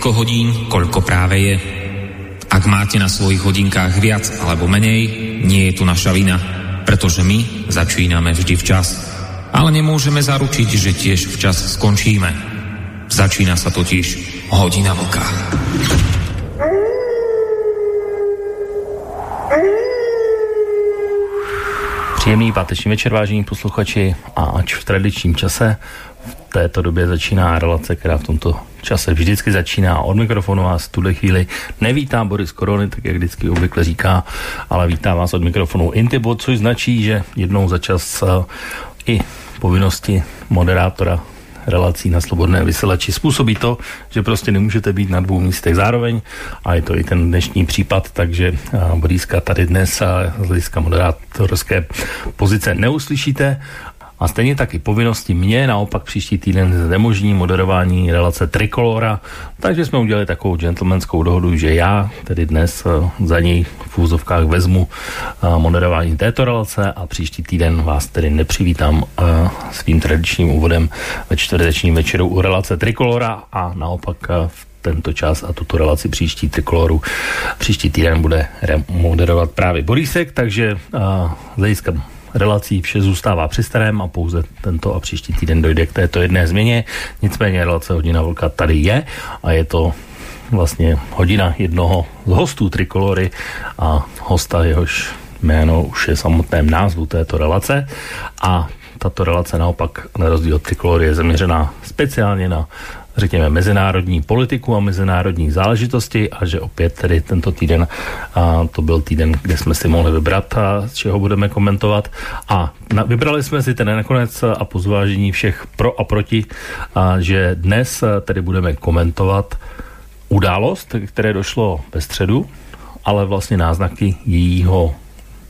Toľko hodín, koľko práve je. Ak máte na svojich hodinkách viac alebo menej, nie je tu naša vina, pretože my začíname vždy včas. Ale nemôžeme zaručiť, že tiež včas skončíme. Začína sa totiž hodina vlka. Příjemný páteční večer, vážení posluchači, a ač v tradičním čase, v této době začíná relace, která v tomto čase vždycky začíná. Od mikrofonu vás v tuhle chvíli nevítá Boris Korony, tak jak vždycky obvykle říká, ale vítá vás od mikrofonu Intibot, což značí, že jednou za čas uh, i povinnosti moderátora relací na slobodné vysílači. Způsobí to, že prostě nemůžete být na dvou místech zároveň a je to i ten dnešní případ, takže Boriska tady dnes z hlediska moderátorské pozice neuslyšíte a stejně tak i povinnosti mě naopak příští týden znemožní moderování relace Trikolora, takže jsme udělali takovou gentlemanskou dohodu, že já tedy dnes eh, za něj v úzovkách vezmu eh, moderování této relace a příští týden vás tedy nepřivítám eh, svým tradičním úvodem ve čtvrtečním večeru u relace Trikolora a naopak v tento čas a tuto relaci příští trikoloru příští týden bude moderovat právě Borisek, takže uh, relací vše zůstává při starém a pouze tento a příští týden dojde k této jedné změně. Nicméně relace hodina vlka tady je a je to vlastně hodina jednoho z hostů Trikolory a hosta jehož jméno už je samotném názvu této relace a tato relace naopak na rozdíl od Trikolory je zaměřená speciálně na řekněme, mezinárodní politiku a mezinárodní záležitosti a že opět tedy tento týden a to byl týden, kde jsme si mohli vybrat, a z čeho budeme komentovat. A na, vybrali jsme si tedy nakonec a po zvážení všech pro a proti, a že dnes tedy budeme komentovat událost, které došlo ve středu, ale vlastně náznaky jejího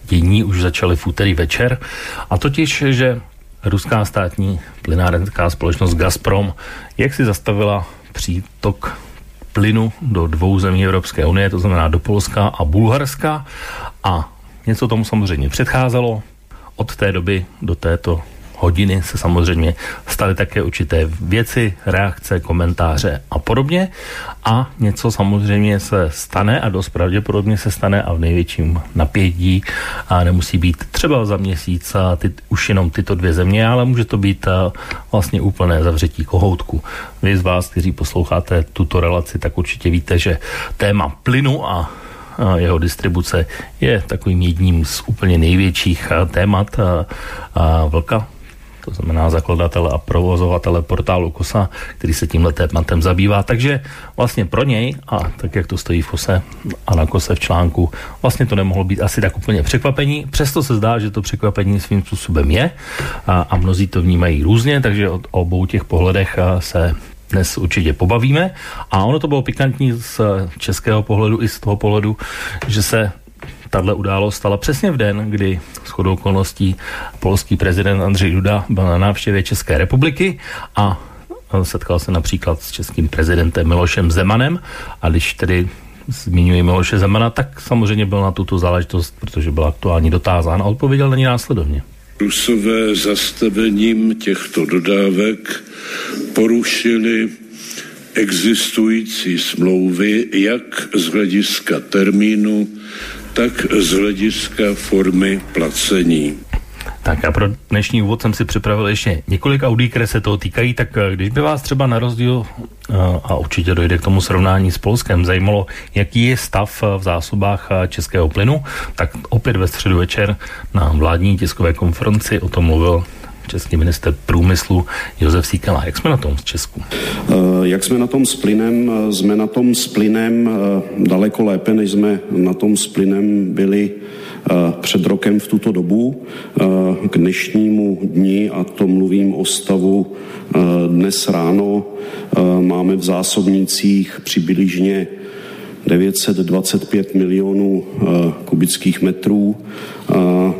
dění už začaly v úterý večer. A totiž, že ruská státní plynárenská společnost Gazprom, jak si zastavila přítok plynu do dvou zemí Evropské unie, to znamená do Polska a Bulharska a něco tomu samozřejmě předcházelo. Od té doby do této hodiny se samozřejmě staly také určité věci, reakce, komentáře a podobně. A něco samozřejmě se stane a dost pravděpodobně se stane a v největším napětí a nemusí být třeba za měsíc a ty, už jenom tyto dvě země, ale může to být vlastně úplné zavřetí kohoutku. Vy z vás, kteří posloucháte tuto relaci, tak určitě víte, že téma plynu a jeho distribuce je takovým jedním z úplně největších témat vlka to znamená zakladatele a provozovatele portálu KOSA, který se tímhle tématem zabývá. Takže vlastně pro něj, a tak jak to stojí v KOSE a na KOSE v článku, vlastně to nemohlo být asi tak úplně překvapení. Přesto se zdá, že to překvapení svým způsobem je a, a mnozí to vnímají různě, takže o obou těch pohledech se dnes určitě pobavíme. A ono to bylo pikantní z českého pohledu i z toho pohledu, že se tahle událost stala přesně v den, kdy shodou okolností polský prezident Andřej Duda byl na návštěvě České republiky a setkal se například s českým prezidentem Milošem Zemanem a když tedy zmiňuji Miloše Zemana, tak samozřejmě byl na tuto záležitost, protože byl aktuální dotázán a odpověděl na ní následovně. Rusové zastavením těchto dodávek porušili existující smlouvy jak z hlediska termínu, tak z hlediska formy placení. Tak a pro dnešní úvod jsem si připravil ještě několik audí, které se toho týkají, tak eh, když by vás třeba na rozdíl, eh, a určitě dojde k tomu srovnání s Polskem, zajímalo, jaký je stav eh, v zásobách českého plynu, tak opět ve středu večer na vládní tiskové konferenci o tom mluvil český minister průmyslu Josef Síkela. Jak jsme na tom v Česku? Jak jsme na tom s plynem? Jsme na tom s plynem daleko lépe, než jsme na tom s plynem byli před rokem v tuto dobu. K dnešnímu dni, a to mluvím o stavu dnes ráno, máme v zásobnících přibližně 925 milionů kubických metrů.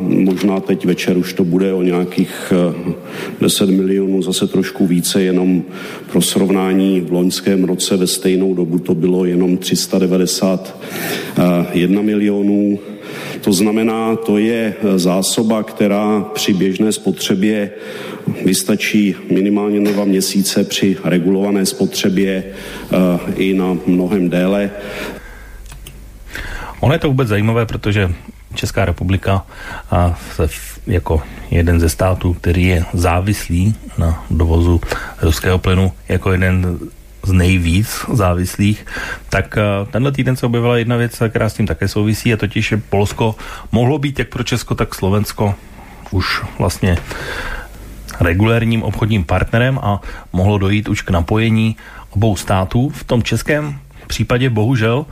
Možná teď večer už to bude o nějakých 10 milionů, zase trošku více, jenom pro srovnání v loňském roce ve stejnou dobu to bylo jenom 391 milionů. To znamená, to je zásoba, která při běžné spotřebě vystačí minimálně na dva měsíce, při regulované spotřebě i na mnohem déle. Ono je to vůbec zajímavé, protože Česká republika a se jako jeden ze států, který je závislý na dovozu ruského plynu, jako jeden z nejvíc závislých, tak tenhle týden se objevila jedna věc, která s tím také souvisí, a totiž že Polsko mohlo být jak pro Česko, tak Slovensko už vlastně regulérním obchodním partnerem a mohlo dojít už k napojení obou států. V tom českém případě bohužel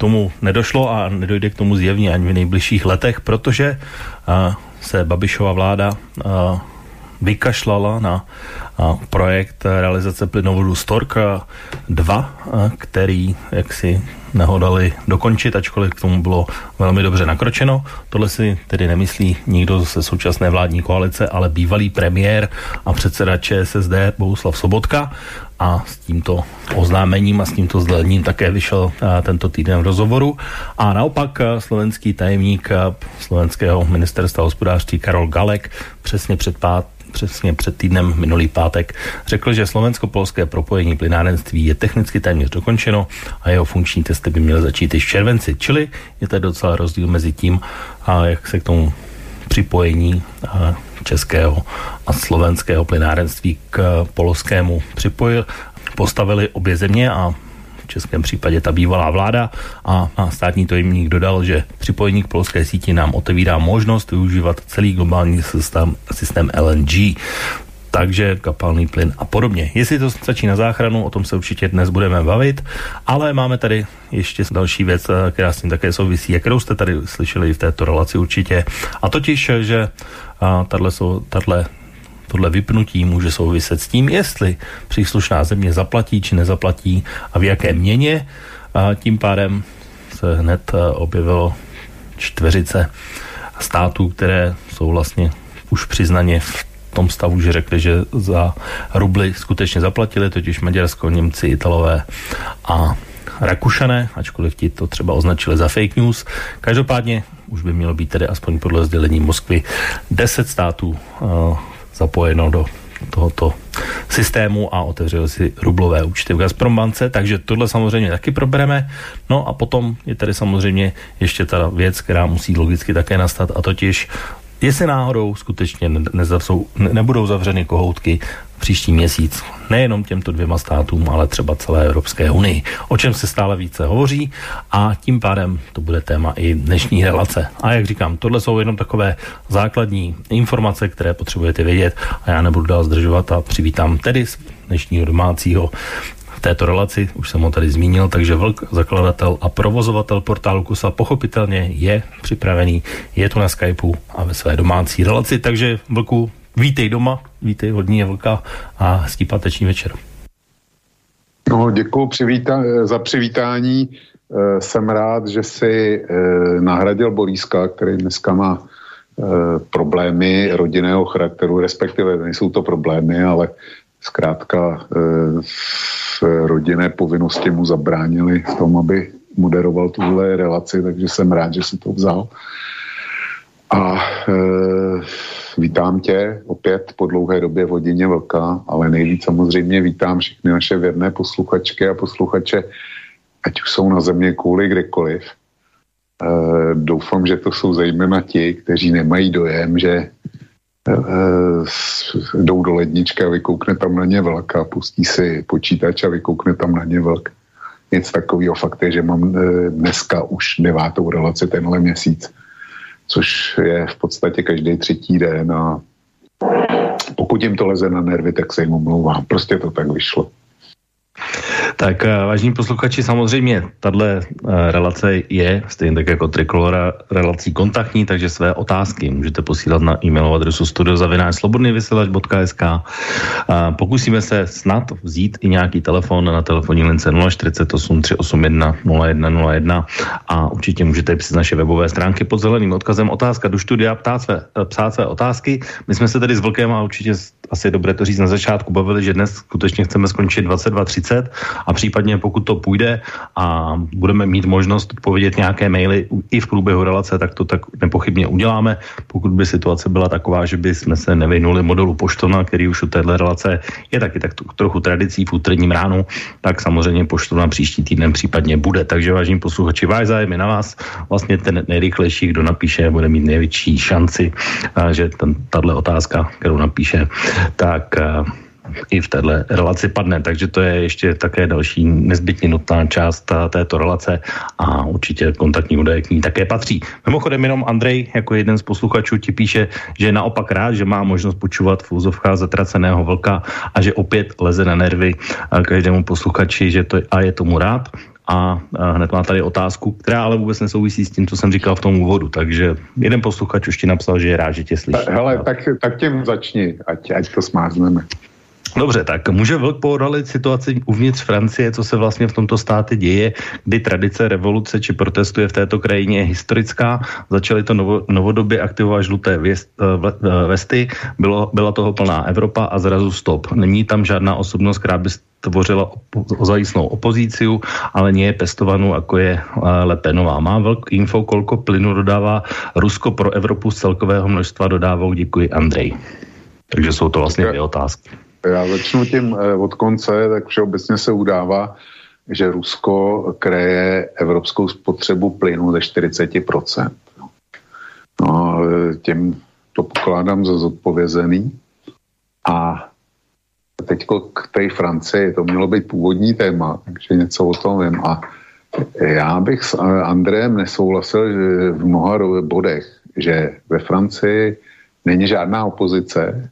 tomu nedošlo a nedojde k tomu zjevně ani v nejbližších letech, protože se Babišova vláda vykašlala na projekt realizace plynovodu Stork 2, který jaksi nehodali dokončit, ačkoliv k tomu bylo velmi dobře nakročeno. Tohle si tedy nemyslí nikdo ze současné vládní koalice, ale bývalý premiér a předseda ČSSD Bohuslav Sobotka a s tímto oznámením a s tímto sdělením také vyšel tento týden v rozhovoru. A naopak slovenský tajemník slovenského ministerstva hospodářství Karol Galek přesně před pát, přesně před týdnem minulý pátek řekl, že slovensko-polské propojení plynárenství je technicky téměř dokončeno a jeho funkční testy by měly začít již v červenci. Čili je to docela rozdíl mezi tím, a jak se k tomu připojení českého a slovenského plynárenství k polskému připojil. Postavili obě země a v českém případě ta bývalá vláda a, a státní tojemník dodal, že připojení k polské síti nám otevírá možnost využívat celý globální systém, systém LNG takže kapalný plyn a podobně. Jestli to stačí na záchranu, o tom se určitě dnes budeme bavit, ale máme tady ještě další věc, eh, která s tím také souvisí, kterou jste tady slyšeli v této relaci určitě. A totiž, že tato, tohle vypnutí může souviset s tím, jestli příslušná země zaplatí či nezaplatí a v jaké měně. A tím pádem se hned eh, objevilo čtveřice států, které jsou vlastně už přiznaně v tom stavu, že řekli, že za rubly skutečně zaplatili, totiž Maďarsko, Němci, Italové a Rakušané, ačkoliv ti to třeba označili za fake news. Každopádně už by mělo být tedy aspoň podle sdělení Moskvy 10 států uh, zapojeno do tohoto systému a otevřeli si rublové účty v Gazprombance, takže tohle samozřejmě taky probereme. No a potom je tady samozřejmě ještě ta věc, která musí logicky také nastat a totiž jestli náhodou skutečně nezavřou, ne, nebudou zavřeny kohoutky příští měsíc. Nejenom těmto dvěma státům, ale třeba celé Evropské unii. O čem se stále více hovoří a tím pádem to bude téma i dnešní relace. A jak říkám, tohle jsou jenom takové základní informace, které potřebujete vědět a já nebudu dál zdržovat a přivítám tedy dnešního domácího této relaci, už jsem ho tady zmínil, takže Vlk, zakladatel a provozovatel portálu KUSA, pochopitelně je připravený, je tu na Skypeu a ve své domácí relaci, takže Vlku, vítej doma, vítej hodně Vlka a hezký páteční večer. No, děkuji přivíta- za přivítání. E, jsem rád, že si e, nahradil Boríska, který dneska má e, problémy rodinného charakteru, respektive nejsou to problémy, ale zkrátka rodinné povinnosti mu zabránili v tom, aby moderoval tuhle relaci, takže jsem rád, že si to vzal. A e, vítám tě opět po dlouhé době v hodině Vlka, ale nejvíc samozřejmě vítám všechny naše věrné posluchačky a posluchače, ať už jsou na země kvůli kdekoliv. E, doufám, že to jsou zejména ti, kteří nemají dojem, že Eh, jdou do ledničky a vykoukne tam na ně vlk a pustí si počítač a vykoukne tam na ně vlk. Nic takového fakt je, že mám eh, dneska už devátou relaci tenhle měsíc, což je v podstatě každý třetí den a pokud jim to leze na nervy, tak se jim omlouvám. Prostě to tak vyšlo. Tak eh, vážní posluchači, samozřejmě tahle eh, relace je stejně tak jako Trikolora relací kontaktní, takže své otázky můžete posílat na e-mailovou adresu studiozavináčslobodnývysílač.sk Pokusíme se snad vzít i nějaký telefon na telefonní lince 048 381 0101 a určitě můžete psát naše webové stránky pod zeleným odkazem otázka do studia, ptát své, eh, psát své otázky. My jsme se tedy s Vlkem a určitě asi je dobré to říct na začátku, bavili, že dnes skutečně chceme skončit 22.30 a případně pokud to půjde a budeme mít možnost odpovědět nějaké maily i v průběhu relace, tak to tak nepochybně uděláme. Pokud by situace byla taková, že by jsme se nevynuli modelu Poštona, který už u téhle relace je taky tak trochu tradicí v úterním ránu, tak samozřejmě Poštona příští týden případně bude. Takže vážení posluchači, váš zájem je na vás. Vlastně ten nejrychlejší, kdo napíše, bude mít největší šanci, že tahle otázka, kterou napíše, tak i v této relaci padne, takže to je ještě také další nezbytně nutná část této relace a určitě kontaktní údaje k ní také patří. Mimochodem jenom Andrej, jako jeden z posluchačů, ti píše, že je naopak rád, že má možnost počúvat v úzovkách zatraceného vlka a že opět leze na nervy každému posluchači, že to, a je tomu rád. A hned má tady otázku, která ale vůbec nesouvisí s tím, co jsem říkal v tom úvodu. Takže jeden posluchač už ti napsal, že je rád, že tě slyší. Hele, tak, tak tím začni, ať, ať to smázneme. Dobře, tak může vlk poodhalit situaci uvnitř Francie, co se vlastně v tomto státě děje, kdy tradice revoluce či protestuje v této krajině je historická. Začaly to novo, novodobě aktivovat žluté věst, eh, eh, vesty, bylo, byla toho plná Evropa a zrazu stop. Není tam žádná osobnost, která by tvořila ozajistnou opozíciu, ale nie je pestovanou, jako je eh, Lepenová. Má velk info, kolko plynu dodává Rusko pro Evropu z celkového množstva dodávou. Děkuji, Andrej. Takže jsou to vlastně dvě otázky. Já začnu tím eh, od konce, tak všeobecně se udává, že Rusko kreje evropskou spotřebu plynu ze 40%. No, eh, tím to pokládám za zodpovězený. A teď k té Francii, to mělo být původní téma, takže něco o tom vím. A já bych s Andrejem nesouhlasil že v mnoha bodech, že ve Francii není žádná opozice,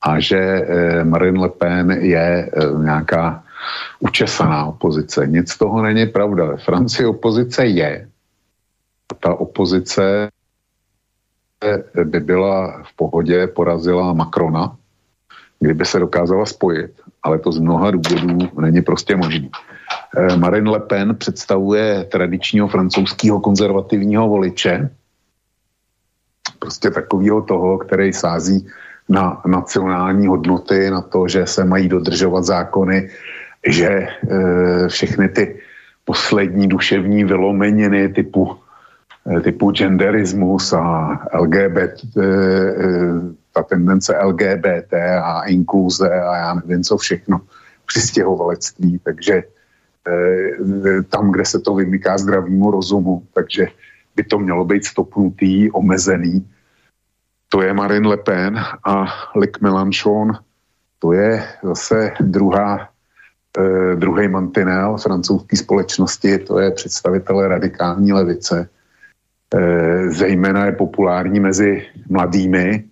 a že eh, Marine Le Pen je eh, nějaká učesaná opozice. Nic z toho není pravda. Ve Francii opozice je. Ta opozice eh, by byla v pohodě, porazila Macrona, kdyby se dokázala spojit, ale to z mnoha důvodů není prostě možný. Marine Le Pen představuje tradičního francouzského konzervativního voliče, prostě takového toho, který sází na nacionální hodnoty, na to, že se mají dodržovat zákony, že e, všechny ty poslední duševní vylomeniny typu, e, typu genderismus a LGBT, e, e, ta tendence LGBT a inkluze a já nevím co všechno, přistěhovalectví, takže e, tam, kde se to vymyká zdravému rozumu, takže by to mělo být stopnutý, omezený, to je Marine Le Pen a Luc Mélenchon, to je zase druhá, eh, druhý mantinel francouzské společnosti, to je představitel radikální levice. Eh, zejména je populární mezi mladými,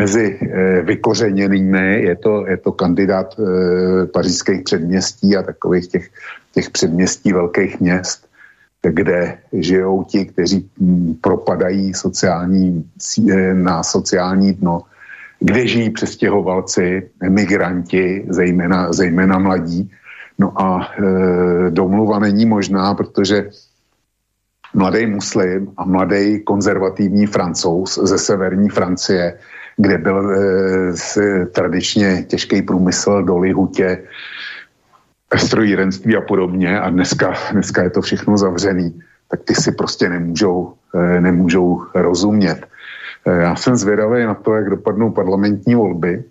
mezi eh, vykořeněnými, je to, je to kandidát eh, pařížských předměstí a takových těch, těch předměstí velkých měst kde žijou ti, kteří propadají sociální, eh, na sociální dno, kde žijí přestěhovalci, migranti, zejména, zejména mladí. No a e, domluva není možná, protože mladý muslim a mladý konzervativní francouz ze severní Francie, kde byl e, tradičně těžký průmysl doly hutě, strojírenství a podobně a dneska, dneska je to všechno zavřený, tak ty si prostě nemůžou, eh, nemůžou rozumět. Eh, já jsem zvědavý na to, jak dopadnou parlamentní volby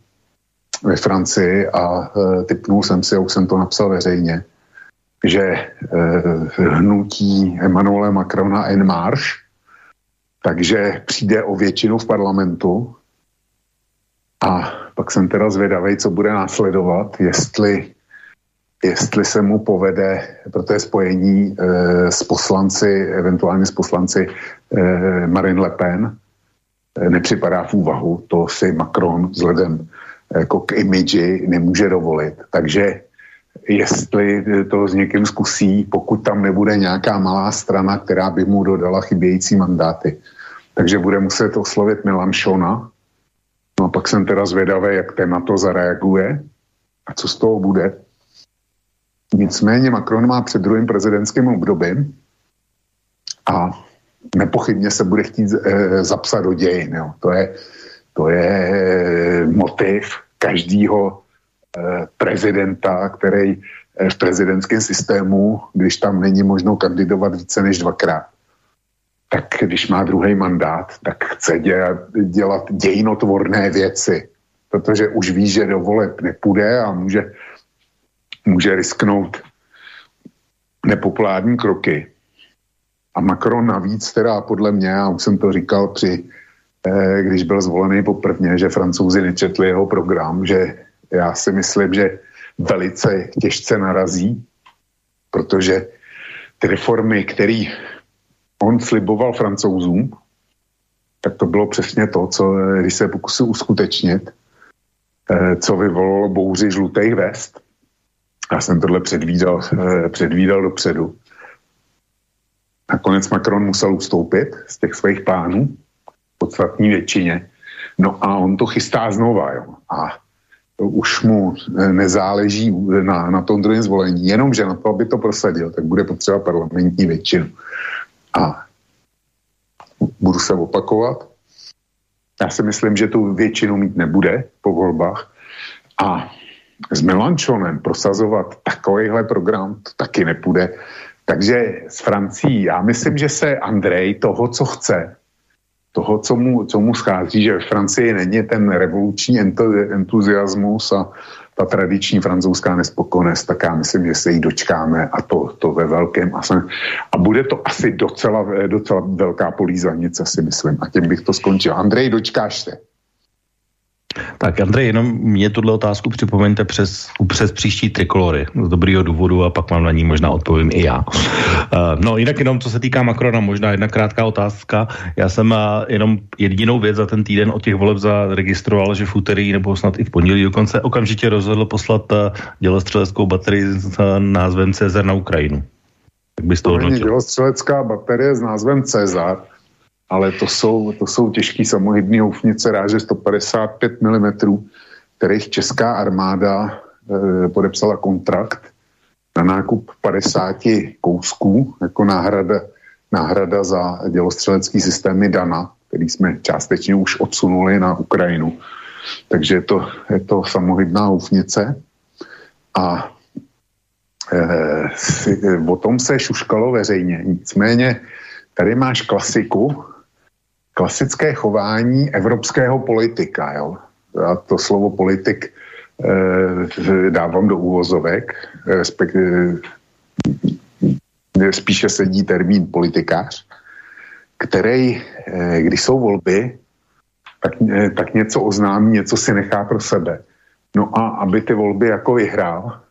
ve Francii a eh, typnul jsem si, už jsem to napsal veřejně, že hnutí Emmanuela Macrona en marche, takže přijde o většinu v parlamentu a pak jsem teda zvědavý, co bude následovat, jestli jestli se mu povede, protože spojení e, s poslanci, eventuálně s poslanci e, Marine Le Pen, e, nepřipadá v úvahu. To si Macron vzhledem jako k imidži nemůže dovolit. Takže jestli to s někým zkusí, pokud tam nebude nějaká malá strana, která by mu dodala chybějící mandáty. Takže bude muset oslovit Milanšona. No a pak jsem teda zvědavý, jak ten na to zareaguje a co z toho bude. Nicméně Macron má před druhým prezidentským obdobím a nepochybně se bude chtít e, zapsat do dějin. Jo. To, je, to je motiv, každého eh, prezidenta, který eh, v prezidentském systému, když tam není možno kandidovat více než dvakrát, tak když má druhý mandát, tak chce dělat, dělat dějinotvorné věci, protože už ví, že do voleb nepůjde a může, může risknout nepopulární kroky. A Macron navíc teda podle mě, a už jsem to říkal při, eh, když byl zvolený poprvně, že francouzi nečetli jeho program, že já si myslím, že velice těžce narazí, protože ty reformy, které on sliboval francouzům, tak to bylo přesně to, co, eh, když se pokusil uskutečnit, eh, co vyvolalo bouři žlutých vest. Já jsem tohle předvídal, předvídal dopředu. Nakonec Macron musel ustoupit z těch svých plánů, podstatní většině. No a on to chystá znova, jo. A už mu nezáleží na, na tom druhém zvolení, jenomže na to, aby to prosadil, tak bude potřeba parlamentní většinu. A budu se opakovat, já si myslím, že tu většinu mít nebude po volbách a s Melanchonem prosazovat takovýhle program to taky nepůjde. Takže s Francií, já myslím, že se Andrej toho, co chce, toho, co mu, co mu schází, že v Francii není ten revoluční entuziasmus a ta tradiční francouzská nespokojenost, tak já myslím, že se jí dočkáme a to, to ve velkém. A, jsem, a bude to asi docela, docela velká polízanice, si myslím. A tím bych to skončil. Andrej, dočkáš se. Tak Andrej, jenom mě tuhle otázku připomeňte přes, přes příští trikolory z dobrýho důvodu a pak vám na ní možná odpovím i já. Uh, no jinak jenom co se týká Macrona, možná jedna krátká otázka. Já jsem uh, jenom jedinou věc za ten týden od těch voleb zaregistroval, že v úterý nebo snad i v pondělí dokonce okamžitě rozhodl poslat uh, dělostřeleckou baterii s názvem Cezar na Ukrajinu. Tak bys to hodnotil. Dělostřelecká baterie s názvem Cezar ale to jsou, to jsou těžký samohybný houfnice ráže 155 mm, kterých česká armáda e, podepsala kontrakt na nákup 50 kousků jako náhrada, náhrada za dělostřelecký systémy DANA, který jsme částečně už odsunuli na Ukrajinu. Takže je to, je to samohybná houfnice a e, o tom se šuškalo veřejně. Nicméně tady máš klasiku, klasické chování evropského politika. Jo? Já to slovo politik e, dávám do úvozovek, respekt, e, spíše sedí termín politikář, který, e, když jsou volby, tak, e, tak něco oznámí, něco si nechá pro sebe. No a aby ty volby jako vyhrál,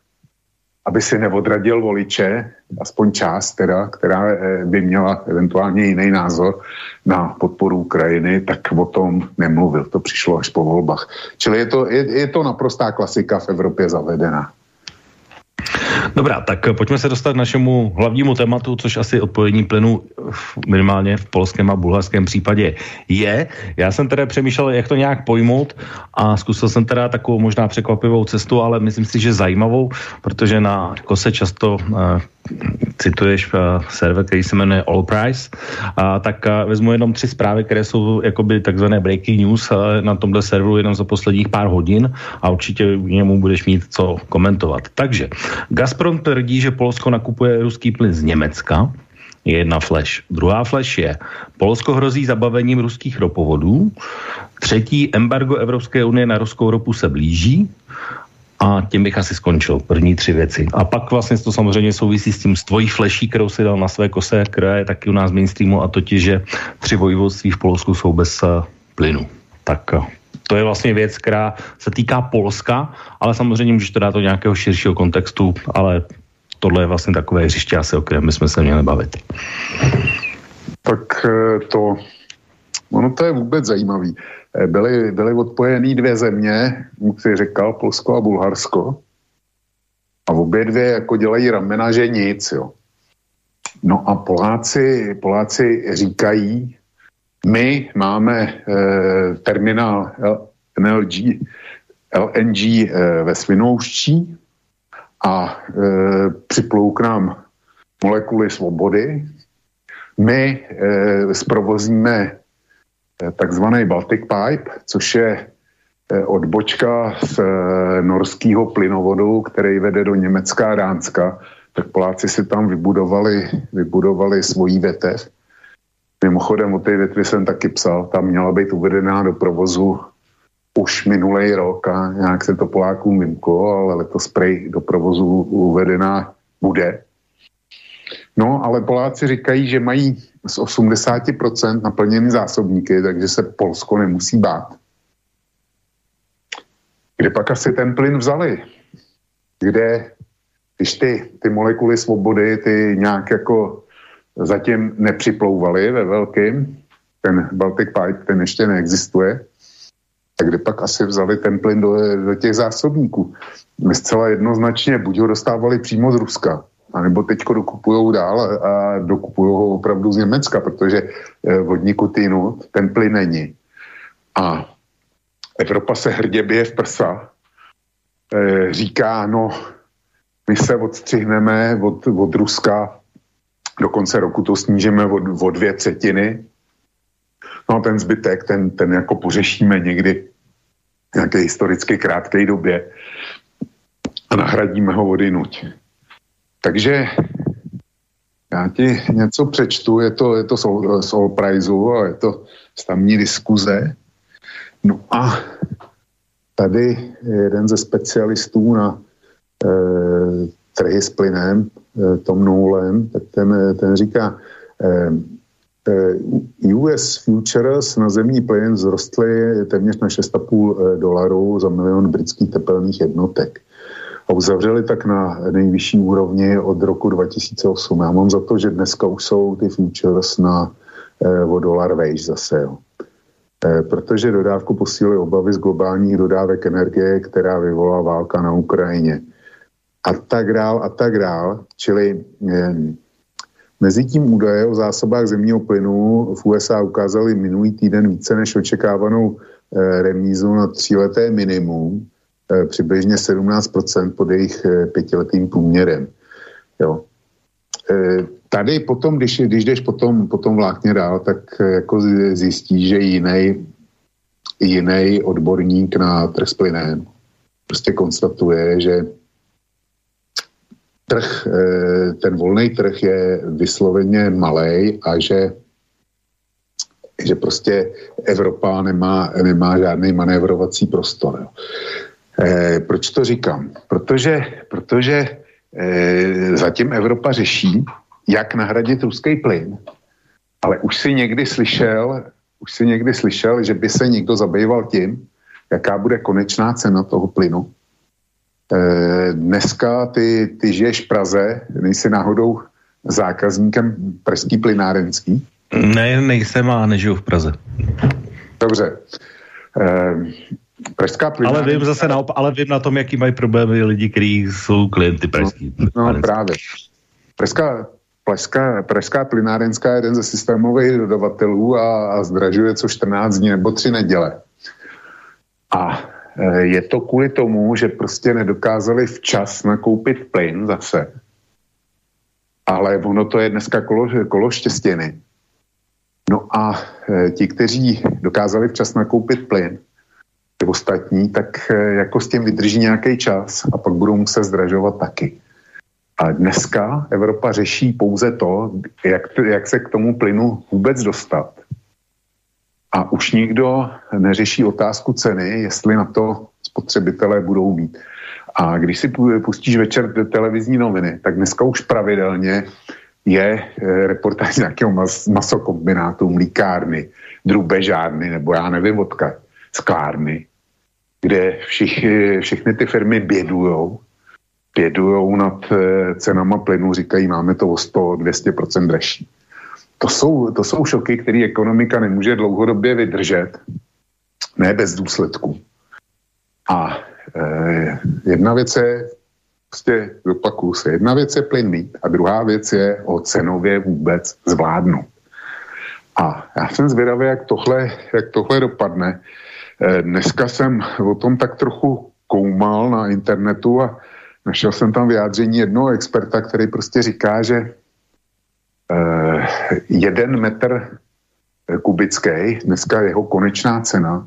aby si neodradil voliče, aspoň část teda, která eh, by měla eventuálně jiný názor na podporu Ukrajiny, tak o tom nemluvil. To přišlo až po volbách. Čili je to, je, je to naprostá klasika v Evropě zavedená. Dobrá, tak pojďme se dostat k našemu hlavnímu tématu, což asi odpovědní plynu minimálně v polském a bulharském případě je. Já jsem teda přemýšlel, jak to nějak pojmout a zkusil jsem teda takovou možná překvapivou cestu, ale myslím si, že zajímavou, protože na kose často uh, cituješ uh, server, který se jmenuje All Price, uh, tak uh, vezmu jenom tři zprávy, které jsou jakoby takzvané breaking news uh, na tomhle serveru jenom za posledních pár hodin a určitě k němu budeš mít co komentovat. Takže Gazprom tvrdí, že Polsko nakupuje ruský plyn z Německa, je jedna flash. Druhá flash je, Polsko hrozí zabavením ruských ropovodů. Třetí, embargo Evropské unie na ruskou ropu se blíží. A tím bych asi skončil, první tři věci. A pak vlastně to samozřejmě souvisí s tím s tvojí fleší, kterou si dal na své kose, která je taky u nás mainstreamu, a totiž, že tři vojvodství v Polsku jsou bez uh, plynu. Tak uh, to je vlastně věc, která se týká Polska, ale samozřejmě můžeš to dát do nějakého širšího kontextu, ale tohle je vlastně takové hřiště asi, o kterém bychom se měli bavit. Tak eh, to, ono to je vůbec zajímavý. Eh, byly, byly odpojený dvě země, jak si říkal, Polsko a Bulharsko. A obě dvě jako dělají ramena, že nic, jo. No a Poláci, Poláci říkají, my máme e, terminál LNG, LNG e, ve Svinouští a e, připlou k nám molekuly svobody. My e, zprovozíme takzvaný Baltic Pipe, což je odbočka z norského plynovodu, který vede do Německa a Dánska, tak Poláci si tam vybudovali, vybudovali svojí větev. Mimochodem o té větvi jsem taky psal, tam měla být uvedená do provozu už minulý rok a nějak se to Polákům vymklo, ale letos prej do provozu uvedená bude. No, ale Poláci říkají, že mají z 80% naplněny zásobníky, takže se Polsko nemusí bát. Kde pak asi ten plyn vzali? Kde, když ty, ty molekuly svobody, ty nějak jako zatím nepřiplouvaly ve velkým, ten Baltic Pipe, ten ještě neexistuje, tak kde pak asi vzali ten plyn do, do těch zásobníků. My zcela jednoznačně buď ho dostávali přímo z Ruska, anebo teďko dokupují dál a dokupují ho opravdu z Německa, protože eh, vodní kutinu ten plyn není. A Evropa se hrdě bije v prsa, e, říká, no, my se odstřihneme od, od Ruska, do konce roku to snížíme o, o dvě třetiny, no a ten zbytek, ten, ten jako pořešíme někdy v nějaké historicky krátké době a nahradíme ho vody nuť. Takže já ti něco přečtu, je to, je to All Prizeu a je to tamní diskuze. No a tady jeden ze specialistů na e, trhy s plynem, e, Tom Nolan, tak ten, ten říká, e, US futures na zemní plyn zrostly téměř na 6,5 dolarů za milion britských tepelných jednotek a uzavřeli tak na nejvyšší úrovni od roku 2008. Já mám za to, že dneska už jsou ty futures na eh, o dolar vejš zase. Jo. Eh, protože dodávku posílily obavy z globálních dodávek energie, která vyvolá válka na Ukrajině. A tak dál, a tak dál. Čili eh, mezi tím údaje o zásobách zemního plynu v USA ukázali minulý týden více než očekávanou eh, remízu na tříleté minimum přibližně 17% pod jejich eh, pětiletým průměrem. Jo. Eh, tady potom, když, když jdeš potom, potom vlákně dál, tak jako zjistí, že jiný jiný odborník na trh s plynem prostě konstatuje, že trh, ten volný trh je vysloveně malý a že že prostě Evropa nemá, nemá žádný manévrovací prostor. Jo. Eh, proč to říkám? Protože, protože eh, zatím Evropa řeší, jak nahradit ruský plyn, ale už si někdy slyšel, už si někdy slyšel, že by se někdo zabýval tím, jaká bude konečná cena toho plynu. Eh, dneska ty, ty žiješ v Praze, nejsi náhodou zákazníkem pražský plynárenský? Ne, nejsem a nežiju v Praze. Dobře. Eh, Pražská plynárenka... Ale vím zase naopak, ale vím na tom, jaký mají problémy lidi, kteří jsou klienty pražský. No, no právě. Pražská, Pražská, Pražská plynárenská je jeden ze systémových dodavatelů a, a zdražuje co 14 dní nebo 3 neděle. A e, je to kvůli tomu, že prostě nedokázali včas nakoupit plyn zase. Ale ono to je dneska kolo, kolo štěstěny. No a e, ti, kteří dokázali včas nakoupit plyn, ostatní, tak eh, jako s tím vydrží nějaký čas a pak budou muset zdražovat taky. A dneska Evropa řeší pouze to, jak, jak se k tomu plynu vůbec dostat. A už nikdo neřeší otázku ceny, jestli na to spotřebitelé budou mít. A když si pustíš večer televizní noviny, tak dneska už pravidelně je eh, reportáž nějakého mas, masokombinátu, mlíkárny, drubežárny, nebo já nevím odkud, sklárny, kde všichni, všechny ty firmy bědujou, bědujou nad eh, cenama plynu, říkají, máme to o 100-200% dražší. To jsou, to jsou šoky, které ekonomika nemůže dlouhodobě vydržet, ne bez důsledků. A e, jedna věc je, prostě zopakuju se, jedna věc je plyn mít a druhá věc je o cenově vůbec zvládnout. A já jsem zvědavý, jak tohle, jak tohle dopadne. Eh, dneska jsem o tom tak trochu koumal na internetu a našel jsem tam vyjádření jednoho experta, který prostě říká, že eh, jeden metr kubický, dneska jeho konečná cena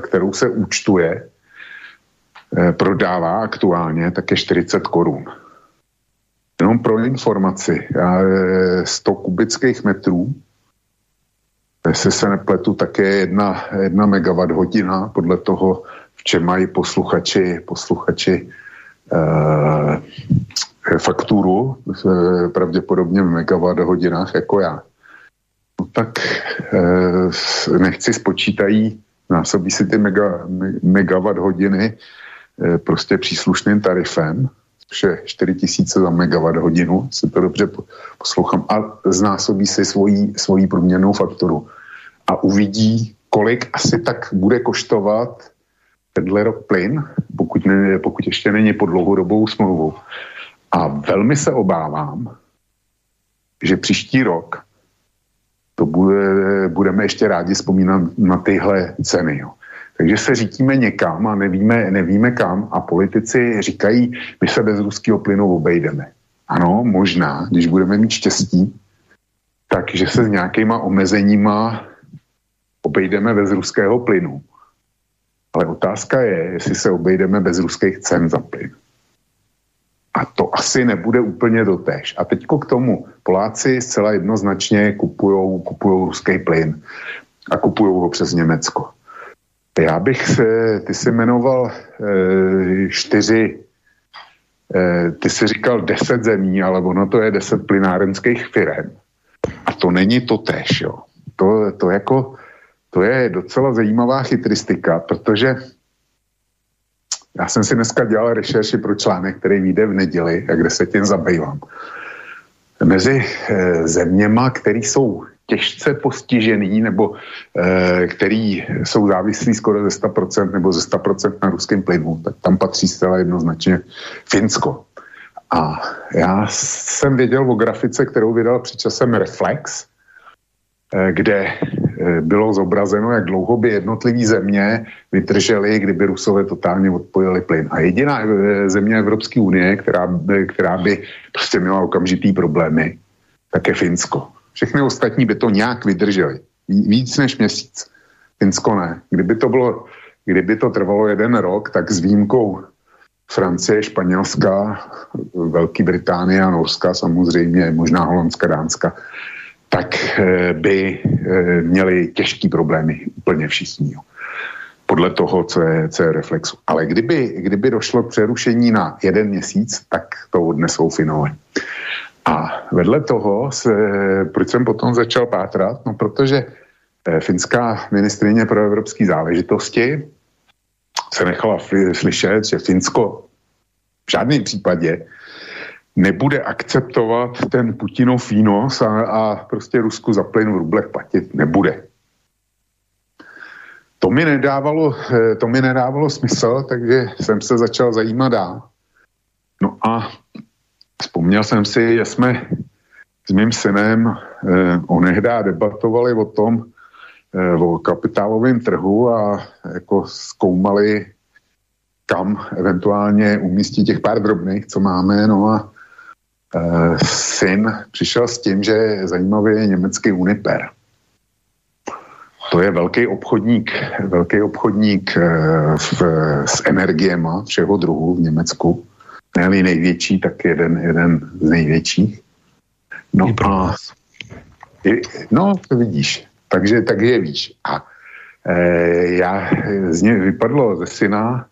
kterou se účtuje, prodává aktuálně, tak je 40 korun. Jenom pro informaci, 100 kubických metrů, jestli se nepletu, tak je jedna, jedna megawatt hodina podle toho, v čem mají posluchači, posluchači eh, fakturu, eh, pravděpodobně v megawatt hodinách jako já. No tak eh, nechci spočítají, násobí si ty mega, megawatt hodiny eh, prostě příslušným tarifem, což je 4 tisíce za megawatt hodinu, si to dobře poslouchám, a znásobí si svoji, svoji průměrnou fakturu a uvidí, kolik asi tak bude koštovat tenhle rok plyn, pokud, ne, pokud ještě není pod dlouhodobou smlouvu. A velmi se obávám, že příští rok to bude, budeme ještě rádi vzpomínat na tyhle ceny. Jo. Takže se řítíme někam a nevíme, nevíme kam a politici říkají, my se bez ruského plynu obejdeme. Ano, možná, když budeme mít štěstí, takže se s nějakýma omezeníma obejdeme bez ruského plynu. Ale otázka je, jestli se obejdeme bez ruských cen za plyn. A to asi nebude úplně dotež. A teďko k tomu. Poláci zcela jednoznačně kupují kupujou ruský plyn a kupují ho přes Německo. Já bych se, ty jsi jmenoval e, čtyři, e, ty jsi říkal deset zemí, ale ono to je deset plynárenských firm. A to není to tež, jo. To, to jako, to je docela zajímavá chytristika, protože já jsem si dneska dělal rešerši pro článek, který vyjde v neděli, a kde se tím zabývám. Mezi e, zeměma, které jsou těžce postižený nebo e, který jsou závislí skoro ze 100% nebo ze 100% na ruském plynu, tak tam patří zcela jednoznačně Finsko. A já jsem věděl o grafice, kterou vydal před časem Reflex, e, kde Eh, bylo zobrazeno, jak dlouho by jednotlivé země vydržely, kdyby Rusové totálně odpojili plyn. A jediná eh, země Evropské unie, která by, která by prostě měla okamžitý problémy, tak je Finsko. Všechny ostatní by to nějak vydrželi. Víc než měsíc. Finsko ne. Kdyby to bylo, kdyby to trvalo jeden rok, tak s výjimkou Francie, Španělska, Velké Británie a Norska samozřejmě, možná Holandska, Dánska, tak eh, by eh, měli těžký problémy úplně všichni. Podle toho, co je, co je reflexu. Ale kdyby, kdyby došlo k přerušení na jeden měsíc, tak to odnesou Finové. A vedle toho, se, proč jsem potom začal pátrat? No, protože eh, finská ministrině pro evropské záležitosti se nechala slyšet, že Finsko v žádném případě nebude akceptovat ten Putinov výnos a, a prostě Rusku za plyn v rublech platit nebude. To mi, nedávalo, eh, to mi nedávalo smysl, takže jsem se začal zajímat dál. No a vzpomněl jsem si, že jsme s mým synem eh, onehdá debatovali o tom, eh, o kapitálovém trhu a jako zkoumali, kam eventuálně umístit těch pár drobných, co máme, no a syn přišel s tím, že zajímavý je německý Uniper. To je velký obchodník, velký obchodník eh, v, s energiema všeho druhu v Německu. ne největší, tak jeden, jeden z největších. No a no, to vidíš. Takže tak je víš. A e, já z něj vypadlo ze syna,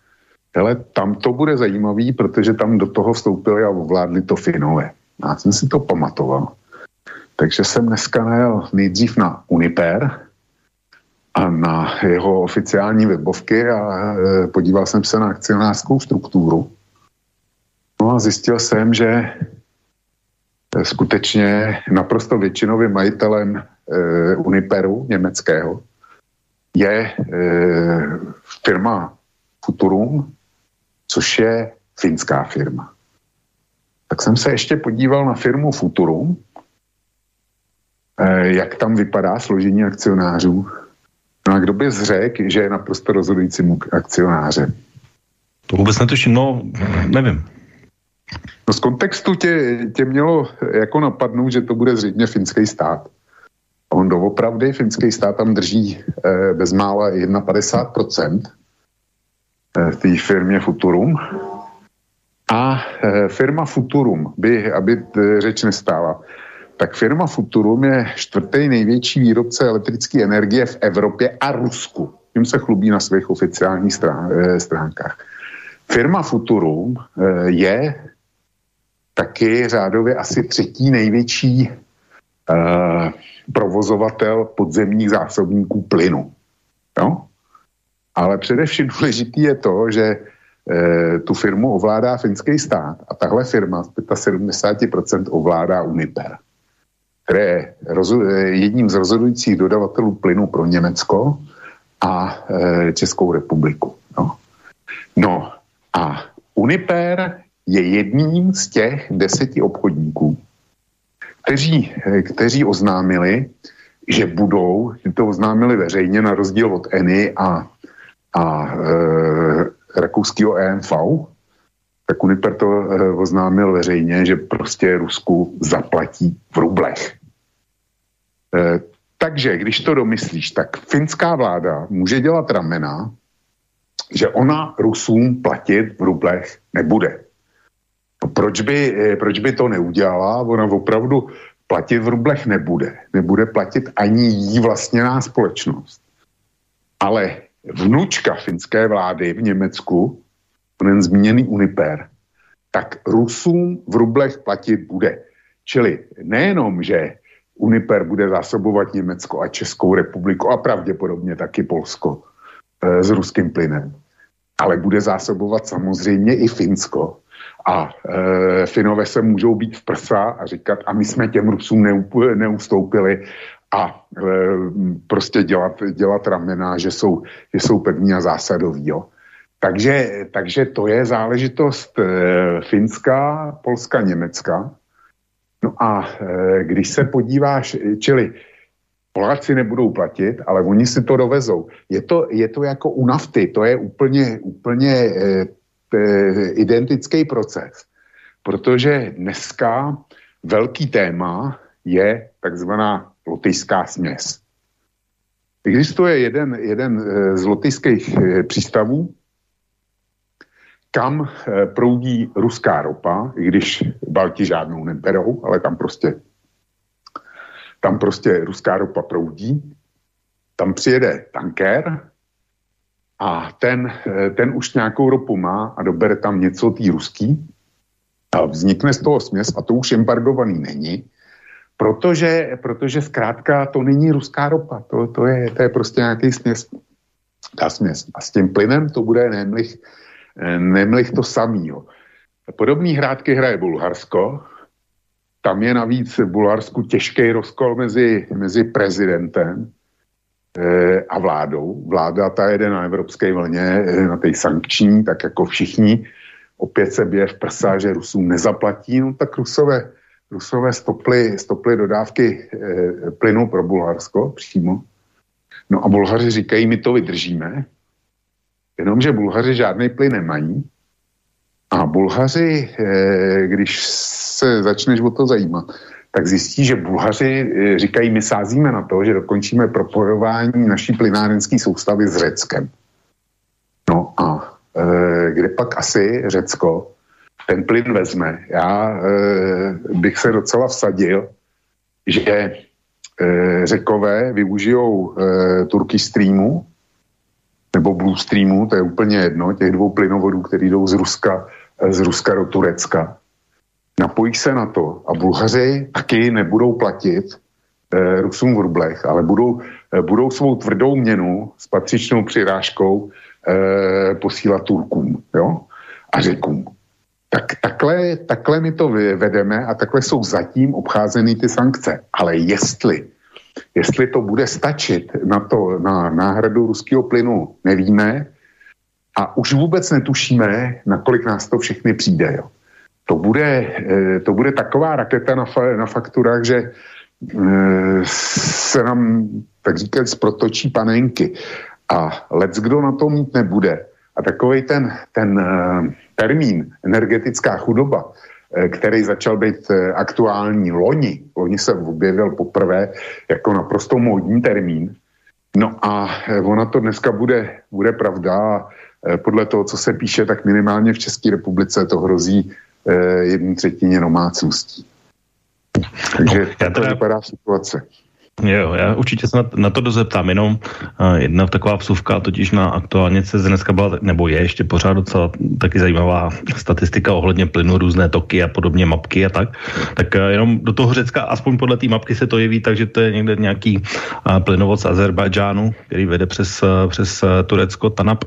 ale tam to bude zajímavý, protože tam do toho vstoupili a ovládli to Finové. Já jsem si to pamatoval. Takže jsem dneska najel nejdřív na Uniper a na jeho oficiální webovky a e, podíval jsem se na akcionářskou strukturu. No a zjistil jsem, že e, skutečně naprosto většinovým majitelem e, Uniperu německého je firma Futurum, což je finská firma. Tak jsem se ještě podíval na firmu Futurum, eh, jak tam vypadá složení akcionářů. No a kdo by zřekl, že je naprosto rozhodujícím akcionářem? To vůbec netuším, no nevím. No z kontextu tě, tě mělo jako napadnout, že to bude zřejmě finský stát. On doopravdy, finský stát tam drží eh, bezmála 51% eh, v té firmě Futurum. A eh, firma Futurum, by, aby řeč nestála, tak firma Futurum je čtvrtý největší výrobce elektrické energie v Evropě a Rusku. Tím se chlubí na svých oficiálních stránkách. Firma Futurum je taky řádově asi třetí největší provozovatel podzemních zásobníků plynu. Jo? Ale především důležitý je to, že e, tu firmu ovládá finský stát a tahle firma z 75% ovládá Uniper, které je rozu, jedním z rozhodujících dodavatelů plynu pro Německo a e, Českou republiku. No. no a Uniper je jedním z těch deseti obchodníků, kteří, eh, kteří oznámili, že budou, to oznámili veřejně na rozdíl od ENI a, a e, rakouského EMV, tak Uniper to e, oznámil veřejně, že prostě Rusku zaplatí v rublech. E, takže, když to domyslíš, tak finská vláda může dělat ramena, že ona Rusům platit v rublech nebude. Proč by, eh, proč by to neudělala? Ona opravdu platit v rublech nebude. Nebude platit ani jí vlastněná společnost. Ale vnučka finské vlády v Německu, ten zmíněný Uniper, tak Rusům v rublech platit bude. Čili nejenom, že Uniper bude zásobovat Německo a Českou republiku a pravděpodobně taky Polsko e, s ruským plynem, ale bude zásobovat samozřejmě i Finsko a e, Finové se můžou být v prsa a říkat, a my jsme těm Rusům neup, neustoupili a e, prostě dělat, dělat ramena, že jsou, že jsou pevní a zásadoví. Jo. Takže, takže to je záležitost e, Finska, Polska, Německa. No a e, když se podíváš, čili Poláci nebudou platit, ale oni si to dovezou. Je to, je to jako u nafty, to je úplně, úplně e, Eh, identický proces, protože dneska velký téma je takzvaná lotyšská směs. Existuje jeden, jeden eh, z lotyšských eh, přístavů, kam proudí ruská ropa, i když Balti žádnou neberou, ale tam prostě, tam prostě ruská ropa proudí. Tam přijede tanker, a ten, eh, ten už nějakou ropu má a dobere tam něco tý ruský a vznikne z toho směs a to už embargovaný není, protože, protože zkrátka to není ruská ropa, to, to, je, to je prostě nějaký směs, ta směs. A s tím plynem to bude nemlich, nemlich to samýho. Podobný hrádky hraje Bulharsko, tam je navíc v Bulharsku těžký rozkol mezi, mezi prezidentem Eh, a vládou. Vláda ta jede na evropské vlně, eh, na té sankční, tak jako všichni. Opět se bije v prsa, že Rusům nezaplatí, no tak Rusové, Rusové stoply, stoply dodávky e, plynu pro Bulharsko přímo. No a Bulhaři říkají, my to vydržíme, jenomže Bulhaři žádný plyn nemají. A Bulhaři, e, když se začneš o to zajímat, tak zjistí, že Bulhaři eh, říkají, my sázíme na to, že dokončíme propojování naší plynárenské soustavy s Řeckem. No a e, kde pak asi Řecko ten plyn vezme? Já e, bych se docela vsadil, že e, Řekové využijou e, Turky Streamu nebo Blue Streamu, to je úplně jedno, těch dvou plynovodů, které jdou z Ruska, z Ruska do Turecka napojí se na to a Bulhaři taky nebudou platit eh, Rusům v rublech, ale budou, eh, budou svou tvrdou měnu s patřičnou přirážkou eh, posílat Turkům jo? a Řekům. Tak takhle, takhle my to vedeme a takhle jsou zatím obcházeny ty sankce. Ale jestli, jestli to bude stačit na, to, na náhradu ruského plynu, nevíme a už vůbec netušíme, nakolik nás to všechny přijde. Jo to bude, eh, to bude taková raketa na, fa, na fakturách, že eh, se nám, tak říkat, protočí panenky. A lec, kdo na to mít nebude. A takový ten, ten eh, termín energetická chudoba který začal být aktuální loni. Loni se objevil poprvé jako naprosto módní termín. No a ona to dneska bude, bude pravda. Podle toho, co se píše, tak minimálně v České republice to hrozí jedné třetině domácností. Takže no, já teda... vypadá situace. Jo, já určitě se na, na to dozeptám, jenom uh, jedna taková vsuvka, totiž na aktuálně se dneska byla, nebo je ještě pořád docela taky zajímavá statistika ohledně plynu, různé toky a podobně, mapky a tak. Tak uh, jenom do toho Řecka, aspoň podle té mapky se to jeví, takže to je někde nějaký uh, plynovod z Azerbajdžánu, který vede přes, uh, přes Turecko, Tanap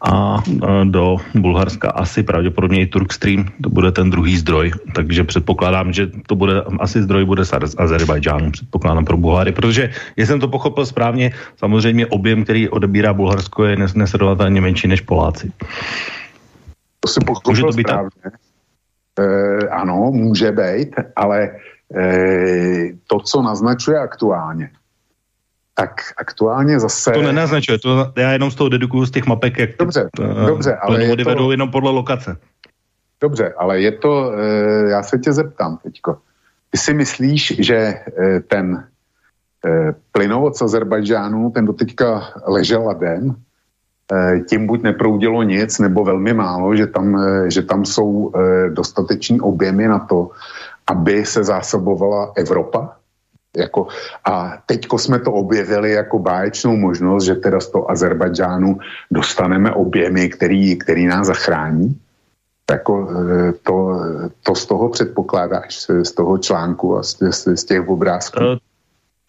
a uh, do Bulharska asi pravděpodobně i Turkstream, to bude ten druhý zdroj, takže předpokládám, že to bude, asi zdroj bude z Azerbajdžánu, předpokládám pro Bulharsko vlády, protože jestli jsem to pochopil správně, samozřejmě objem, který odebírá Bulharsko, je nesrovnatelně menší než Poláci. To si pochopil může to být správně. Tak? E, ano, může být, ale e, to, co naznačuje aktuálně, tak aktuálně zase... To nenaznačuje, to já jenom z toho dedukuju z těch mapek, jak dobře, ty, dobře, ale je to... vedou jenom podle lokace. Dobře, ale je to, já se tě zeptám teďko. Ty si myslíš, že ten Eh, plynovod z Azerbajdžánu, ten doteďka ležel ladem, eh, tím buď neproudilo nic, nebo velmi málo, že tam, eh, že tam jsou dostateční objemy na to, aby se zásobovala Evropa. Jako, a teďko jsme to objevili jako báječnou možnost, že teda z toho Azerbajdžánu dostaneme objemy, který, který nás zachrání. Jako, to, to z toho předpokládáš, z toho článku a z, z těch obrázků?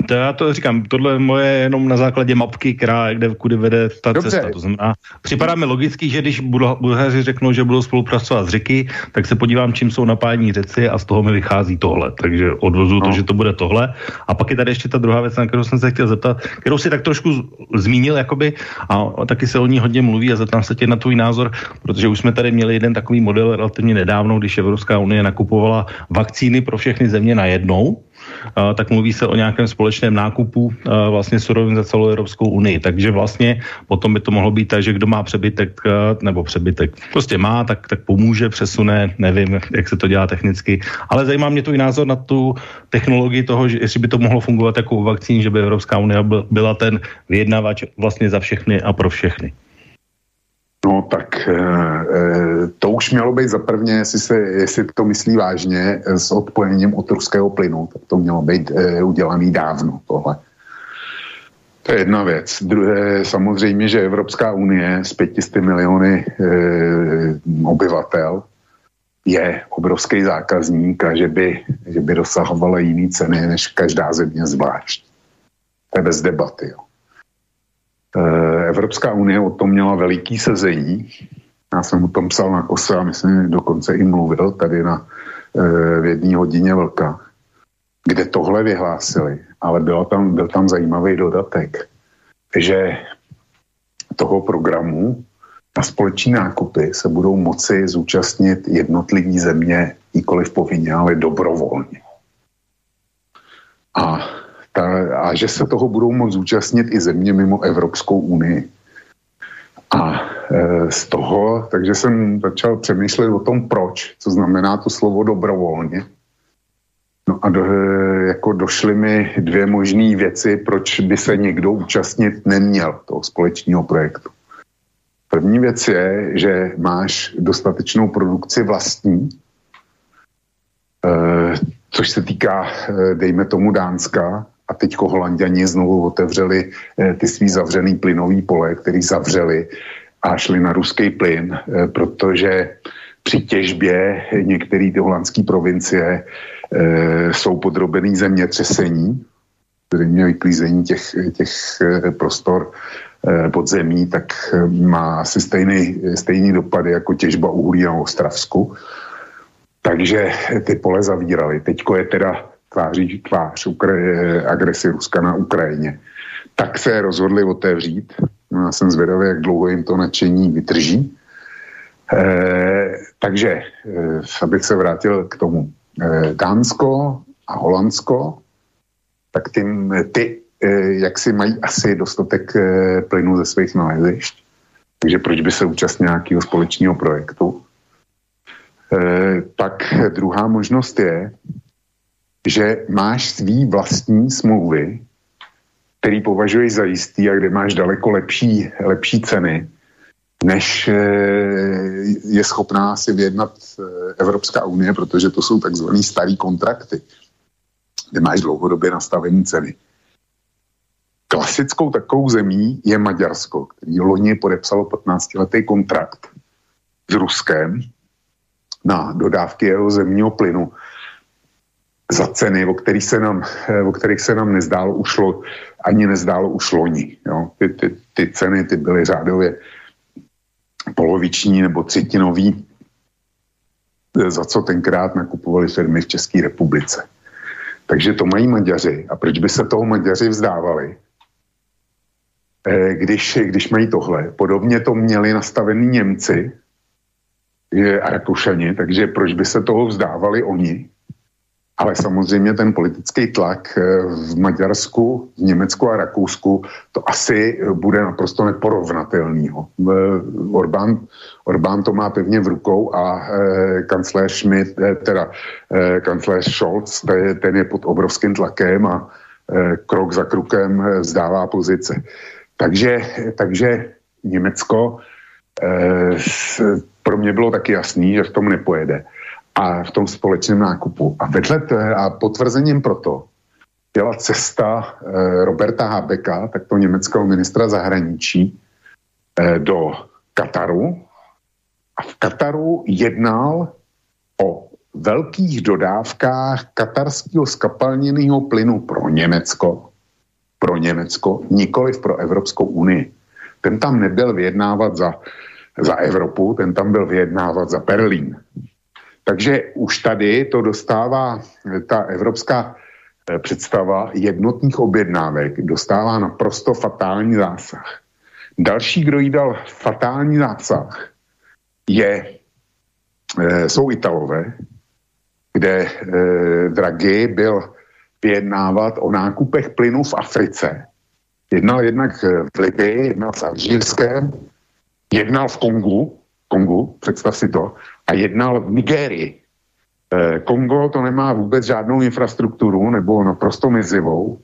To já to říkám, tohle moje jenom na základě mapky, která, kde, kudy vede ta Dobře. cesta. To znamená, připadá mi logický, že když Bulhaři řeknou, že budou spolupracovat s řeky, tak se podívám, čím jsou napájení řeci a z toho mi vychází tohle. Takže odvozu no. to, že to bude tohle. A pak je tady ještě ta druhá věc, na kterou jsem se chtěl zeptat, kterou si tak trošku zmínil, jakoby, a taky se o ní hodně mluví a zeptám se tě na tvůj názor, protože už jsme tady měli jeden takový model relativně nedávno, když Evropská unie nakupovala vakcíny pro všechny země najednou tak mluví se o nějakém společném nákupu vlastně surovin za celou Evropskou unii. Takže vlastně potom by to mohlo být tak, že kdo má přebytek nebo přebytek prostě má, tak, tak pomůže, přesune, nevím, jak se to dělá technicky. Ale zajímá mě to i názor na tu technologii toho, že jestli by to mohlo fungovat jako u vakcín, že by Evropská unie byla ten vyjednavač vlastně za všechny a pro všechny. No tak e, to už mělo být za prvně, jestli, se, jestli to myslí vážně s odpojením od ruského plynu, tak to mělo být udělaný dávno tohle. To je jedna věc. Druhé, samozřejmě, že Evropská unie s 500 miliony e, obyvatel je obrovský zákazník a že by, že by dosahovala jiný ceny než každá země zvlášť. To je bez debaty. Jo. Eh, Evropská unie o tom měla veliký sezení. Já jsem o tom psal na kose a myslím, dokonce i mluvil tady na, eh, v jedné hodině vlka, kde tohle vyhlásili, ale byla tam, byl tam zajímavý dodatek, že toho programu na společní nákupy se budou moci zúčastnit jednotlivý země nikoliv povinně, ale dobrovolně. A ta, a že se toho budou moct zúčastnit i země mimo Evropskou unii. A e, z toho, takže jsem začal přemýšlet o tom, proč, co znamená to slovo dobrovolně. No a do, e, jako došly mi dvě možné věci, proč by se někdo účastnit neměl toho společného projektu. První věc je, že máš dostatečnou produkci vlastní, e, což se týká, e, dejme tomu, Dánska, a teďko Holanděni znovu otevřeli eh, ty svý zavřený plynový pole, který zavřeli a šli na ruský plyn, eh, protože při těžbě některé ty holandské provincie eh, jsou podrobený zemětřesení, zřejmě vyklízení těch, těch prostor podzemí, tak má asi stejný, stejný dopady jako těžba uhlí na Ostravsku. Takže ty pole zavírali. Teďko je teda tváří tvář Ukra- agresi Ruska na Ukrajině, tak se rozhodli otevřít. No, já jsem zvědavý, jak dlouho jim to nadšení vydrží. E, takže, e, abych se vrátil k tomu. E, Dánsko a Holandsko, tak tím, ty, e, jak si mají asi dostatek e, plynu ze svých nalezišť, takže proč by se účastnil nějakého společného projektu? tak druhá možnost je, že máš svý vlastní smlouvy, který považuješ za jistý a kde máš daleko lepší, lepší ceny, než eh, je schopná si vyjednat eh, Evropská unie, protože to jsou takzvané staré kontrakty, kde máš dlouhodobě nastavené ceny. Klasickou takovou zemí je Maďarsko, který loni podepsalo 15-letý kontrakt s Ruskem na dodávky jeho zemního plynu za ceny, o kterých se nám, eh, o kterých se nám nezdálo ušlo, ani nezdálo už loni. Jo. Ty, ty, ty ceny ty byly řádově poloviční nebo třetinový, eh, za co tenkrát nakupovali firmy v České republice. Takže to mají Maďaři. A proč by se toho Maďaři vzdávali? Eh, když, když mají tohle. Podobně to měli nastavený Němci a Rakušani, takže proč by se toho vzdávali oni? Ale samozřejmě ten politický tlak eh, v Maďarsku, v Německu a Rakousku to asi bude naprosto neporovnatelného. Orbán, Orbán to má pevně v rukou a eh, kancléř Schmidt, eh, teda kancléř Scholz, ten je pod obrovským tlakem a krok za krokem zdává pozice. Takže, takže Německo pro mě bylo taky jasný, že v tom nepojede a v tom společném nákupu. A vedle t- a potvrzením proto byla cesta e, Roberta Habeka, takto německého ministra zahraničí, e, do Kataru. A v Kataru jednal o velkých dodávkách katarského skapalněného plynu pro Německo, pro Německo, nikoliv pro Evropskou unii. Ten tam nebyl vyjednávat za, za Evropu, ten tam byl vyjednávat za Berlín. Takže už tady to dostává ta evropská eh, představa jednotných objednávek, dostává naprosto fatální zásah. Další, kdo jí dal fatální zásah, je, e, jsou Italové, kde e, Draghi byl vyjednávat o nákupech plynu v Africe. Jednal jednak v Libii, jednal v Alžírském, jednal v Kongu, Kongu, představ si to, a jednal v Nigérii. Eh, Kongo to nemá vůbec žádnou infrastrukturu nebo naprosto mizivou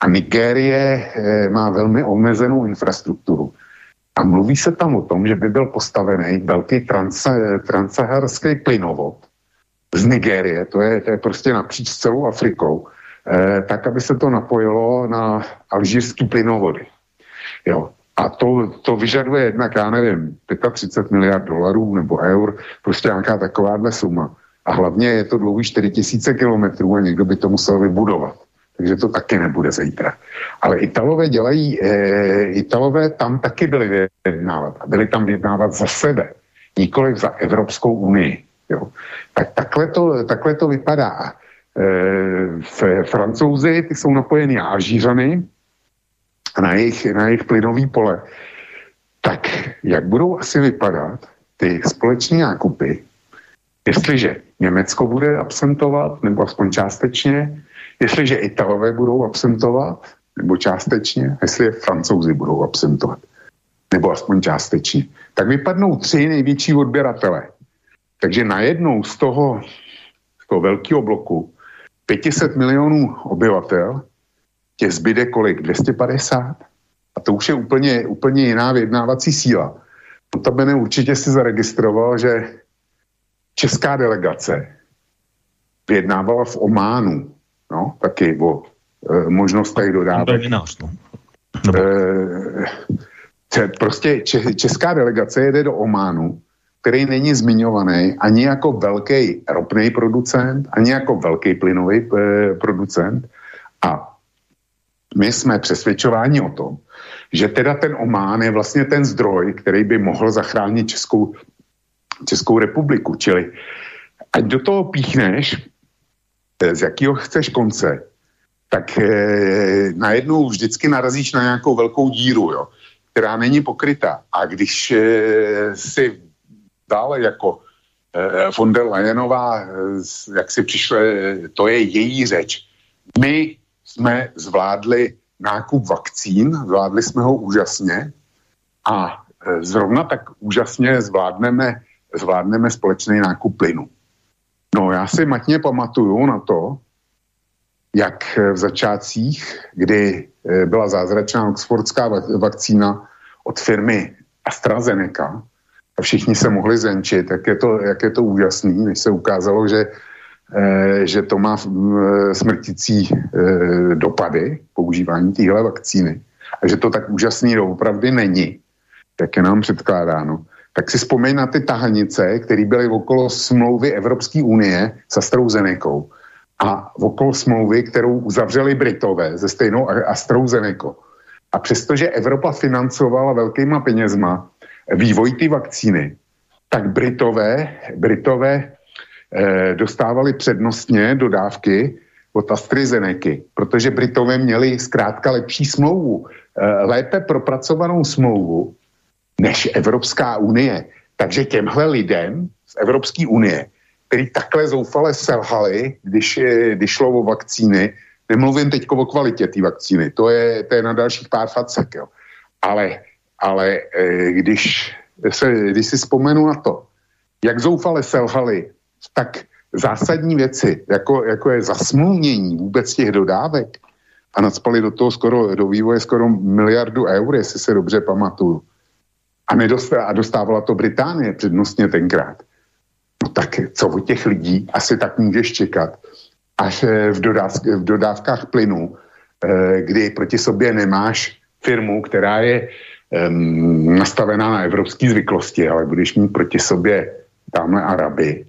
a Nigérie eh, má velmi omezenou infrastrukturu. A mluví se tam o tom, že by byl postavený velký trans, transsaharský plynovod z Nigérie, to je, to je prostě napříč celou Afrikou, eh, tak, aby se to napojilo na alžírský plynovody. Jo. A to, to vyžaduje jednak, já nevím, 35 miliard dolarů nebo eur, prostě nějaká takováhle suma. A hlavně je to dlouhý 4000 kilometrů a někdo by to musel vybudovat. Takže to taky nebude zítra. Ale Italové dělají, e, Italové tam taky byli vyjednávat. A byli tam vyjednávat za sebe, nikoli za Evropskou unii. Jo. Tak takhle to, takhle to vypadá. E, Francouzi, ty jsou napojeni Alžířany, na jejich, na jejich plynový pole, tak jak budou asi vypadat ty společní nákupy, jestliže Německo bude absentovat, nebo aspoň částečně, jestliže Italové budou absentovat, nebo částečně, jestli Francouzi budou absentovat, nebo aspoň částečně, tak vypadnou tři největší odběratele. Takže najednou z toho, z toho velkého bloku 500 milionů obyvatel těch zbyde kolik? 250? A to už je úplně, úplně jiná vyjednávací síla. Notabene určitě si zaregistroval, že česká delegace vyjednávala v Ománu, no, taky o e, možnostech dodávek. No. E, prostě če, česká delegace jede do Ománu, který není zmiňovaný ani jako velký ropný producent, ani jako velký plynový e, producent. A my jsme přesvědčováni o tom, že teda ten Omán je vlastně ten zdroj, který by mohl zachránit Českou, Českou republiku. Čili ať do toho píchneš, eh, z jakého chceš konce, tak eh, najednou vždycky narazíš na nějakou velkou díru, jo, která není pokrytá. A když eh, si dále jako eh, von der Leyenová, eh, jak si přišle, to je její řeč. My jsme zvládli nákup vakcín, zvládli jsme ho úžasně a e, zrovna tak úžasně zvládneme zvládneme společný nákup plynu. No já si matně pamatuju na to, jak v začátcích, kdy eh, byla zázračná oxfordská vakcína od firmy AstraZeneca, a všichni se mohli zenčit, jak je to, jak je to úžasný, než se ukázalo, že, že to má eh, smrtící dopady používání téhle vakcíny. A že to tak úžasný doopravdy není, jak je nám předkládáno, tak si vzpomeň na ty tahanice, které byly okolo smlouvy Evropské unie s AstraZenekou a okolo smlouvy, kterou uzavřeli Britové ze stejnou AstraZeneca. A přestože Evropa financovala velkýma penězma vývoj té vakcíny, tak Britové, Britové eh, dostávali přednostně dodávky od AstraZeneca, protože Britové měli zkrátka lepší smlouvu, eh, lépe propracovanou smlouvu než Evropská unie. Takže těmhle lidem z Evropské unie, který takhle zoufale selhali, když, když šlo o vakcíny, nemluvím teď o kvalitě té vakcíny, to je, to je na dalších pár facek, jo. Ale, ale eh, když, se, když si vzpomenu na to, jak zoufale selhali, tak zásadní věci, jako, jako je zasmluvnění vůbec těch dodávek a nadspali do toho skoro, do vývoje skoro miliardu eur, jestli se dobře pamatuju, a, nedostala, a dostávala to Británie přednostně tenkrát. No tak co od těch lidí asi tak můžeš čekat, až eh, v, dodáv, v dodávkách plynu, eh, kdy proti sobě nemáš firmu, která je um, nastavená na evropské zvyklosti, ale budeš mít proti sobě tamhle Araby,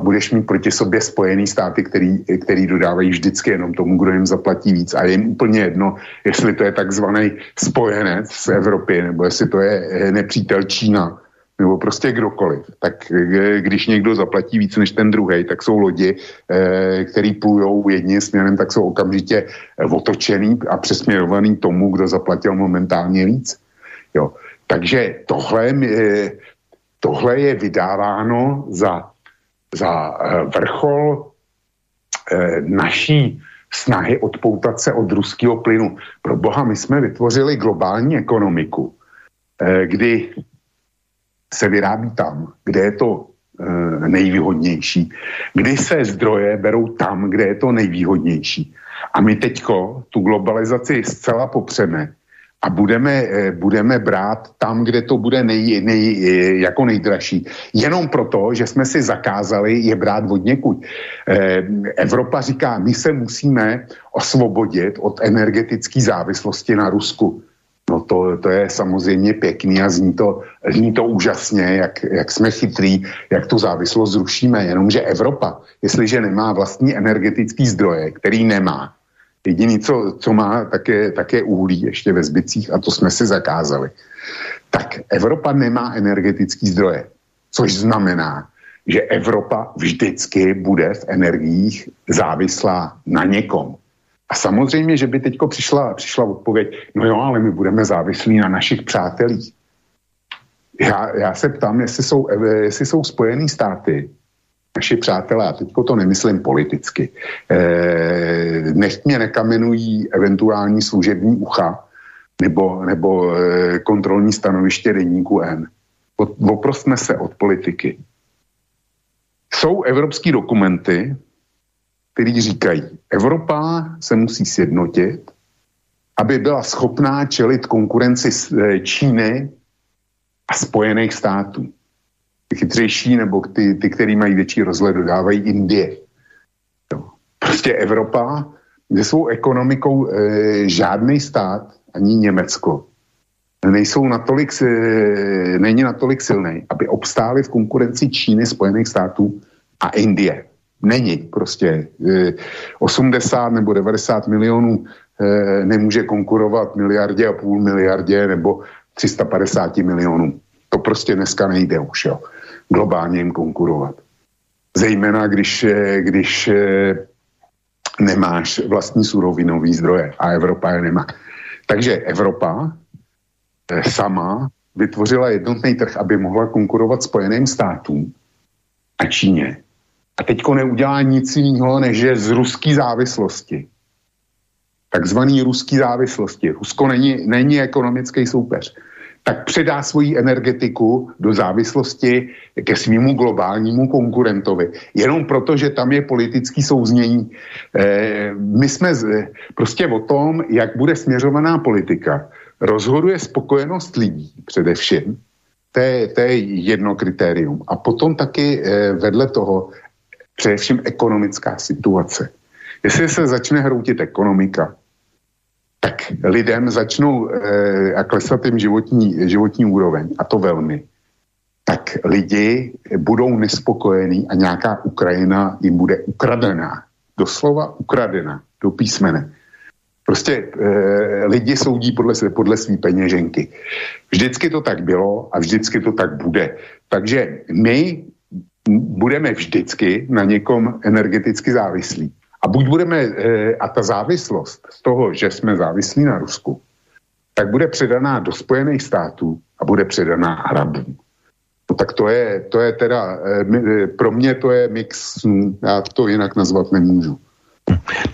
budeš mít proti sobě spojený státy, který, který dodávají vždycky jenom tomu, kdo jim zaplatí víc a je jim úplně jedno, jestli to je takzvaný spojenec z Evropy, nebo jestli to je eh, nepřítel Čína, nebo prostě kdokoliv. Tak eh, když někdo zaplatí víc než ten druhý, tak jsou lodi, eh, který plujou jedním směrem, tak jsou okamžitě otočený a přesměrovaný tomu, kdo zaplatil momentálně víc. Jo. Takže tohle, tohle je vydáváno za za eh, vrchol eh, naší snahy odpoutat se od ruského plynu. Pro boha, my jsme vytvořili globální ekonomiku, eh, kdy se vyrábí tam, kde je to nejvýhodnější, kdy se zdroje berou tam, kde je to nejvýhodnější. A my teďko tu globalizaci zcela popřeme a budeme, eh, budeme brát tam, kde to bude nej, nej, eh, jako nejdražší. Jenom proto, že jsme si zakázali je brát od někud. Eh, Evropa říká, my se musíme osvobodit od energetické závislosti na Rusku. No to, to je samozřejmě pěkný a zní to, zní to úžasně, jak, jak jsme chytrý, jak tu závislost zrušíme. Jenomže Evropa, jestliže nemá vlastní energetický zdroje, který nemá, Jediný, co, co má, tak je, tak je uhlí ještě ve zbytcích a to jsme si zakázali. Tak Evropa nemá energetický zdroje, což znamená, že Evropa vždycky bude v energiích závislá na někom. A samozřejmě, že by teď přišla, přišla odpověď, no jo, ale my budeme závislí na našich přátelích. Já, já se ptám, jestli jsou, jestli jsou Spojené státy naši přátelé, a teď to nemyslím politicky, eh, nech mě nekamenují eventuální služební ucha nebo, nebo eh, kontrolní stanoviště denníku N. Oprostme se od politiky. Jsou evropské dokumenty, které říkají, Evropa se musí sjednotit, aby byla schopná čelit konkurenci eh, Číny a Spojených států chytřejší nebo ty, ty který mají větší rozhled, dodávají Indie. No. Prostě Evropa se svou ekonomikou e, žádný stát, ani Německo, nejsou natolik, e, není natolik silný, aby obstáli v konkurenci Číny, Spojených států a Indie. Není prostě. E, 80 nebo 90 milionů e, nemůže konkurovat miliardě a půl miliardě nebo 350 milionů. To prostě dneska nejde už, jo globálně jim konkurovat. Zejména když, eh, když eh, nemáš vlastní surovinový zdroje a Evropa je nemá. Takže Evropa eh, sama vytvořila jednotný trh, aby mohla konkurovat Spojeným státům a Číně. A teďko neudělá nic jiného, než že z ruské závislosti. Takzvaný ruský závislosti. Rusko není, není ekonomický soupeř tak předá svoji energetiku do závislosti ke svému globálnímu konkurentovi. Jenom proto, že tam je politický souznění. E, my jsme z, prostě o tom, jak bude směřovaná politika, rozhoduje spokojenost lidí především. To je, to je jedno kritérium. A potom taky e, vedle toho především ekonomická situace. Jestli se začne hroutit ekonomika, tak lidem začnou e, a klesat jim životní, životní úroveň, a to velmi, tak lidi budou nespokojení a nějaká Ukrajina jim bude ukradená. Doslova ukradená do písmene. Prostě e, lidi soudí podle, podle své peněženky. Vždycky to tak bylo a vždycky to tak bude. Takže my budeme vždycky na někom energeticky závislí. A buď budeme, eh, a ta závislost z toho, že jsme závislí na Rusku, tak bude předaná do Spojených států a bude předaná Arabům. No tak to je, to je teda, eh, pro mě to je mix, hm, já to jinak nazvat nemůžu.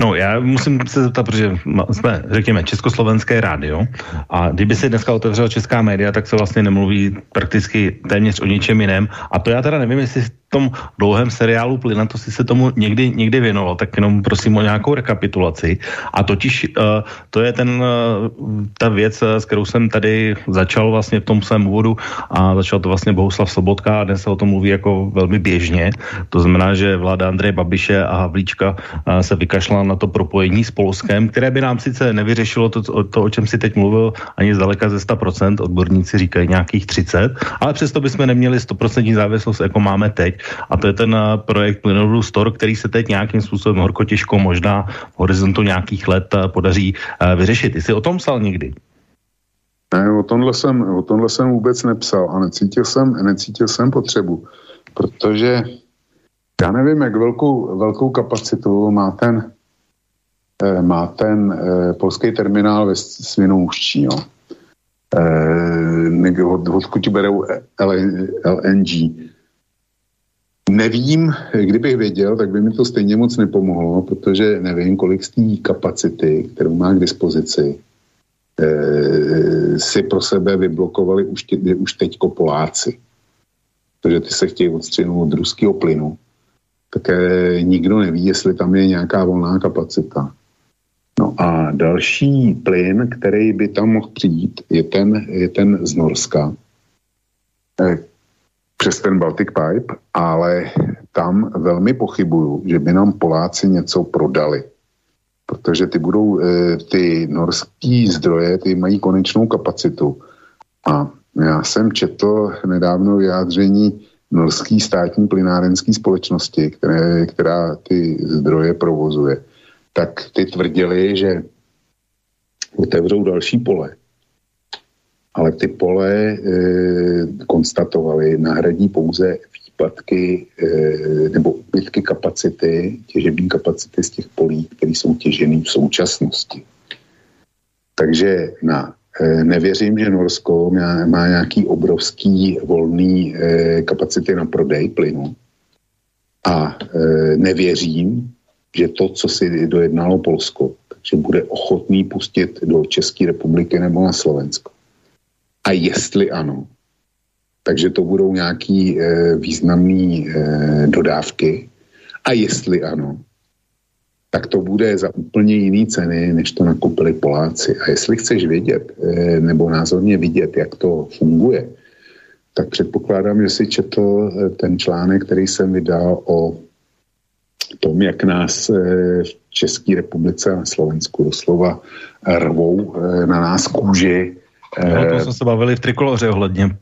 No, já musím se zeptat, protože jsme, řekněme, Československé rádio a kdyby se dneska otevřela česká média, tak se vlastně nemluví prakticky téměř o ničem jiném. A to já teda nevím, jestli tom dlouhém seriálu Plyna, to si se tomu někdy, někdy věnoval, tak jenom prosím o nějakou rekapitulaci. A totiž uh, to je ten, uh, ta věc, s kterou jsem tady začal vlastně v tom svém úvodu a začal to vlastně Bohuslav Sobotka a dnes se o tom mluví jako velmi běžně. To znamená, že vláda Andreje Babiše a Havlíčka uh, se vykašla na to propojení s Polskem, které by nám sice nevyřešilo to, to, o čem si teď mluvil, ani zdaleka ze 100%, odborníci říkají nějakých 30, ale přesto bychom neměli 100% závislost, jako máme teď. A to je ten eh, projekt Plynovodu Store, který se teď nějakým způsobem horko těžko možná v horizontu nějakých let eh, podaří eh, vyřešit. Jsi o tom psal někdy? Ne, o tomhle jsem, o tomhle jsem vůbec nepsal a necítil jsem, necítil jsem potřebu, protože já nevím, jak velkou, velkou kapacitu má ten, má ten polský terminál ve Svinouští, jo. Eh, od, odkud berou LNG. Nevím, kdybych věděl, tak by mi to stejně moc nepomohlo, protože nevím, kolik z té kapacity, kterou má k dispozici, eh, si pro sebe vyblokovali už, tě, už teďko Poláci. Protože ty se chtějí odstřihnout od ruského plynu. Také nikdo neví, jestli tam je nějaká volná kapacita. No a další plyn, který by tam mohl přijít, je ten, je ten z Norska, eh, přes ten Baltic Pipe, ale tam velmi pochybuju, že by nám Poláci něco prodali. Protože ty budou, eh, ty norský zdroje, ty mají konečnou kapacitu. A já jsem četl nedávno vyjádření norský státní plynárenské společnosti, které, která ty zdroje provozuje. Tak ty tvrdili, že otevřou další pole ale ty pole e, konstatovali, nahradí pouze výpadky e, nebo úbytky kapacity, těžební kapacity z těch polí, které jsou těžené v současnosti. Takže na, nevěřím, že Norsko má, nějaký obrovský volný e, kapacity na prodej plynu. A e, nevěřím, že to, co si dojednalo Polsko, takže bude ochotný pustit do České republiky nebo na Slovensko. A jestli ano, takže to budou nějaký e, významné e, dodávky. A jestli ano, tak to bude za úplně jiný ceny, než to nakupili Poláci. A jestli chceš vědět, e, nebo názorně vidět, jak to funguje, tak předpokládám, že si četl ten článek, který jsem vydal o tom, jak nás v České republice a na Slovensku doslova rvou na nás kůži No, to jsme se bavili v trikoloře ohledně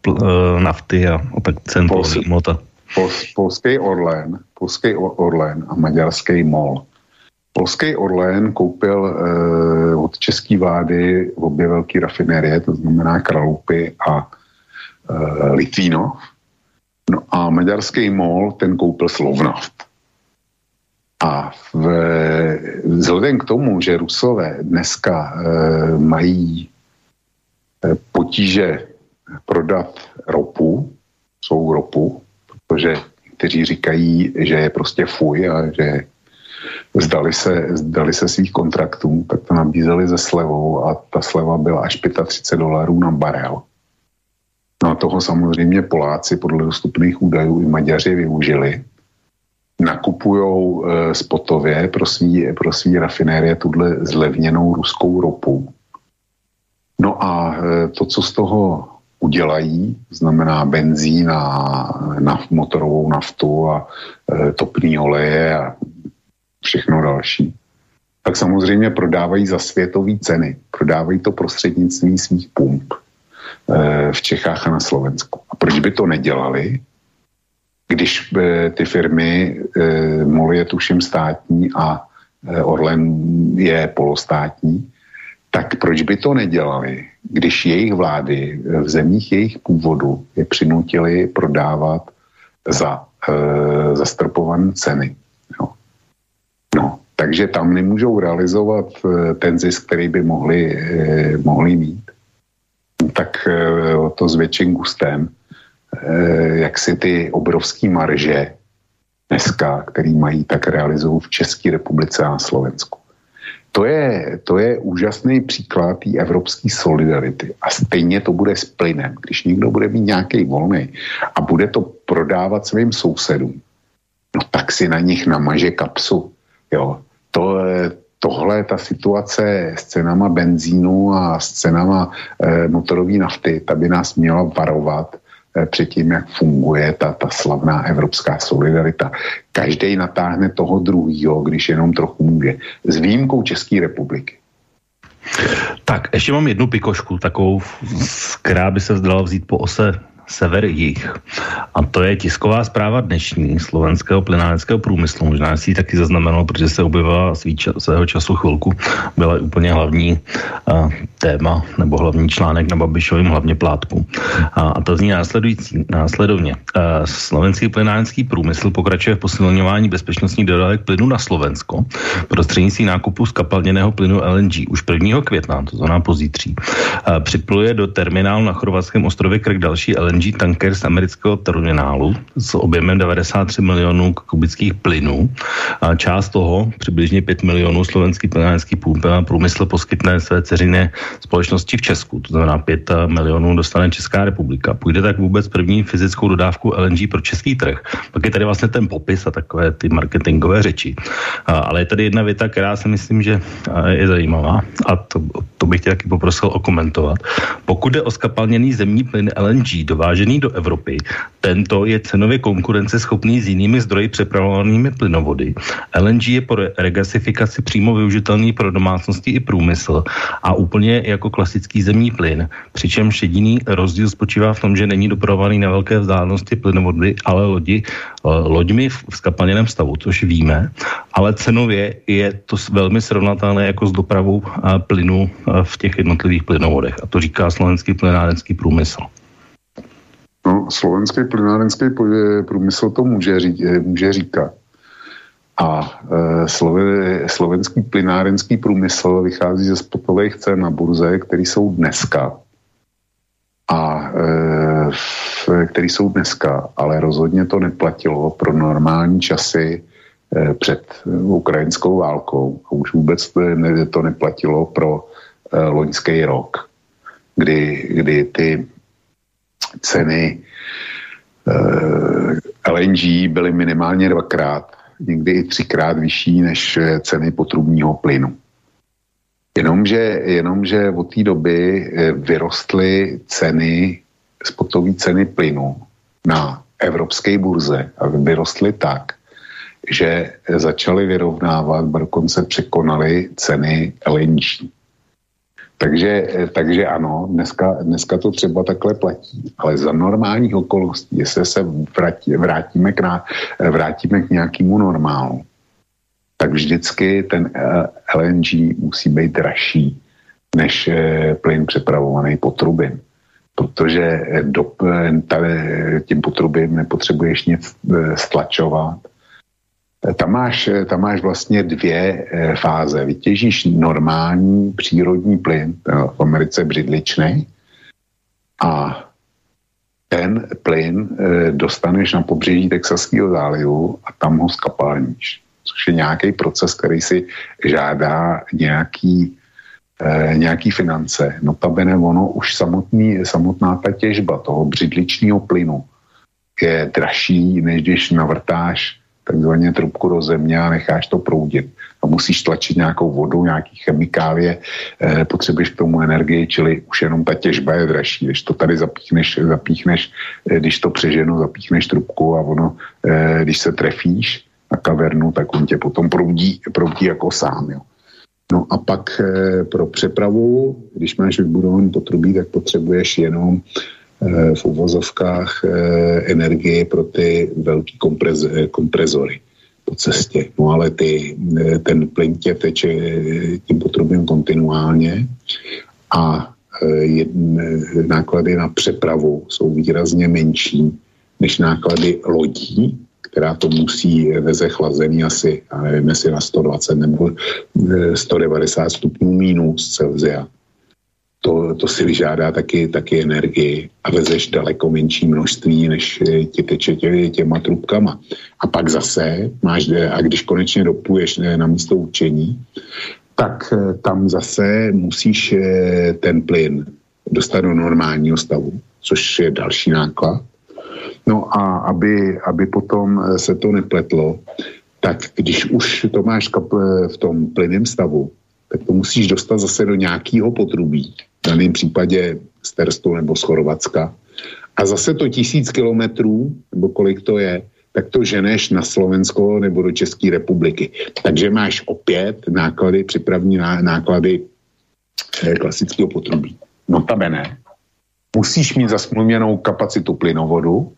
nafty a tak cen. Pols, polský Orlen, polský Orlen a maďarský MOL. Polský Orlen koupil uh, od české vlády obě velké rafinérie, to znamená Kralupy a uh, Litvínov. No a maďarský MOL ten koupil Slovnaft. A v, vzhledem k tomu, že Rusové dneska uh, mají potíže prodat ropu, svou ropu, protože kteří říkají, že je prostě fuj a že zdali se, zdali se svých kontraktů, tak to nabízeli ze slevou a ta sleva byla až 35 dolarů na barel. No a toho samozřejmě Poláci podle dostupných údajů i Maďaři využili. Nakupují e, spotově pro svý, pro svý rafinérie tuhle zlevněnou ruskou ropu. No a e, to, co z toho udělají, znamená benzín a naft, motorovou naftu a e, topný oleje a všechno další, tak samozřejmě prodávají za světové ceny. Prodávají to prostřednictvím svých pump e, v Čechách a na Slovensku. A proč by to nedělali, když e, ty firmy, e, MOL je tuším státní a Orlen je polostátní, tak proč by to nedělali, když jejich vlády v zemích jejich původu je přinutili prodávat za e, zastropované ceny. Jo. Takže tam nemůžou realizovat e, ten zisk, který by mohli, e, mohli mít. Tak e, to s větším gustem, jak si ty obrovské marže dneska, který mají, tak realizují v České republice a Slovensku to je, to je úžasný příklad té evropské solidarity. A stejně to bude s plynem. Když někdo bude mít nějaký volný a bude to prodávat svým sousedům, no tak si na nich namaže kapsu. Jo. To, tohle, ta situace s cenama benzínu a s cenama e, motorové nafty, ta by nás měla varovat Eh, před tím, jak funguje ta, ta slavná evropská solidarita. Každý natáhne toho druhého, když jenom trochu může. S výjimkou České republiky. Tak, ještě mám jednu pikošku, takovou, která by se zdala vzít po ose sever-jih. A to je tisková zpráva dnešní slovenského plynárenského průmyslu. Možná si ji taky zaznamenal, protože se objevila svého času chvilku. Byla úplně hlavní uh, téma nebo hlavní článek na Babišovým hlavně plátku. A, a to zní následující, následovně. Uh, slovenský plynárenský průmysl pokračuje v posilňování bezpečnostních dodávek plynu na Slovensko prostřednictvím nákupu skapalněného plynu LNG už 1. května, to znamená pozítří. Uh, připluje do terminálu na chorvatském ostrově Krk další LNG LNG tanker z amerického terminálu s objemem 93 milionů kubických plynů. A část toho, přibližně 5 milionů slovenský plynárenský průmysl poskytne své ceřiné společnosti v Česku, to znamená 5 milionů dostane Česká republika. Půjde tak vůbec první fyzickou dodávku LNG pro český trh. Pak je tady vlastně ten popis a takové ty marketingové řeči. A, ale je tady jedna věta, která si myslím, že je zajímavá a to, to bych tě taky poprosil okomentovat. Pokud jde o skapalněný zemní plyn LNG do dovážený do Evropy. Tento je cenově konkurenceschopný s jinými zdroji přepravovanými plynovody. LNG je po regasifikaci přímo využitelný pro domácnosti i průmysl a úplně jako klasický zemní plyn. Přičemž jediný rozdíl spočívá v tom, že není dopravovaný na velké vzdálenosti plynovody, ale lodi, loďmi v skapalněném stavu, což víme, ale cenově je to velmi srovnatelné jako s dopravou plynu v těch jednotlivých plynovodech. A to říká slovenský plynárenský průmysl. No, slovenský plynárenský průmysl to může, ří, eh, může říkat. A e, slove, slovenský plynárenský průmysl vychází ze spotových cen na burze, které jsou dneska. A e, které jsou dneska, ale rozhodně to neplatilo pro normální časy e, před ukrajinskou válkou. A už vůbec to, ne, to neplatilo pro e, loňský rok, kdy, kdy ty ceny eh, LNG byly minimálně dvakrát, někdy i třikrát vyšší než ceny potrubního plynu. Jenomže, jenomže od té doby eh, vyrostly ceny, spotové ceny plynu na evropské burze a vyrostly tak, že začaly vyrovnávat, dokonce překonaly ceny LNG. Takže, takže ano, dneska, dneska to třeba takhle platí, ale za normálních okolností, jestli se vrátí, vrátíme, k, ná, vrátíme k nějakému normálu, tak vždycky ten eh, LNG musí být dražší než eh, plyn přepravovaný potrubím. Protože do, eh, tím potrubím nepotřebuješ nic stlačovat, tam máš, tam máš vlastně dvě eh, fáze. Vytěžíš normální přírodní plyn, v Americe břidličný, a ten plyn eh, dostaneš na pobřeží Texaského zálivu a tam ho skapalníš. Což je nějaký proces, který si žádá nějaký nějaký finance. Notabene ono už samotný, samotná ta těžba toho břidličního plynu je dražší, než když navrtáš takzvaně trubku do země a necháš to proudit. A musíš tlačit nějakou vodu, nějaký chemikálie, eh, potřebuješ k tomu energii, čili už jenom ta těžba je dražší. Když to tady zapíchneš, zapíchneš eh, když to přeženu, zapíchneš trubku a ono, eh, když se trefíš na kavernu, tak on tě potom proudí, proudí jako sám. Jo. No a pak eh, pro přepravu, když máš vybudovaný potrubí, tak potřebuješ jenom Eh, v uvozovkách eh, energie pro ty velký komprez, eh, komprezory po cestě. No ale ty, ten plyn tě teče tím potrubím kontinuálně a náklady na přepravu jsou výrazně menší než náklady lodí, která to musí veze chlazení asi, já nevím, jestli na 120 nebo 190 stupňů minus Celzia to, to si vyžádá taky, taky energii a vezeš daleko menší množství, než ti teče tě, těma trubkama. A pak zase máš, a když konečně dopuješ na místo učení, tak eh, tam zase musíš eh, ten plyn dostat do normálního stavu, což je další náklad. No a aby, aby potom eh, se to nepletlo, tak když už to máš v tom plynném stavu, tak to musíš dostat zase do nějakého potrubí, daném případě z Terstu nebo z Chorvatska. A zase to tisíc kilometrů, nebo kolik to je, tak to ženeš na Slovensko nebo do České republiky. Takže máš opět náklady, připravní náklady eh, klasického potrubí. Notabene, musíš mít zasmluvněnou kapacitu plynovodu,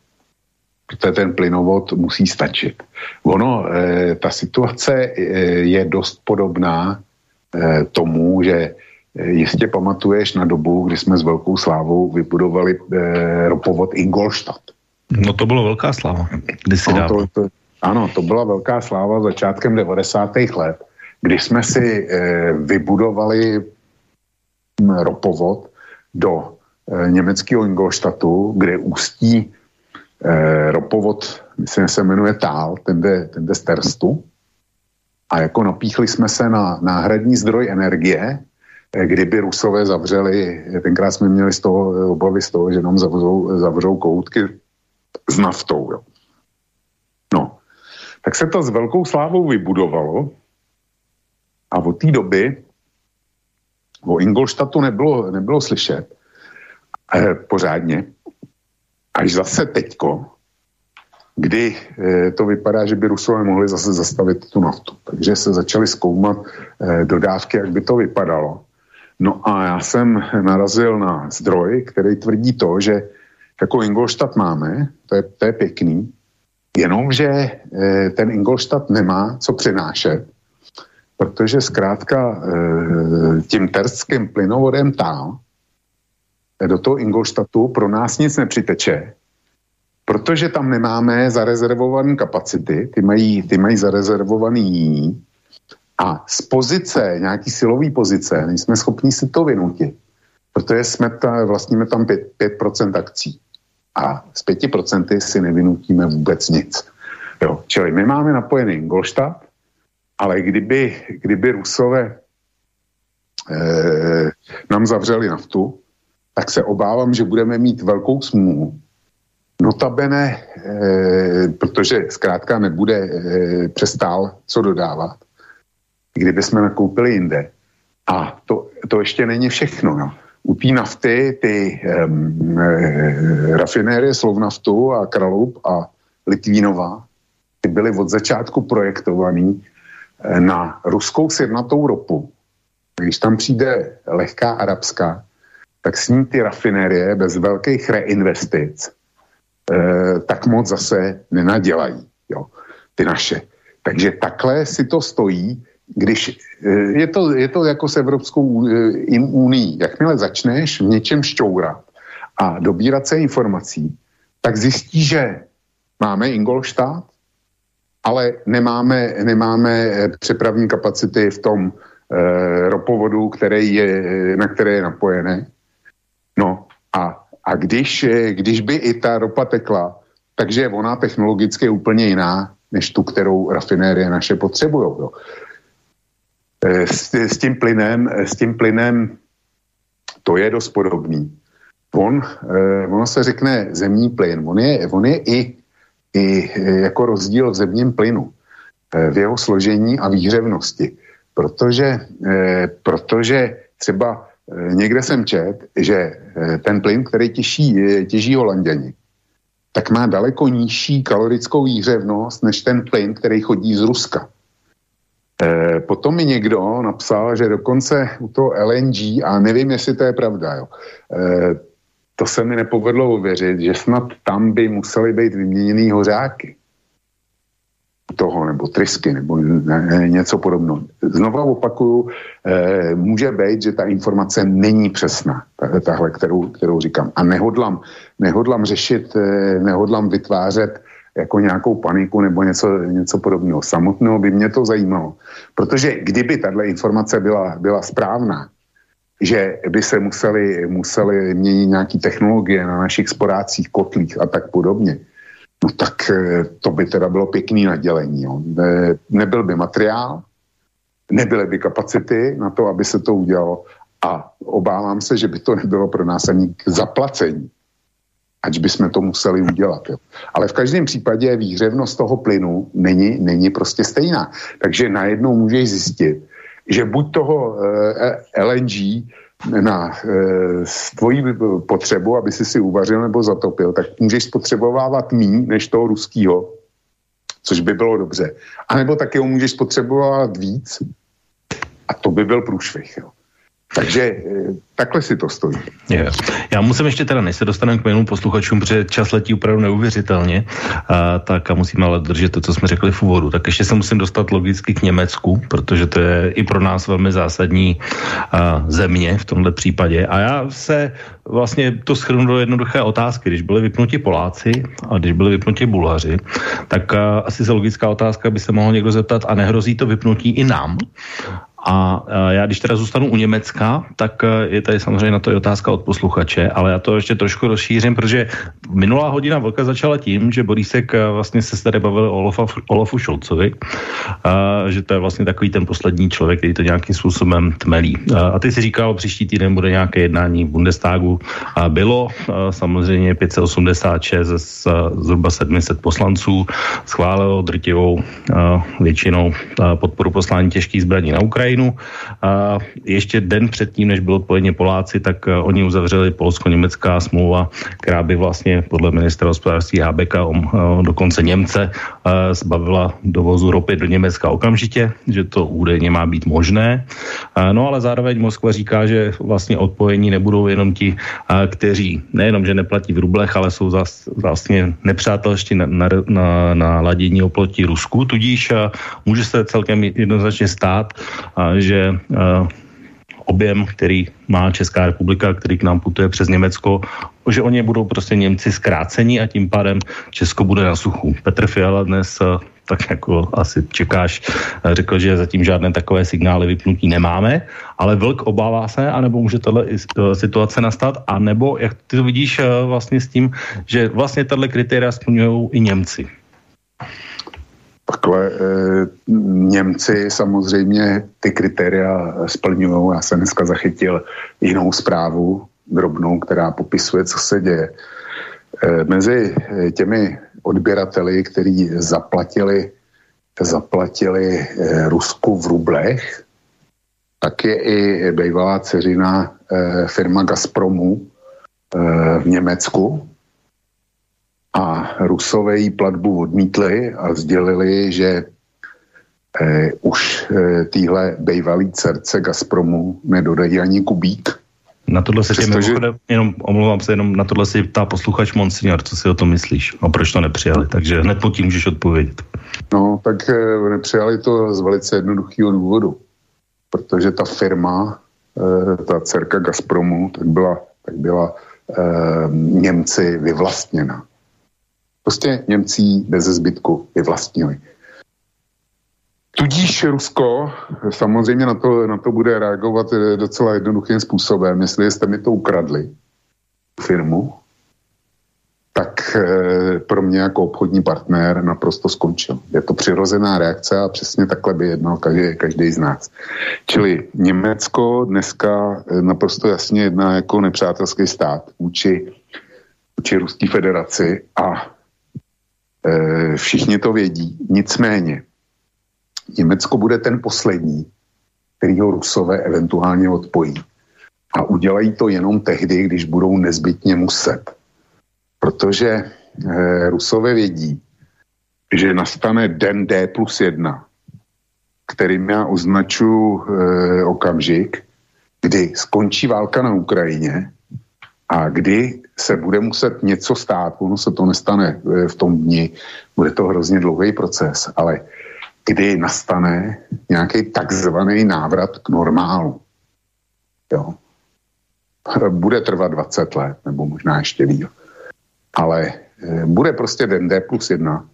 protože ten plynovod musí stačit. Ono, e, ta situace e, je dost podobná e, tomu, že Jistě pamatuješ na dobu, kdy jsme s velkou slávou vybudovali eh, ropovod Ingolstadt. No to bylo velká sláva. Kdy si no, to, to, ano, to byla velká sláva začátkem 90. let, kdy jsme si eh, vybudovali hm, ropovod do eh, německého Ingolstadtu, kde ústí eh, ropovod, myslím, se jmenuje Tál, ten jde, ten jde z Terstu. A jako napíchli jsme se na náhradní zdroj energie, kdyby Rusové zavřeli, tenkrát jsme měli z toho obavy z toho, že nám zavřou, zavřou koutky s naftou. Jo. No, tak se to s velkou slávou vybudovalo a od té doby o Ingolštatu nebylo, nebylo slyšet eh, pořádně. Až zase teďko, kdy eh, to vypadá, že by Rusové mohli zase zastavit tu naftu. Takže se začaly zkoumat eh, dodávky, jak by to vypadalo. No a já jsem narazil na zdroj, který tvrdí to, že jako Ingolstadt máme, to je, to je pěkný, jenomže eh, ten Ingolstadt nemá co přinášet, protože zkrátka eh, tím terským plynovodem tam do toho Ingolstadtu pro nás nic nepřiteče, protože tam nemáme zarezervované kapacity, ty mají, ty mají zarezervovaný a z pozice, nějaký silový pozice, nejsme schopni si to vynutit, protože jsme ta, vlastníme tam 5%, 5% akcí. A z 5% si nevynutíme vůbec nic. Jo. Čili my máme napojený Ingolstadt, ale kdyby, kdyby Rusové eh, nám zavřeli naftu, tak se obávám, že budeme mít velkou smůlu. Notabene, eh, protože zkrátka nebude eh, přestál co dodávat kdyby jsme nakoupili jinde. A to, to ještě není všechno. No. U té nafty, ty um, e, rafinérie Slovnaftu a Kralub a Litvínova, ty byly od začátku projektovaný e, na ruskou sjednatou ropu. Když tam přijde lehká arabská, tak s ní ty rafinérie bez velkých reinvestic e, tak moc zase nenadělají, jo, ty naše. Takže takhle si to stojí když eh, je to, je to jako s Evropskou eh, unii, jakmile začneš v něčem šťourat a dobírat se informací, tak zjistí, že máme Ingolstadt, ale nemáme, nemáme eh, přepravní kapacity v tom e, ropovodu, který je, na které je napojené. No a, a když, když by i ta ropa tekla, takže je ona technologicky úplně jiná, než tu, kterou rafinérie naše potřebují. S, s tím plynem, s tím plynem to je dost podobný. On, ono se řekne zemní plyn, on je, on je i, i jako rozdíl v zemním plynu v jeho složení a výhřevnosti. Protože, protože třeba někde jsem čet, že ten plyn, který těží, těží holanděni, tak má daleko nižší kalorickou výhřevnost než ten plyn, který chodí z Ruska. E, potom mi někdo napsal, že dokonce u toho LNG, a nevím, jestli to je pravda, jo, e, to se mi nepovedlo uvěřit, že snad tam by museli být vyměněný hořáky toho, nebo trysky, nebo něco podobného. Znova opakuju, eh, může být, že ta informace není přesná, tahle, kterou, kterou říkám. A nehodlám, nehodlám řešit, eh, nehodlám vytvářet jako nějakou paniku nebo něco, něco podobného. Samotného by mě to zajímalo. Protože kdyby tahle informace byla, byla správná, že by se museli, museli měnit nějaké technologie na našich sporácích, kotlích a tak podobně, no tak eh, to by teda bylo pěkný nadělení. Jo. Ne, nebyl by materiál, nebyly by kapacity na to, aby se to udělalo a obávám se, že by to nebylo pro nás ani k zaplacení, ať bychom to museli udělat. Jo. Ale v každém případě výhřevnost toho plynu není, není prostě stejná. Takže najednou můžeš zjistit, že buď toho eh, LNG na e, tvoji potřebu, aby si si uvařil nebo zatopil, tak můžeš spotřebovávat mí než toho ruského, což by bylo dobře. A nebo taky ho můžeš spotřebovat víc a to by byl průšvih. Jo. Takže eh, takhle si to stojí. Je. Já musím ještě teda, než se dostaneme k mému posluchačům, protože čas letí opravdu neuvěřitelně, a, tak a musíme ale držet to, co jsme řekli v úvodu. Tak ještě se musím dostat logicky k Německu, protože to je i pro nás velmi zásadní a, země v tomhle případě. A já se vlastně to schrnu do jednoduché otázky. Když byli vypnuti Poláci a když byli vypnuti Bulhaři, tak a, asi se logická otázka by se mohl někdo zeptat, a nehrozí to vypnutí i nám? A já když teda zůstanu u Německa, tak e, je tady samozřejmě na to i otázka od posluchače, ale já to ještě trošku rozšířím, protože minulá hodina vlka začala tím, že Borísek e, vlastně se tady bavil o Olofa, Olofu Šolcovi, že to je vlastně takový ten poslední člověk, který to nějakým způsobem tmelí. A, ty si říkal, příští týden bude nějaké jednání v Bundestagu. A bylo samozřejmě 586 z zhruba 700 poslanců schválilo drtivou většinou podporu poslání těžkých zbraní na Ukrajinu Ukrajinu. A ještě den předtím, než bylo odpovědně Poláci, tak uh, oni uzavřeli polsko-německá smlouva, která by vlastně podle ministra hospodářství um, uh, dokonce Němce uh, zbavila dovozu ropy do Německa okamžitě, že to údajně má být možné. No ale zároveň Moskva říká, že vlastně odpojení nebudou jenom ti, kteří nejenom, že neplatí v rublech, ale jsou zas, vlastně nepřátelští na, na, na, na ladění oproti Rusku, tudíž může se celkem jednoznačně stát, že objem, který má Česká republika, který k nám putuje přes Německo, že oni budou prostě Němci zkráceni a tím pádem Česko bude na suchu. Petr Fiala dnes tak jako asi čekáš, řekl, že zatím žádné takové signály vypnutí nemáme, ale Vlk obává se, anebo může tato situace nastat, anebo jak ty to vidíš vlastně s tím, že vlastně tato kritéria splňují i Němci. Takhle e, Němci samozřejmě ty kritéria splňují. Já jsem dneska zachytil jinou zprávu, drobnou, která popisuje, co se děje. E, mezi těmi odběrateli, kteří zaplatili, zaplatili e, Rusku v rublech, tak je i bývalá dceřina e, firma Gazpromu e, v Německu, a Rusové jí platbu odmítli a sdělili, že eh, už eh, týhle bejvalý dcerce Gazpromu nedodají ani kubík. Na tohle se tě že... jenom omlouvám se, jenom na tohle si ptá posluchač Monsignor, co si o tom myslíš a proč to nepřijali, takže hned po tím můžeš odpovědět. No, tak eh, nepřijali to z velice jednoduchého důvodu, protože ta firma, eh, ta dcerka Gazpromu, tak byla, tak byla eh, Němci vyvlastněna. Prostě Němci bez zbytku vyvlastnili. Tudíž Rusko samozřejmě na to, na to bude reagovat eh, docela jednoduchým způsobem. Jestli jste mi to ukradli, firmu, tak e, pro mě jako obchodní partner naprosto skončil. Je to přirozená reakce a přesně takhle by jednal každý, každý z nás. Čili Německo dneska e, naprosto jasně jedná jako nepřátelský stát vůči, vůči Ruské federaci a všichni to vědí. Nicméně Německo bude ten poslední, který ho Rusové eventuálně odpojí. A udělají to jenom tehdy, když budou nezbytně muset protože eh, Rusové vědí, že nastane den D plus jedna, kterým já označuji eh, okamžik, kdy skončí válka na Ukrajině a kdy se bude muset něco stát, ono se to nestane eh, v tom dni, bude to hrozně dlouhý proces, ale kdy nastane nějaký takzvaný návrat k normálu. Jo. Bude trvat 20 let, nebo možná ještě víc ale eh, bude prostě den D plus jedna,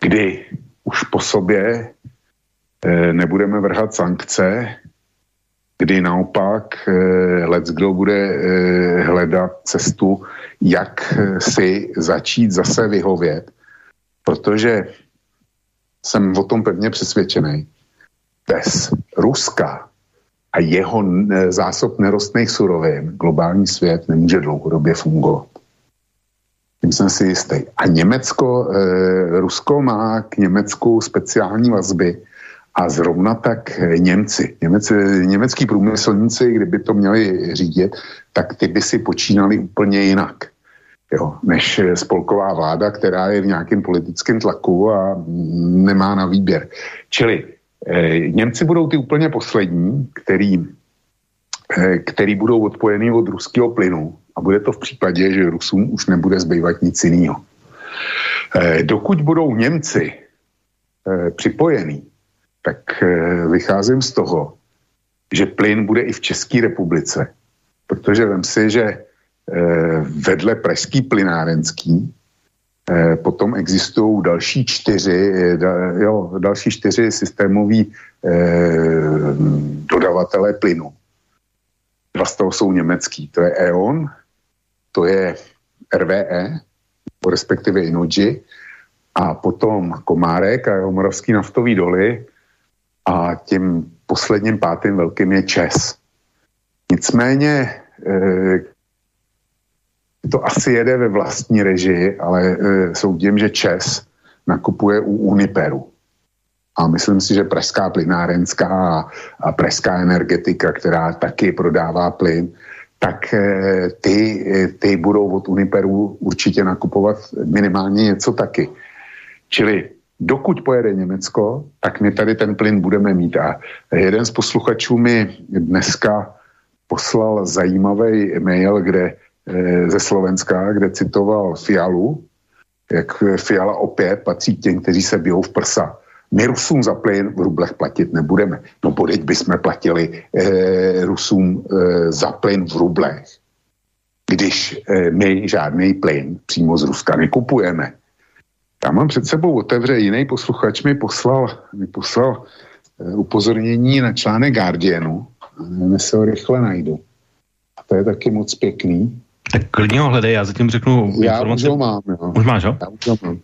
kdy už po sobě eh, nebudeme vrhat sankce, kdy naopak eh, let kdo bude hledat cestu, jak si začít zase vyhovět, protože jsem o tom pevně přesvědčený. Bez Ruska a jeho zásob nerostných surovin globální svět nemůže dlouhodobě fungovat. Tím jsem si jistý. A Německo, eh, Rusko má k Německu speciální vazby a zrovna tak Němci. Němec, německý průmyslníci, kdyby to měli řídit, tak ty by si počínali úplně jinak. Jo, než spolková vláda, která je v nějakém politickém tlaku a nemá na výběr. Čili eh, Němci budou ty úplně poslední, který, eh, který budou odpojený od ruského plynu a bude to v případě, že Rusům už nebude zbývat nic jiného. Eh, dokud budou Němci eh, připojení, tak eh, vycházím z toho, že plyn bude i v České republice. Protože vím si, že vedle pražský plynárenský potom existují další čtyři, jo, další čtyři systémoví dodavatelé plynu. Dva z toho jsou německý. To je E.ON, to je RVE, respektive Inuji, a potom Komárek a jeho moravský naftový doly a tím posledním pátým velkým je Čes. Nicméně e, to asi jede ve vlastní režii, ale e, soudím, že Čes nakupuje u Uniperu. A myslím si, že Pražská plynárenská a, a Pražská energetika, která taky prodává plyn, tak eh, ty, eh, ty budou od Uniperu určitě nakupovat minimálně něco taky. Čili dokud pojede Německo, tak my tady ten plyn budeme mít. A jeden z posluchačů mi dneska poslal zajímavý mail, kde eh, ze Slovenska, kde citoval Fialu, jak Fiala opět patří těm, kteří se bijou v prsa my Rusům za plyn v rublech platit nebudeme. No podeď bychom platili eh, Rusům eh, za plyn v rublech, když eh, my žádný plyn přímo z Ruska nekupujeme. Já mám před sebou otevře, jiný posluchač mi poslal, mi poslal eh, upozornění na článek Guardianu. Nevím, jestli ho rychle najdu. A to je taky moc pěkný. Tak klidně ho hledej, já zatím řeknu já informace. Já už ho mám, jo. Už máš, jo? Já už ho mám.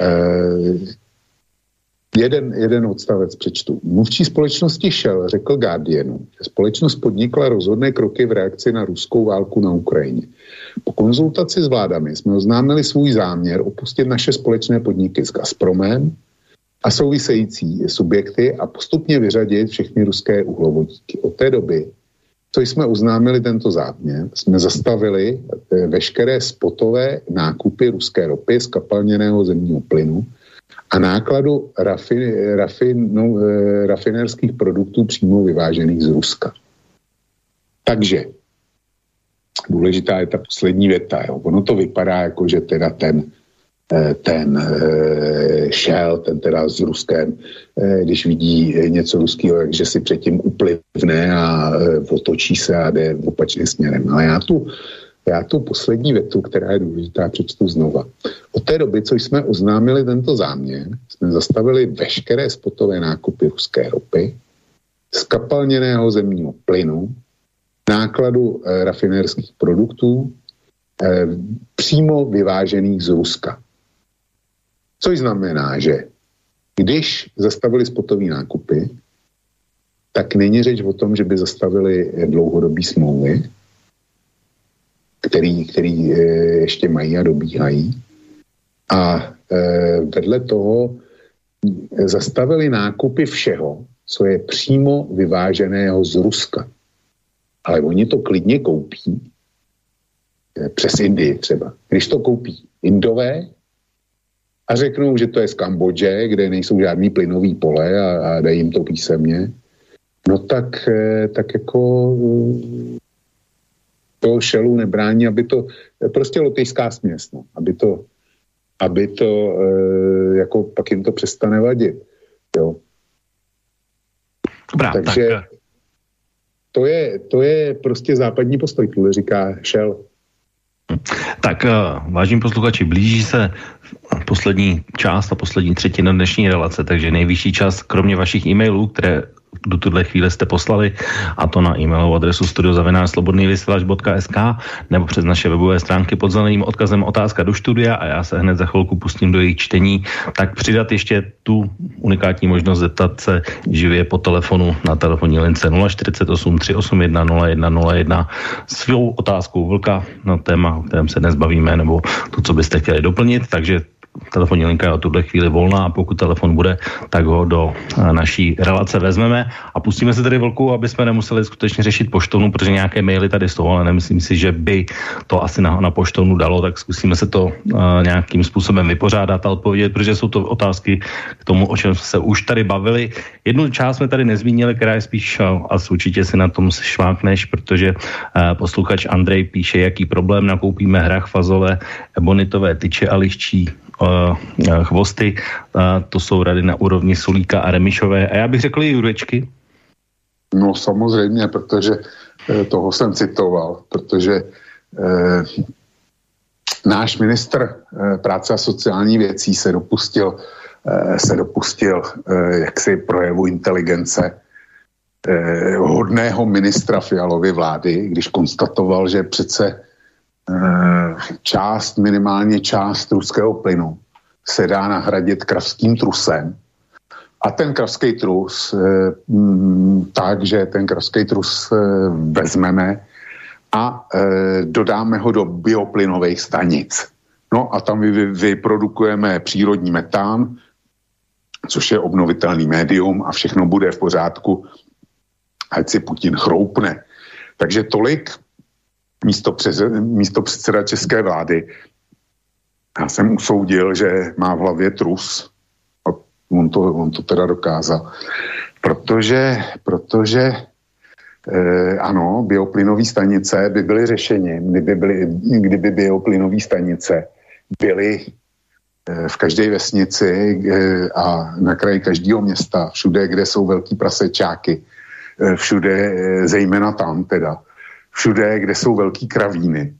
Eh, Jeden, jeden odstavec přečtu. Mluvčí společnosti Shell řekl Guardianu, že společnost podnikla rozhodné kroky v reakci na ruskou válku na Ukrajině. Po konzultaci s vládami jsme oznámili svůj záměr opustit naše společné podniky s Gazpromem a související subjekty a postupně vyřadit všechny ruské uhlovodíky. Od té doby, co jsme oznámili tento záměr, jsme zastavili eh, veškeré spotové nákupy ruské ropy z kapalněného zemního plynu, a nákladu rafin, rafin, no, e, rafinerských produktů přímo vyvážených z Ruska. Takže důležitá je ta poslední věta. Jo. Ono to vypadá jako, že teda ten, e, ten šel, ten teda s Ruskem, když vidí něco ruského, že si předtím uplivne a otočí se a jde opačným směrem. Ale já tu já tu poslední větu, která je důležitá, přečtu znova. Od té doby, co jsme oznámili tento záměr, jsme zastavili veškeré spotové nákupy ruské ropy, skapalněného zemního plynu, nákladu e, rafinerských produktů, eh, přímo vyvážených z Ruska. Což znamená, že když zastavili spotové nákupy, tak není řeč o tom, že by zastavili dlouhodobý smlouvy, který, který eh, ještě mají a dobíhají. A eh, vedle toho zastavili nákupy všeho, co je přímo vyváženého z Ruska. Ale oni to klidně koupí eh, přes Indii třeba. Když to koupí Indové a řeknou, že to je z Kambodže, kde nejsou žádný plynový pole a, a dají jim to písemně, no tak, tak jako toho šelu nebrání, aby to, prostě lotejská směs, no, aby to, aby to, e, jako pak jim to přestane vadit, jo. Dobrá, Takže tak... Eh. to je, to je prostě západní postoj, který říká šel. Tak eh, vážení posluchači, blíží se poslední část a poslední třetina dnešní relace, takže nejvyšší čas, kromě vašich e-mailů, které do tuhle chvíli jste poslali a to na e-mailovou adresu studiozavinářslobodnývysílač.sk nebo přes naše webové stránky pod zeleným odkazem otázka do studia a já se hned za chvilku pustím do jejich čtení, tak přidat ještě tu unikátní možnost zeptat se živě po telefonu na telefonní lince 048 381 0101 svou otázkou vlka na téma, o kterém se dnes bavíme, nebo to, co byste chtěli doplnit, takže telefonní linka je o tuhle chvíli volná a pokud telefon bude, tak ho do eh, naší relace vezmeme a pustíme se tedy vlku, aby jsme nemuseli skutečně řešit poštovnu, protože nějaké maily tady jsou, ale nemyslím si, že by to asi na, na poštovnu dalo, tak zkusíme se to uh, nějakým způsobem vypořádat a odpovědět, protože jsou to otázky k tomu, o čem se už tady bavili. Jednu část jsme tady nezmínili, která je spíš, a určitě si na tom švákneš, protože uh, posluchač Andrej píše, jaký problém nakoupíme hrach, fazole, bonitové tyče a liščí chvosty. Uh, to jsou rady na úrovni Sulíka a Remišové. A já bych řekl i Jurečky. No samozřejmě, protože eh, toho jsem citoval, protože eh, náš ministr eh, práce a sociální věcí se dopustil, eh, se dopustil eh, jaksi projevu inteligence eh, hodného ministra Fialovy vlády, když konstatoval, že přece Eh, část, minimálně část ruského plynu se dá nahradit kravským trusem. A ten kravský trus, eh, mm, takže ten kravský trus eh, vezmeme a dodáme ho do bioplynových stanic. No a tam vy, vyprodukujeme přírodní metán, což je obnovitelný médium a všechno bude v pořádku, ať si Putin chroupne. Takže tolik místo, přeze, místo předseda české vlády. Já jsem usoudil, že má v hlavě trus. A on to, on to teda dokázal. Protože, protože eh, ano, bioplynové stanice by byly řešením, kdyby, byly, kdyby bioplynové stanice byly eh, v každé vesnici eh, a na kraji každého města, všude, kde jsou velký prasečáky, eh, všude, zejména tam teda, všude, kde jsou velký kravíny.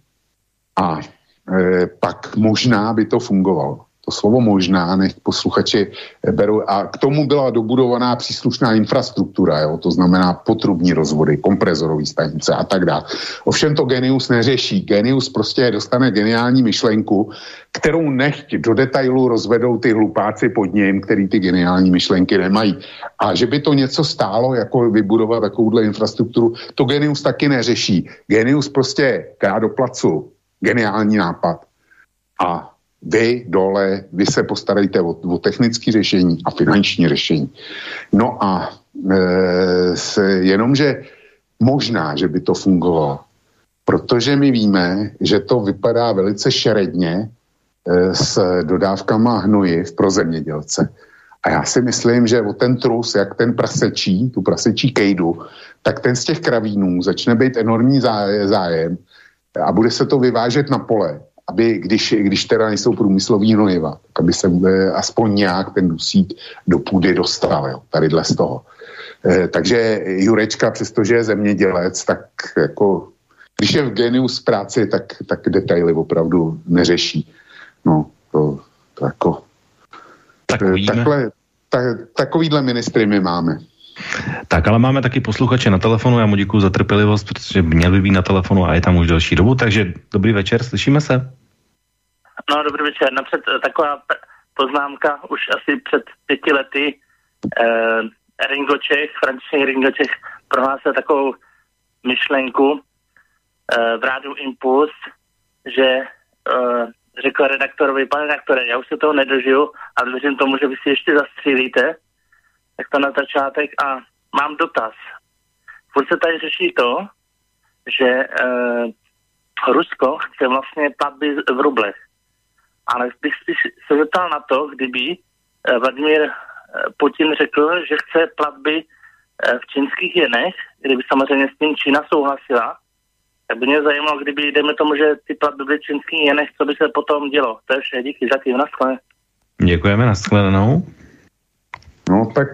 A e, pak možná by to fungovalo. To slovo možná, nech posluchači berou. A k tomu byla dobudovaná příslušná infrastruktura, jo? to znamená potrubní rozvody, komprezorové stanice a tak dále. Ovšem to Genius neřeší. Genius prostě dostane geniální myšlenku, kterou nechť do detailu rozvedou ty hlupáci pod ním, který ty geniální myšlenky nemají. A že by to něco stálo, jako vybudovat takovouhle infrastrukturu, to Genius taky neřeší. Genius prostě dá do placu geniální nápad. A vy dole, vy se postarejte o, o technické řešení a finanční řešení. No a e, se, jenomže možná, že by to fungovalo, protože my víme, že to vypadá velice šeredně e, s dodávkama hnojiv pro zemědělce. A já si myslím, že o ten trus, jak ten prasečí, tu prasečí kejdu, tak ten z těch kravínů začne být enormní zájem a bude se to vyvážet na pole aby, když, když teda nejsou průmyslový hnojiva, tak aby se e, aspoň nějak ten dusík do půdy dostal, jo, tadyhle z toho. E, takže Jurečka, přestože je zemědělec, tak jako, když je v genius práci, tak, tak detaily opravdu neřeší. No, to, to jako... Tak e, takhle, tak, takovýhle ministry my máme. Tak, ale máme taky posluchače na telefonu, já mu děkuji za trpělivost, protože měl by být na telefonu a je tam už delší dobu, takže dobrý večer, slyšíme se? No, dobrý večer. Napřed eh, taková poznámka, už asi před pěti lety eh, Ringo Čech, František Ringo Čech prohlásil takovou myšlenku eh, v rádiu Impuls, že eh, řekl redaktorovi, pane redaktore, já už se toho nedožiju, ale věřím tomu, že vy si ještě zastřílíte, tak to na začátek a mám dotaz. Furt se tady řeší to, že eh, Rusko chce vlastně platby v rublech. Ale bych se zeptal na to, kdyby eh, Vladimír eh, Putin řekl, že chce platby eh, v čínských jenech, kdyby samozřejmě s tím Čína souhlasila, tak by mě zajímalo, kdyby, jdeme tomu, že ty platby byly čínských jenech, co by se potom dělo. To je vše, díky zatím, naschle. Děkujeme, nashledanou. No tak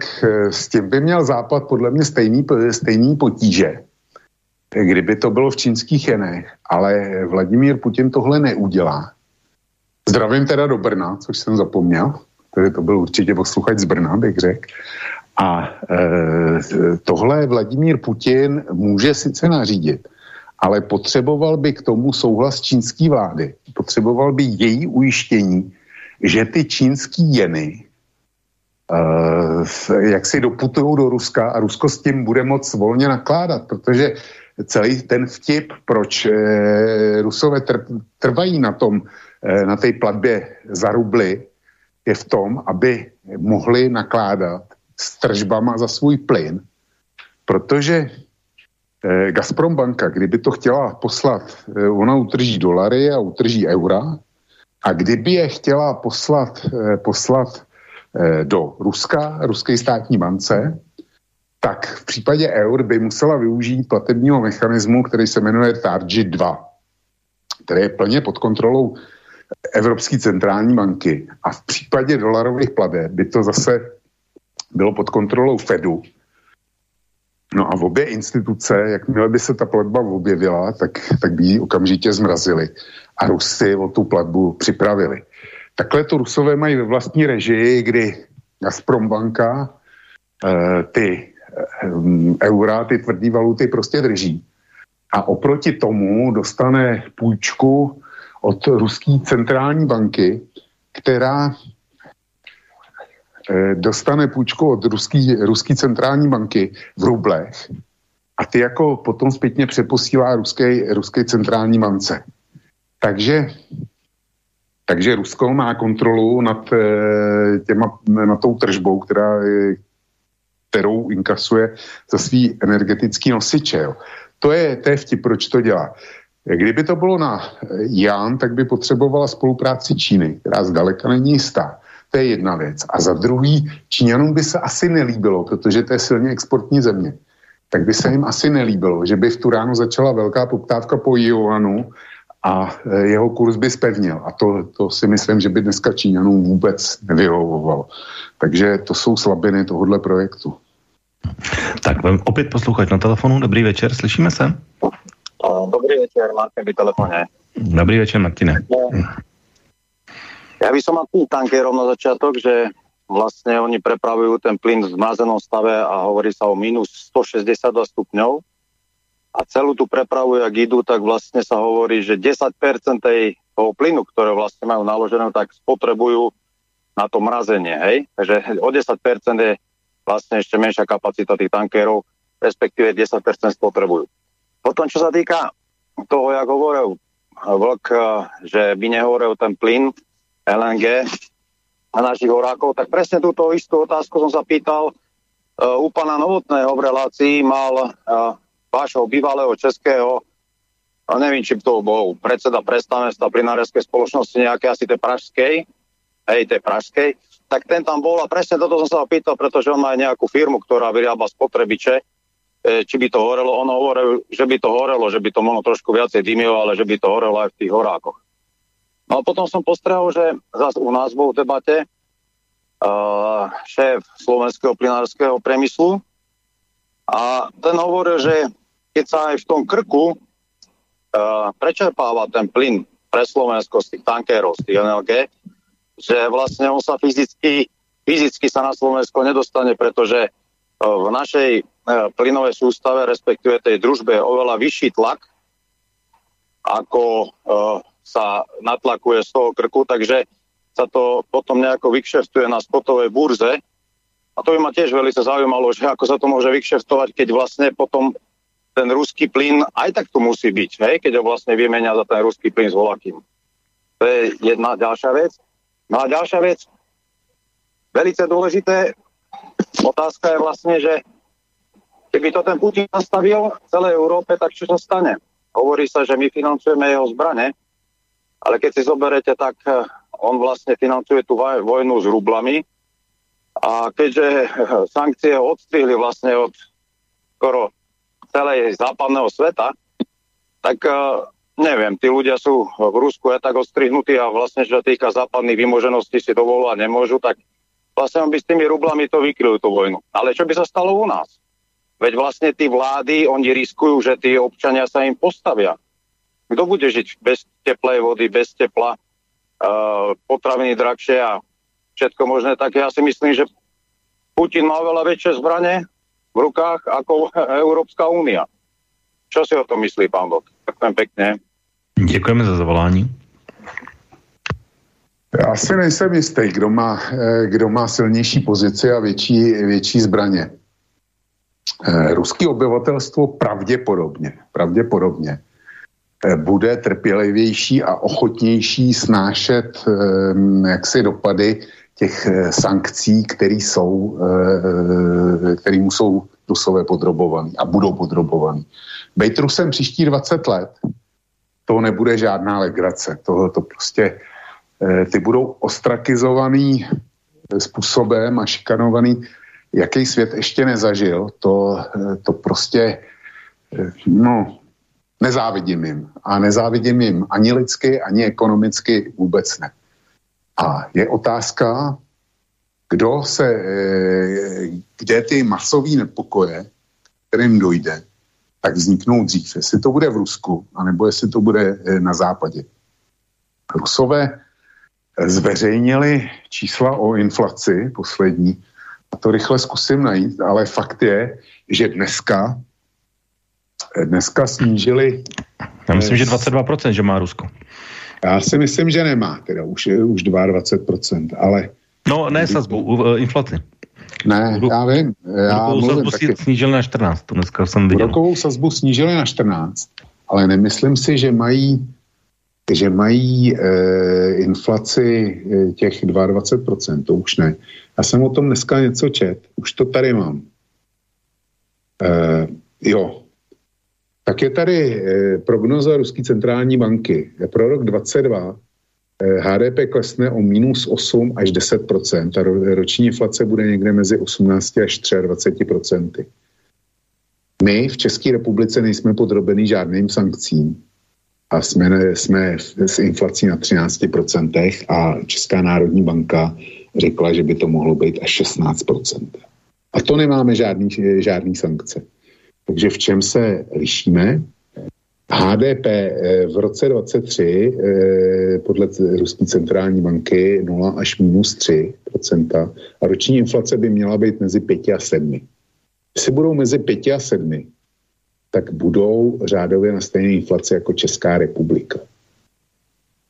s tím by měl Západ podle mě stejný, stejný potíže, kdyby to bylo v čínských jenech, ale Vladimír Putin tohle neudělá. Zdravím teda do Brna, což jsem zapomněl, tedy to byl určitě posluchač z Brna, bych řekl. A e, tohle Vladimír Putin může sice nařídit, ale potřeboval by k tomu souhlas čínské vlády. Potřeboval by její ujištění, že ty čínský jeny uh, jak si doputují do Ruska a Rusko s tím bude moc volně nakládat, protože celý ten vtip, proč uh, Rusové tr- trvají na tom, na té platbě za rubly, je v tom, aby mohli nakládat s tržbama za svůj plyn, protože eh, Gazprom banka, kdyby to chtěla poslat, eh, ona utrží dolary a utrží eura, a kdyby je chtěla poslat, eh, poslat eh, do Ruska, ruské státní bance, tak v případě eur by musela využít platebního mechanismu, který se jmenuje Targi 2, který je plně pod kontrolou Evropské centrální banky. A v případě dolarových plateb by to zase bylo pod kontrolou Fedu. No a v obě instituce, jakmile by se ta platba objevila, tak, tak by ji okamžitě zmrazili a Rusy o tu platbu připravili. Takhle to Rusové mají ve vlastní režii, kdy Gazprom banka e, ty e, eura, ty tvrdý valuty prostě drží. A oproti tomu dostane půjčku od ruské centrální banky, která Eh, dostane půjčku od ruské centrální banky v rublech a ty jako potom zpětně přeposílá ruské, ruské centrální bance. Takže, takže Rusko má kontrolu nad, eh, těma, nad tou tržbou, která, kterou inkasuje za svý energetický nosiče. To je, to je vtip, proč to dělá. Kdyby to bylo na Jan, tak by potřebovala spolupráci Číny, která zdaleka není jistá. To je jedna věc. A za druhý, Číňanům by se asi nelíbilo, protože to je silně exportní země, tak by se jim asi nelíbilo, že by v tu ránu začala velká poptávka po Joanu a e, jeho kurz by spevnil. A to, to si myslím, že by dneska Číňanům vůbec nevyhovovalo. Takže to jsou slabiny tohohle projektu. Tak opět poslouchat na telefonu. Dobrý večer, slyšíme se? Dobrý večer, Martin by telefoně. Dobrý večer, Martine. No, ja by som mal tým tankerom na začiatok, že vlastne oni prepravujú ten plyn v zmrazenom stave a hovorí sa o minus 162 stupňov a celú tú prepravu, jak idú, tak vlastne sa hovorí, že 10% tej, toho plynu, ktoré vlastne majú naložené, tak spotrebujú na to mrazenie, hej? Takže o 10% je vlastne ešte menšia kapacita tých tankerov, respektíve 10% spotrebujú. Potom, čo sa týka toho, jak hovoril Vlk, že by nehovoril ten plyn, LNG a našich horákov, tak presne túto istú otázku som sa pýtal uh, u pana Novotného v relácii, mal uh, vášho bývalého českého a neviem, či to bol predseda predstavenstva plináreskej spoločnosti nejaké asi tej pražskej, hej, tej pražskej, tak ten tam bol a presne toto som sa ho pýtal, pretože on má nejakú firmu, ktorá vyrába spotrebiče, či by to horelo. On hovoril, že by to horelo, že by to mohlo trošku viacej dymilo, ale že by to horelo aj v tých horákoch. No a potom som postrehol, že zase u nás bol v debate uh, šéf slovenského plinárskeho priemyslu a ten hovoril, že keď sa aj v tom krku uh, prečerpáva ten plyn pre Slovensko z tých tankérov, z tých NLG, že vlastne on sa fyzicky, fyzicky sa na Slovensko nedostane, pretože v našej e, plynovej sústave, respektíve tej družbe, je oveľa vyšší tlak, ako e, sa natlakuje z toho krku, takže sa to potom nejako vykšeftuje na spotovej burze. A to by ma tiež veľmi zaujímalo, že ako sa to môže vykšeftovať, keď vlastne potom ten ruský plyn aj tak tu musí byť, hej, keď ho vlastne vymenia za ten ruský plyn s volakým. To je jedna ďalšia vec. No a ďalšia vec, velice dôležité, otázka je vlastne, že keby to ten Putin nastavil v celej Európe, tak čo sa stane? Hovorí sa, že my financujeme jeho zbrane, ale keď si zoberete, tak eh, on vlastne financuje tú vojnu s rublami a keďže eh, sankcie odstrihli vlastne od skoro celej západného sveta, tak eh, neviem, tí ľudia sú v Rusku tak odstrihnutí a vlastne, čo sa týka západných vymožeností si dovolovať nemôžu, tak vlastne on by s tými rublami to vykryl tú vojnu. Ale čo by sa stalo u nás? Veď vlastne tí vlády, oni riskujú, že tí občania sa im postavia. Kto bude žiť bez teplej vody, bez tepla, uh, potraviny drahšie a všetko možné, tak ja si myslím, že Putin má veľa väčšie zbranie v rukách ako Európska únia. Čo si o tom myslí pán Bok? Ďakujem pekne. Děkujeme za zavolání. Já si nejsem jistý, kdo má, eh, kdo má silnější pozici a větší, větší zbraně. Eh, ruský obyvatelstvo pravděpodobně, pravděpodobně eh, bude trpělivější a ochotnější snášet jaksi dopady těch sankcí, které jsou, kterým jsou Rusové podrobovaný a budou podrobovaný. Bejt Rusem příští 20 let, to nebude žádná legrace. To, to prostě, eh, ty budou ostrakizovaný způsobem a šikanovaný, jaký svět ještě nezažil, to, eh, to prostě, eh, no, nezávidím jim. A nezávidím jim ani lidsky, ani ekonomicky vůbec ne. A je otázka, kdo se, kde ty masové nepokoje, kterým dojde, tak vzniknou dřív. Jestli to bude v Rusku, anebo jestli to bude eh, na západě. Rusové eh, zveřejnili čísla o inflaci poslední, to rychle zkusím najít, ale fakt je, že dneska eh, dneska snížili... Já myslím, že 22%, že má Rusko. Já si myslím, že nemá, teda už, je už 22%, ale... No, ne sazbu, inflaci. Ne, já vím. Já Rokovou sazbu taky. snížili na 14, to dneska jsem viděl. Rokovou sazbu snížili na 14, ale nemyslím si, že mají že mají e, inflaci e, těch 22%, to už ne. Já jsem o tom dneska něco čet, už to tady mám. E, jo, tak je tady e, prognoza Ruské centrální banky. Pro rok 22 HDP eh, klesne o minus 8 až 10 a roční inflace bude někde mezi 18 až 23% My v České republice nejsme podrobení žádným sankcím a jsme, jsme s inflací na 13% a Česká národní banka řekla, že by to mohlo být až 16% A to nemáme žádný, žádný sankce. Takže v čem se lišíme? HDP eh, v roce 23 eh, podle Ruské centrální banky 0 až minus 3% a roční inflace by měla být mezi 5 a 7. Jestli budou mezi 5 a 7, tak budou řádově na stejné inflaci jako Česká republika.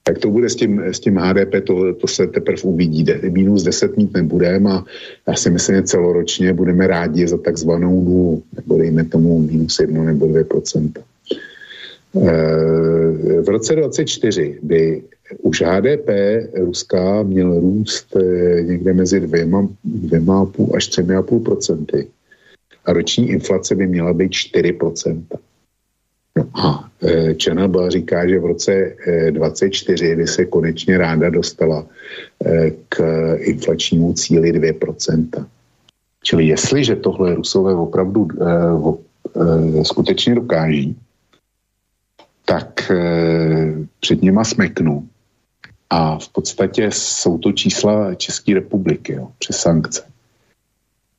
Jak to bude s tím, s tím HDP, to, to se teprve uvidí. Minus 10 mít nebudeme a já si myslím, že celoročně budeme rádi za takzvanou nulu, nebo dejme tomu minus 1 nebo 2 Eh, v roce 2024 by už HDP Ruska měl růst eh, někde mezi dvěma, dvěma půl až třemi a půl procenty a roční inflace by měla být 4 procenta. No a eh, Čanaba říká, že v roce 2024 by se konečně ráda dostala k inflačnímu cíli 2 procenta. Čili jestliže tohle Rusové opravdu skutečně dokáží, tak eh, před něma smeknu. A v podstatě jsou to čísla České republiky jo, přes sankce.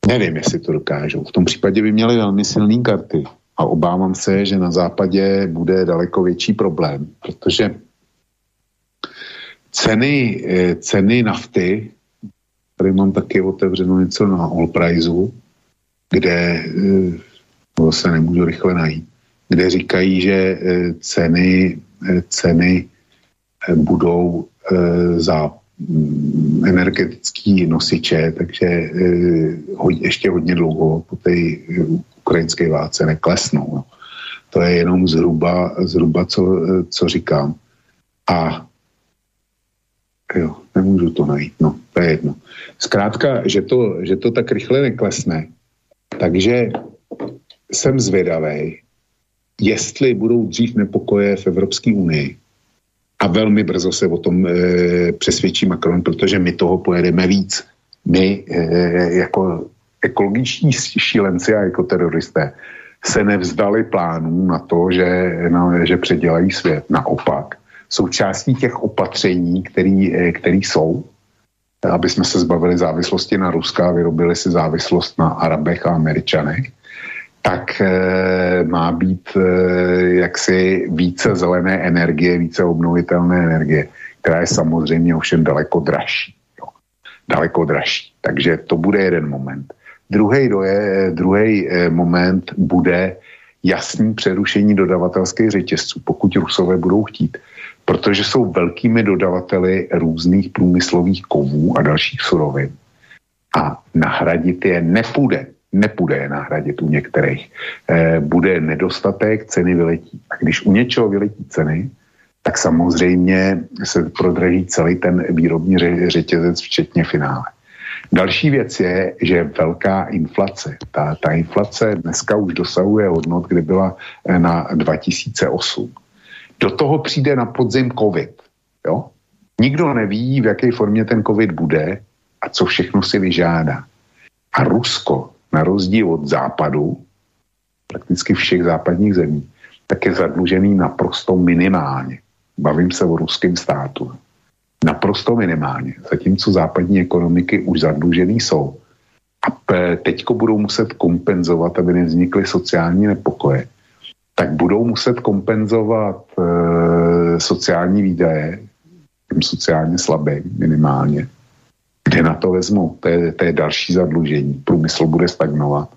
Nevím, jestli to dokážou. V tom případě by měli velmi silné karty. A obávám se, že na západě bude daleko větší problém, protože ceny, eh, ceny nafty, tady mám taky otevřeno něco na All Priceu, kde to se nemůžu rychle najít, kde říkají, že ceny, ceny budou za energetický nosiče, takže ještě hodně dlouho po té ukrajinské válce neklesnou. No. To je jenom zhruba, zhruba co, co říkám. A jo, nemůžu to najít, no, to je jedno. Zkrátka, že to, že to tak rychle neklesne, takže jsem zvědavý, jestli budou dřív nepokoje v Evropské unii. A velmi brzo se o tom e, přesvědčí Macron, protože my toho pojedeme víc. My e, jako ekologiční šílenci a jako teroristé se nevzdali plánů na to, že, no, že předělají svět. Naopak, součástí těch opatření, který, eh, který jsou, aby jsme se zbavili závislosti na Ruska vyrobili si závislost na Arabech a Američanech, tak e, má být e, jaksi více zelené energie, více obnovitelné energie, která je samozřejmě ovšem daleko dražší. Jo. Daleko dražší. Takže to bude jeden moment. Druhý, doje, druhý e, moment bude jasný přerušení dodavatelských řetězců, pokud Rusové budou chtít protože jsou velkými dodavateli různých průmyslových kovů a dalších surovin. A nahradit je nepůjde. Nepůjde je nahradit u některých. E, bude nedostatek, ceny vyletí. A když u něčeho vyletí ceny, tak samozřejmě se prodraží celý ten výrobní řetězec, včetně finále. Další věc je, že velká inflace. Ta, ta inflace dneska už dosahuje hodnot, kdy byla eh, na 2008. Do toho přijde na podzim covid. Jo? Nikdo neví, v jaké formě ten covid bude a co všechno si vyžádá. A Rusko, na rozdíl od západu, prakticky všech západních zemí, tak je zadlužený naprosto minimálně. Bavím se o ruském státu. Naprosto minimálně. Zatímco západní ekonomiky už zadlužený jsou. A teďko budou muset kompenzovat, aby nevznikly sociální nepokoje tak budou muset kompenzovat e, sociální výdaje, sociálně slabé minimálně. Kde na to vezmou? To je, to je další zadlužení. Průmysl bude stagnovat.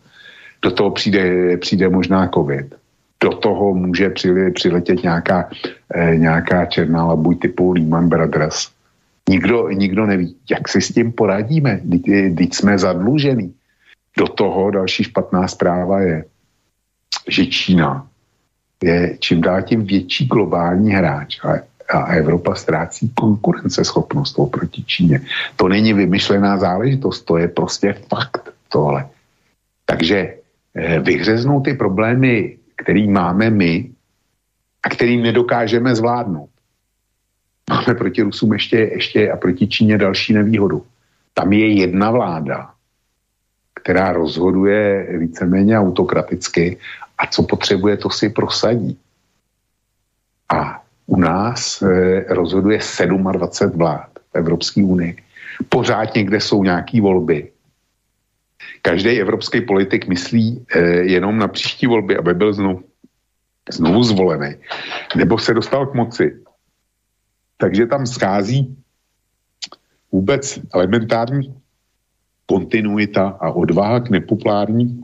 Do toho přijde, přijde možná covid. Do toho může přiletět nějaká, e, nějaká černá labuj typu Lehman Brothers. Nikdo, nikdo neví, jak si s tím poradíme. Teď jsme zadlužení. Do toho další špatná zpráva je, že Čína je čím dál tím větší globální hráč a, a Evropa ztrácí konkurenceschopnost oproti Číně. To není vymyšlená záležitost, to je prostě fakt tohle. Takže eh, vyhřeznou ty problémy, který máme my a který nedokážeme zvládnout. Máme proti Rusům ještě, ještě a proti Číně další nevýhodu. Tam je jedna vláda, která rozhoduje víceméně autokraticky a co potřebuje, to si prosadí. A u nás e, rozhoduje 27 vlád v Evropské unii. Pořád někde jsou nějaké volby. Každý evropský politik myslí e, jenom na příští volby, aby byl znovu, znovu zvolený. Nebo se dostal k moci. Takže tam schází vůbec elementární kontinuita a odvaha k nepopulární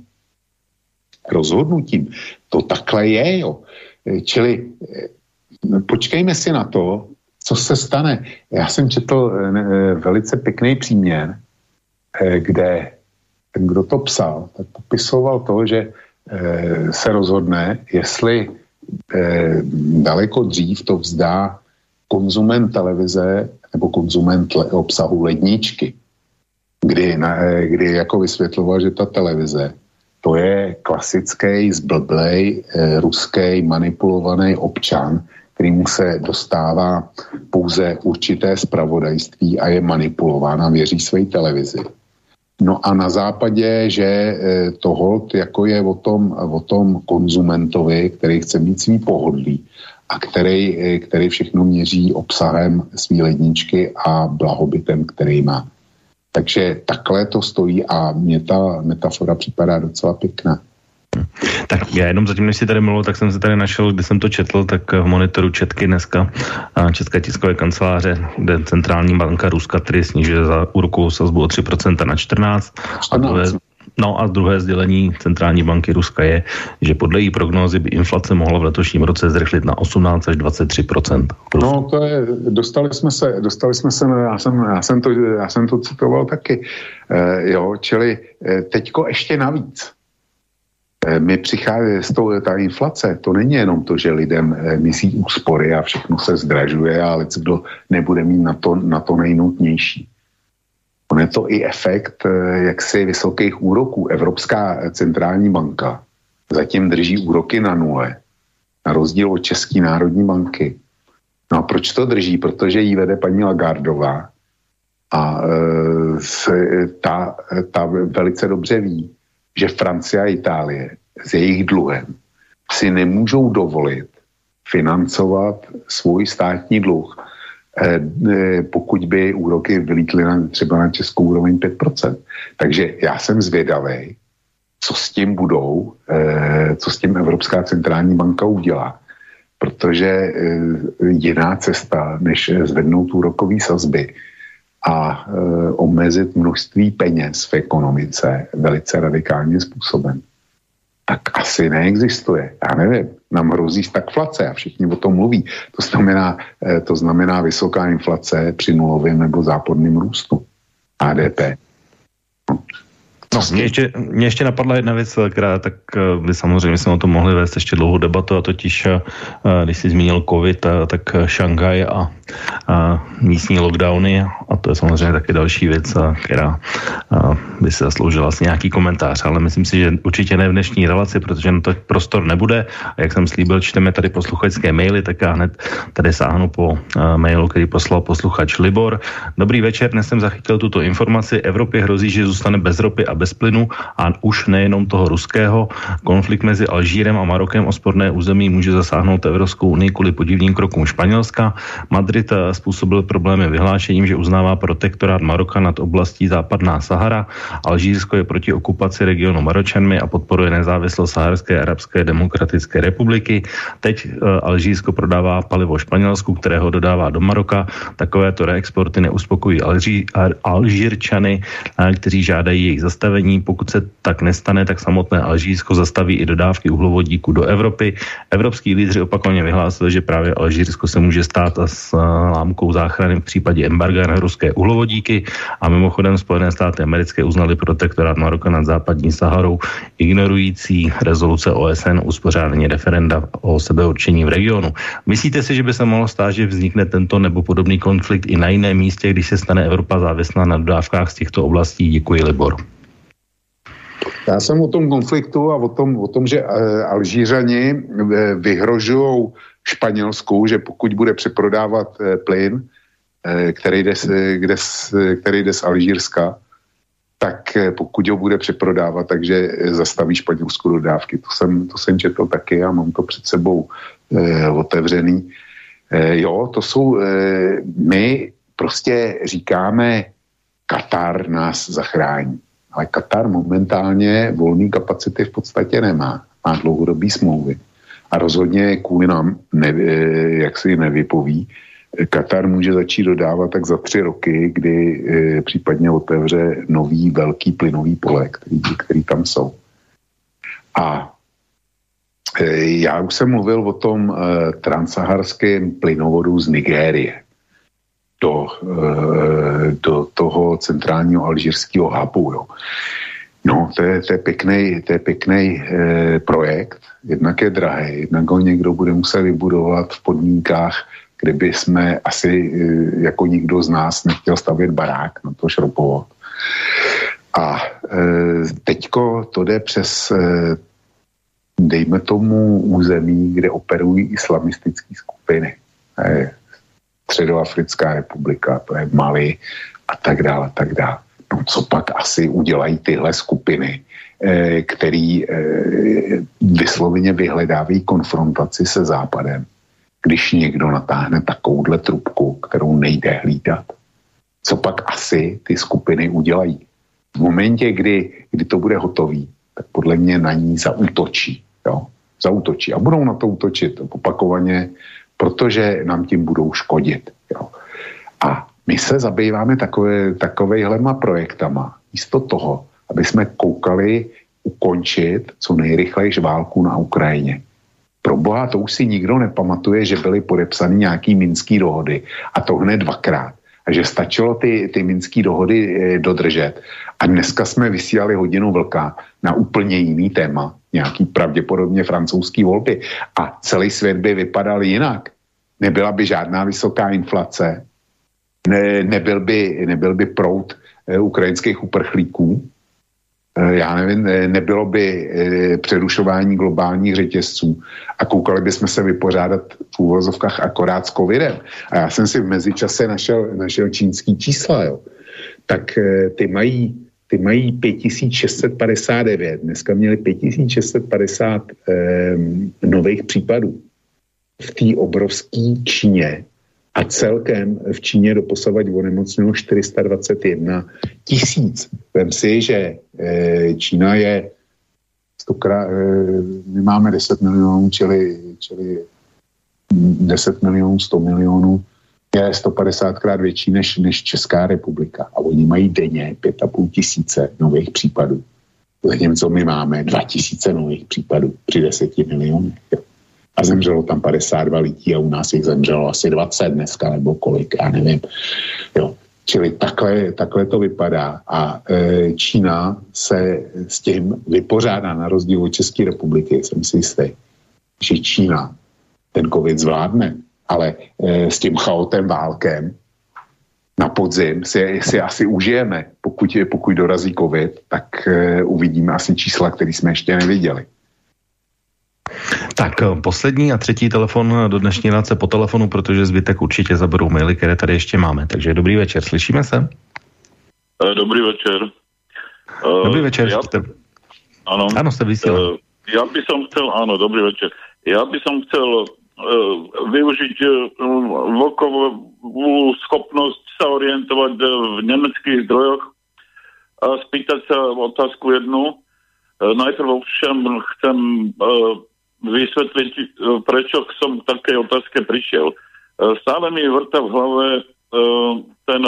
rozhodnutím. To takhle je, jo. Čili eh, počkejme si na to, co se stane. Já jsem četl eh, velice pěkný příměr, eh, kde ten, kdo to psal, tak popisoval to, že se rozhodne, jestli daleko dřív to vzdá konzument televize nebo konzument obsahu ledničky, kdy, kdy jako vysvětloval, že ta televize to je klasický, zblblej, eh, ruský, manipulovaný občan, kterýmu se dostává pouze určité spravodajství a je manipulován a věří své televizi. No a na západě, že eh, to jako je o tom, o tom konzumentovi, který chce mít svý pohodlí a který, eh, který všechno měří obsahem svý ledničky a blahobytem, který má. Takže takhle to stojí a mě ta metafora připadá docela pěkná. Tak já jenom zatím, než si tady mluvil, tak jsem se tady našel, kde jsem to četl, tak v monitoru Četky dneska České tiskové kanceláře, kde centrální banka Ruska tedy snižuje za úrokovou sazbu o 3% na 14. 14. A je, No a druhé sdělení centrální banky Ruska je, že podle její prognózy by inflace mohla v letošním roce zrychlit na 18 až 23% No to je, dostali jsme se, dostali jsme se, já jsem, já jsem, to, já jsem to citoval taky, e, jo, čili e, teďko ještě navíc. E, my přichází z toho, ta inflace, to není jenom to, že lidem e, myslí úspory a všechno se zdražuje, ale kdo nebude mít na to, na to nejnutnější. On je to i efekt eh, jaksi vysokých úroků. Evropská centrální banka zatím drží úroky na nule, na rozdíl od České národní banky. No a proč to drží? Protože jí vede paní Lagardová a e, se, ta, ta velice dobře ví, že Francie a Itálie s jejich dluhem si nemůžou dovolit financovat svůj státní dluh Eh, eh, pokud by úroky vylítly na, třeba na českou úroveň 5%. Takže já jsem zvědavý, co s tím budou, eh, co s tím Evropská centrální banka udělá. Protože jiná cesta, než zvednout úrokové sazby a omezit množství peněz v ekonomice velice radikálním způsobem, tak asi neexistuje. Já nevím, nám hrozí stagflace a všichni o tom mluví. To znamená, eh, to znamená vysoká inflace při nulovém nebo záporném růstu HDP. No. No, mě ještě, mě ještě napadla jedna věc, která tak by eh, samozřejmě jsme o tom mohli vést ještě dlouhou debatu, a totiž, eh, když jsi zmínil COVID, tak Šangaj a, a místní lockdowny, a to je samozřejmě taky další věc, která by se zasloužila asi nějaký komentář, ale myslím si, že určitě ne v dnešní relaci, protože na to prostor nebude. A jak jsem slíbil, čteme tady posluchačské maily, tak já hned tady sáhnu po mailu, který poslal posluchač Libor. Dobrý večer, dnes jsem zachytil tuto informaci. Evropě hrozí, že zůstane bez ropy a bez plynu a už nejenom toho ruského. Konflikt mezi Alžírem a Marokem o sporné území může zasáhnout Evropskou unii kvůli podivným krokům Španělska. Madrid způsobil problémy vyhlášením, že uznává protektorát Maroka nad oblastí západná Sahara. Alžírsko je proti okupaci regionu Maročanmi a podporuje nezávislost Saharské arabské demokratické republiky. Teď uh, Alžírsko prodává palivo Španělsku, kterého dodává do Maroka. Takovéto reexporty neuspokojí Alží, Alžírčany, uh, kteří žádají jejich zastavení. Pokud se tak nestane, tak samotné Alžírsko zastaví i dodávky uhlovodíku do Evropy. Evropský lídři opakovaně vyhlásili, že právě Alžírsko se může stát s lámkou záchrany v případě embarga na ruské uhlovodíky a mimochodem Spojené státy americké uznali protektorát Maroka nad západní Saharou, ignorující rezoluce OSN uspořádání referenda o sebeurčení v regionu. Myslíte si, že by se mohlo stát, že vznikne tento nebo podobný konflikt i na jiném místě, když se stane Evropa závislá na dodávkách z těchto oblastí? Děkuji, Libor. Já jsem o tom konfliktu a o tom, o tom že eh, Alžířani eh, vyhrožují Španělsku, že pokud bude přeprodávat eh, plyn, který jde, kde, který jde z Alžírska, tak pokud ho bude přeprodávat, takže zastaví Španělsku dodávky. To jsem, to jsem četl taky a mám to před sebou eh, otevřený. Eh, jo, to jsou, eh, my prostě říkáme, Katar nás zachrání. Ale Katar momentálně volný kapacity v podstatě nemá. Má dlouhodobý smlouvy. A rozhodně kvůli nám ne, eh, jak si nevypoví, Katar může začít dodávat tak za tři roky, kdy e, případně otevře nový velký plynový pole, který, který tam jsou. A e, já už jsem mluvil o tom e, transsaharském plynovodu z Nigérie do, e, do toho centrálního alžírského hubu. Jo. No, to je, to je pěkný, to je pěkný e, projekt. Jednak je drahý, jednak ho někdo bude muset vybudovat v podmínkách kdyby jsme asi eh, jako nikdo z nás nechtěl stavět barák na to šroubovat. A e, teďko to jde přes, e, dejme tomu, území, kde operují islamistické skupiny. Je Středoafrická republika, to je Mali a tak dále, a tak dále. No co pak asi udělají tyhle skupiny, e, který e, vysloveně vyhledávají konfrontaci se Západem když někdo natáhne takovouhle trubku, kterou nejde hlídat. Co pak asi ty skupiny udělají? V momentě, kdy, kdy to bude hotový, tak podle mě na ní zautočí. Jo? Zautočí a budou na to útočit opakovaně, protože nám tím budou škodit. Jo? A my se zabýváme takové, takovejhlema projektama, místo toho, aby jsme koukali ukončit co nejrychleji válku na Ukrajině. Pro boha to už si nikdo nepamatuje, že byly podepsány nějaký minský dohody a to hned dvakrát. A že stačilo ty, ty minský dohody e, dodržet. A dneska jsme vysílali hodinu vlka na úplně jiný téma, nějaký pravděpodobně francouzský volby. A celý svět by vypadal jinak. Nebyla by žádná vysoká inflace, ne, nebyl, by, nebyl by prout e, ukrajinských uprchlíků, Eh, já nevím, nebylo by eh, přerušování globálních řetězců a koukali bychom se vypořádat v úvozovkách akorát s covidem. A já jsem si v mezičase našel, našel čínský čísla, jo. Tak eh, ty mají, ty mají 5659, dneska měli 5650 eh, nových případů. V té obrovské Číně a celkem v Číně doposavať onemocnilo 421 tisíc. Vem si, že e, Čína je stokrát, e, my máme 10 milionů, čili, čili 10 milionů, 100 milionů, je 150 krát větší než, než Česká republika. A oni mají denně 5,5 tisíce nových případů. Zatímco my máme 2 tisíce nových případů při 10 milionech a zemřelo tam 52 lidí a u nás jich zemřelo asi 20 dneska nebo kolik, já nevím. Jo. Čili takhle, takhle to vypadá a e, Čína se s tím vypořádá na rozdíl od České republiky, jsem si jistý, že Čína ten covid zvládne, ale e, s tím chaotem válkem na podzim si, si asi užijeme. Pokud, pokud dorazí covid, tak e, uvidíme asi čísla, které jsme ještě neviděli. Tak eh, poslední a třetí telefon do dnešní relace po telefonu, protože zbytek určitě zaberou maily, které tady ještě máme. Takže dobrý večer, slyšíme se? Eh, dobrý večer. Dobrý večer. Já, jste... Ano. Ano, jste vysílal. Já bych som chcel, ano, dobrý večer. Já bych som chcel uh, využiť uh, vlkovú schopnosť sa orientovať v nemeckých zdrojoch a spýtať sa otázku jednu. Najprv všem chcem som k takej otázke prišiel. E, stále mi vrta v hlave e, ten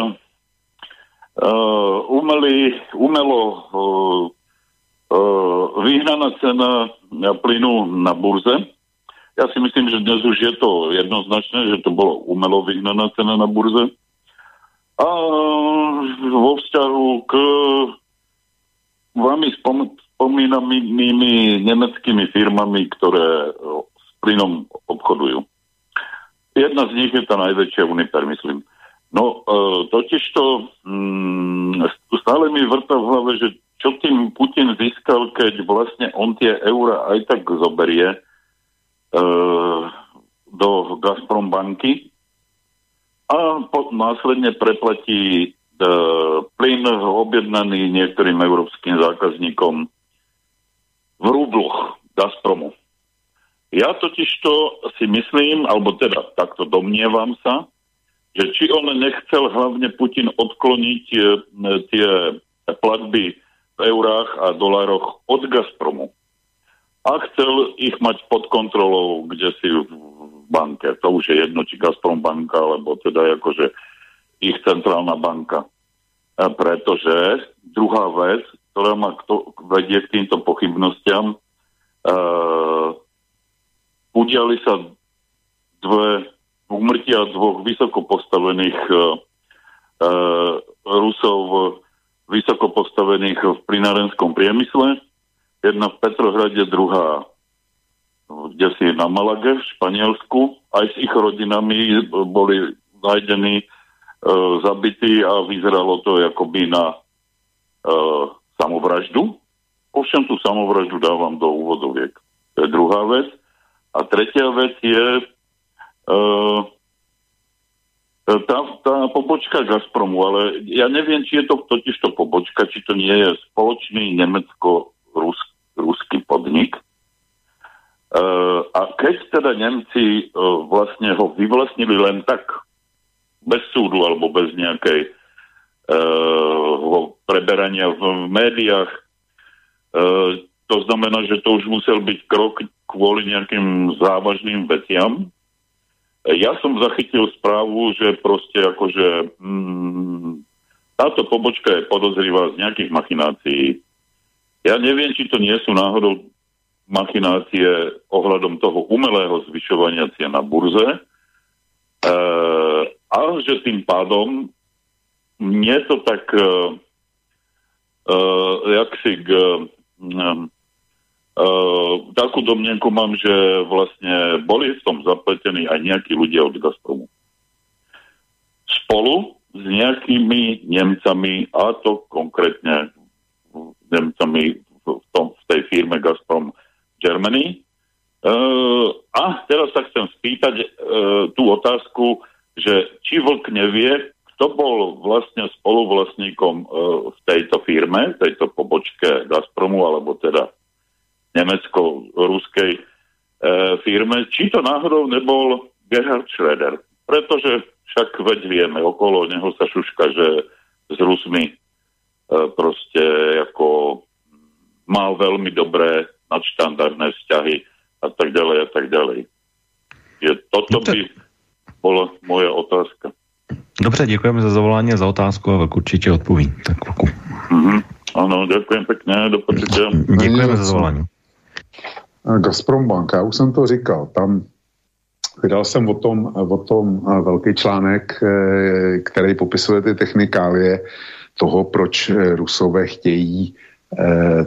umelý, umelo vyhnaná cena plynu na burze. Ja si myslím, že dnes už je to jednoznačné, že to bolo umelo vyhnaná cena na burze. A vo vzťahu k spom- spomínanými nemeckými firmami, ktoré s plynom obchodujú. Jedna z nich je tá najväčšia Uniper, myslím. No, e, totiž to mm, stále mi vrta v hlave, že čo tým Putin získal, keď vlastne on tie eura aj tak zoberie do Gazprom banky a po, následne preplatí e, plyn objednaný niektorým európskym zákazníkom v rubloch Gazpromu. Ja totiž to si myslím, alebo teda takto domnievam sa, že či on nechcel hlavne Putin odkloniť e, tie platby v eurách a dolároch od Gazpromu. A chcel ich mať pod kontrolou, kde si v banke. To už je jedno, či Gazprom banka, alebo teda akože ich centrálna banka. A pretože druhá vec, ktorá ma kto, vedie k týmto pochybnostiam. Uh, udiali sa dve umrtia dvoch vysoko postavených uh, uh, Rusov vysoko postavených v plinárenskom priemysle. Jedna v Petrohrade, druhá kde si na Malage v Španielsku. Aj s ich rodinami boli nájdení uh, zabití a vyzeralo to akoby na uh, samovraždu. Ovšem tú samovraždu dávam do úvodoviek. To je druhá vec. A tretia vec je uh, tá, tá pobočka Gazpromu, ale ja neviem, či je to totiž to pobočka, či to nie je spoločný nemecko-ruský podnik. Uh, a keď teda Nemci uh, vlastne ho vyvlastnili len tak, bez súdu alebo bez nejakej uh, preberania v médiách. Uh, to znamená, že to už musel byť krok kvôli nejakým závažným veciam. Ja som zachytil správu, že proste akože mm, táto pobočka je podozrivá z nejakých machinácií Ja neviem, či to nie sú náhodou machinácie ohľadom toho umelého zvyšovania cien na burze, e, a že tým pádom mne to tak e, e, jak si k e, Uh, takú domnenku mám, že vlastne boli v tom zapletení aj nejakí ľudia od Gazpromu. Spolu s nejakými Nemcami, a to konkrétne Nemcami v, tom, v tej firme Gazprom Germany. Uh, a teraz sa chcem spýtať uh, tú otázku, že či Vlk nevie, kto bol vlastne spoluvlastníkom uh, v tejto firme, tejto pobočke Gazpromu, alebo teda nemecko-ruskej e, firme, či to náhodou nebol Gerhard Schroeder. Pretože však veď vieme, okolo neho sa šuška, že s Rusmi e, proste ako mal veľmi dobré nadštandardné vzťahy a tak ďalej a tak ďalej. Je, toto no by bola moja otázka. Dobře, děkujeme za zavolání a za otázku a velk určitě odpovím. Tak Mm-hmm. Ano, děkujem pěkně, do Děkujeme za zavolání. Gazprom banka, já už jsem to říkal, tam vydal jsem o tom, o tom eh, velký článek, eh, který popisuje ty technikálie toho, proč eh, Rusové chtějí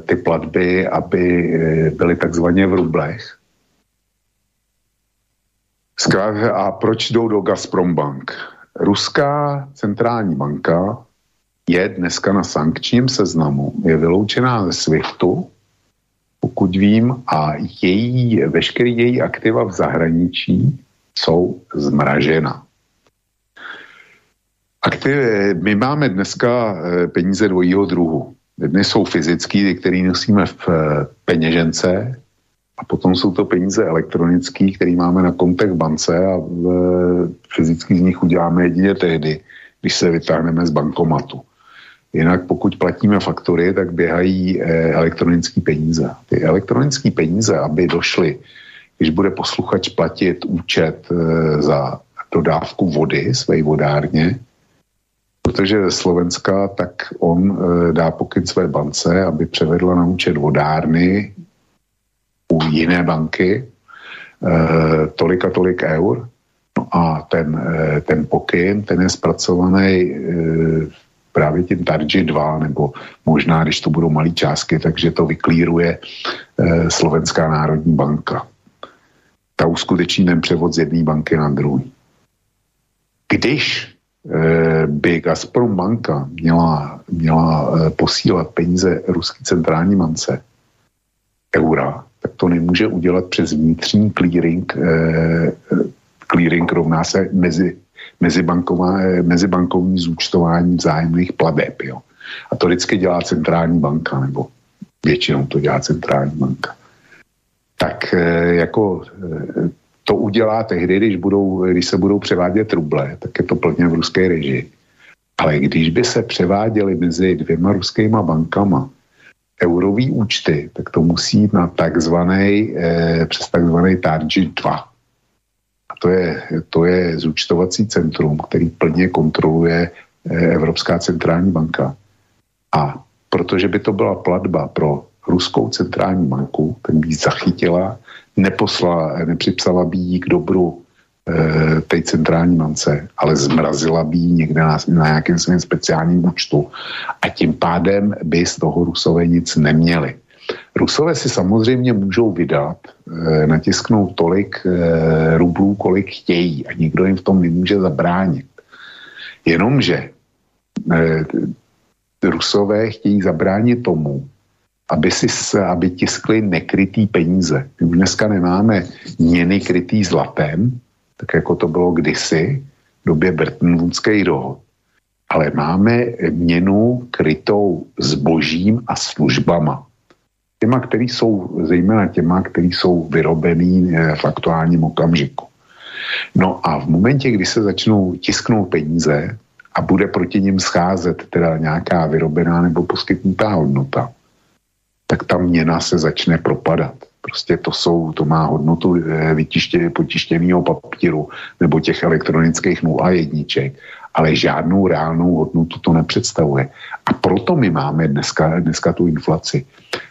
ty platby, aby byly takzvaně v rublech. A proč jdou do Gazprom bank? Ruská centrální banka je dneska na sankčním seznamu, je vyloučená ze SWIFTu, pokud vím, a její, veškerý její aktiva v zahraničí jsou zmražena. Aktivy, my máme dneska eh, peníze dvojího druhu. Jedny jsou fyzické, které nosíme v eh, peněžence, a potom jsou to peníze elektronické, které máme na kontech bance a fyzicky z nich uděláme jedině tehdy, když se vytáhneme z bankomatu. Jinak pokud platíme faktory, tak běhají eh, elektronické peníze. Ty elektronické peníze, aby došly, když bude posluchač platit účet eh, za dodávku vody své vodárně, protože ze Slovenska, tak on eh, dá pokyn své bance, aby převedla na účet vodárny u jiné banky tolik a tolik eur. No a ten, ten pokyn, ten je zpracovaný právě tím Tarži 2, nebo možná, když to budou malé částky, takže to vyklíruje eh, Slovenská národní banka. Ta uskuteční ten převod z jedné banky na druhý. Když eh, by Gazprom banka měla, měla eh, posílat peníze ruské centrální bance eura, tak to nemůže udělat přes vnitřní clearing. Eh, clearing rovná se mezi mezibankovní zúčtování vzájemných pladeb. Jo. A to vždycky dělá centrální banka, nebo většinou to dělá centrální banka. Tak eh, jako eh, to udělá tehdy, když, budou, když se budou převádět ruble, tak je to plně v ruské režii. Ale když by se převáděly mezi dvěma ruskýma bankama eurový účty, tak to musí jít na takzvaný, eh, přes takzvaný Target 2 to je, to je zúčtovací centrum, který plně kontroluje eh, Evropská centrální banka. A protože by to byla platba pro ruskou centrální banku, tak by ji zachytila, neposlala, nepřipsala by ji k dobru e, té centrální bance, ale zmrazila by ji někde na, na nějakém svém speciálním účtu a tím pádem by z toho rusové nic neměli. Rusové si samozřejmě můžou vydat, e, natisknout tolik e, rublů, kolik chtějí a nikdo jim v tom nemůže zabránit. Jenomže Rusové chtějí zabránit tomu, aby, si, aby tiskli nekrytý peníze. My už dneska nemáme měny krytý zlatem, tak jako to bylo kdysi v době Bretton Woodských dohod, ale máme měnu krytou zbožím a službama těma, který jsou, zejména těma, který jsou vyrobený eh, v aktuálním okamžiku. No a v momentě, kdy se začnou tisknout peníze a bude proti nim scházet teda nějaká vyrobená nebo poskytnutá hodnota, tak ta měna se začne propadat. Prostě to jsou, to má hodnotu eh, vytiště, potištěného papíru nebo těch elektronických 0 a jedniček ale žádnou reálnou hodnotu to nepředstavuje. A proto my máme dneska, dneska tu inflaci.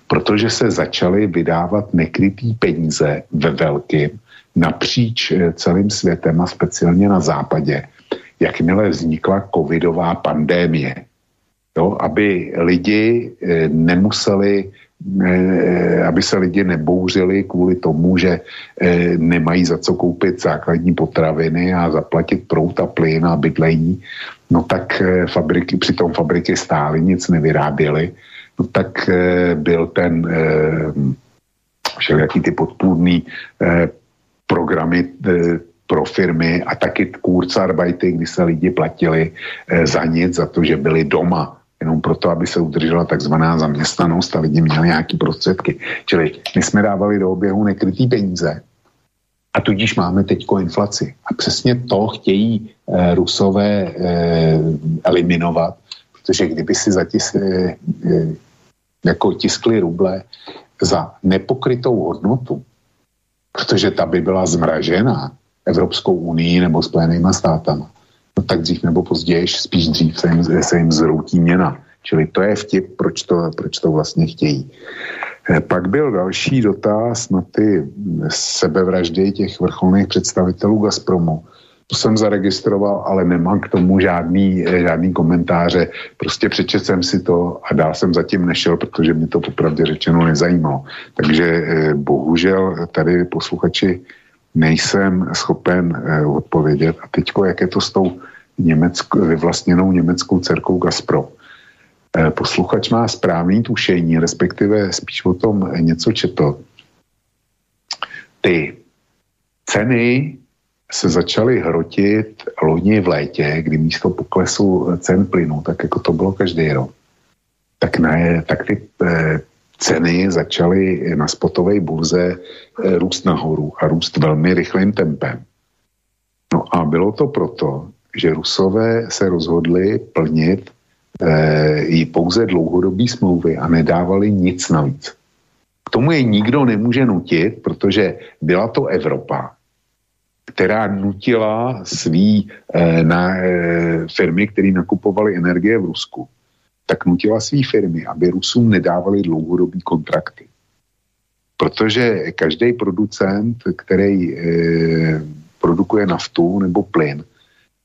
Protože se začaly vydávat nekrytý peníze ve velkým napříč eh, celým světem a speciálně na západě, jakmile vznikla covidová pandémie. Jo, aby lidi eh, nemuseli aby se lidi nebouřili kvůli tomu, že eh, nemají za co koupit základní potraviny a zaplatit prout a plyn a bydlení, no tak eh, fabriky, přitom fabriky stály, nic nevyráběly, no tak byl ten všelijaký ty podpůrný programy pro firmy a taky kurzarbajty, kdy se lidi platili za nic, za to, že byli doma jenom proto, aby se udržela takzvaná zaměstnanost a lidi měli nějaké prostředky. Čili my jsme dávali do oběhu nekrytý peníze a tudíž máme teď inflaci. A přesně to chtějí eh, Rusové eh, eliminovat, protože kdyby si zatis, eh, eh, jako tiskli ruble za nepokrytou hodnotu, protože ta by byla zmražená Evropskou unii nebo Spojenýma státama, tak dřív nebo později, spíš dřív se jim, se jim zroutí měna. Čili to je vtip, proč to, proč to vlastně chtějí. Eh, pak byl další dotaz na ty sebevraždy těch vrcholných představitelů Gazpromu. To jsem zaregistroval, ale nemám k tomu žádný, eh, žádný komentáře. Prostě přečet jsem si to a dál jsem zatím nešel, protože mě to popravdě řečeno nezajímalo. Takže eh, bohužel tady posluchači nejsem schopen odpovědět. A teďko, jak je to s tou německo, vyvlastněnou německou dcerkou Gazprom. Eh, posluchač má správný tušení, respektive spíš o tom něco četl. Ty ceny se začaly hrotit loni v létě, kdy místo poklesu cen plynu, tak jako to bylo každý rok, tak, ne, tak ty eh, ceny začaly na spotové burze eh, růst nahoru a růst velmi rychlým tempem. No a bylo to proto, že Rusové se rozhodli plnit eh, i pouze dlouhodobý smlouvy a nedávali nic navíc. K tomu je nikdo nemůže nutit, protože byla to Evropa, která nutila svý eh, na, eh, firmy, které nakupovaly energie v Rusku, tak nutila svý firmy, aby Rusům nedávali dlouhodobý kontrakty. Protože každý producent, který eh, produkuje naftu nebo plyn,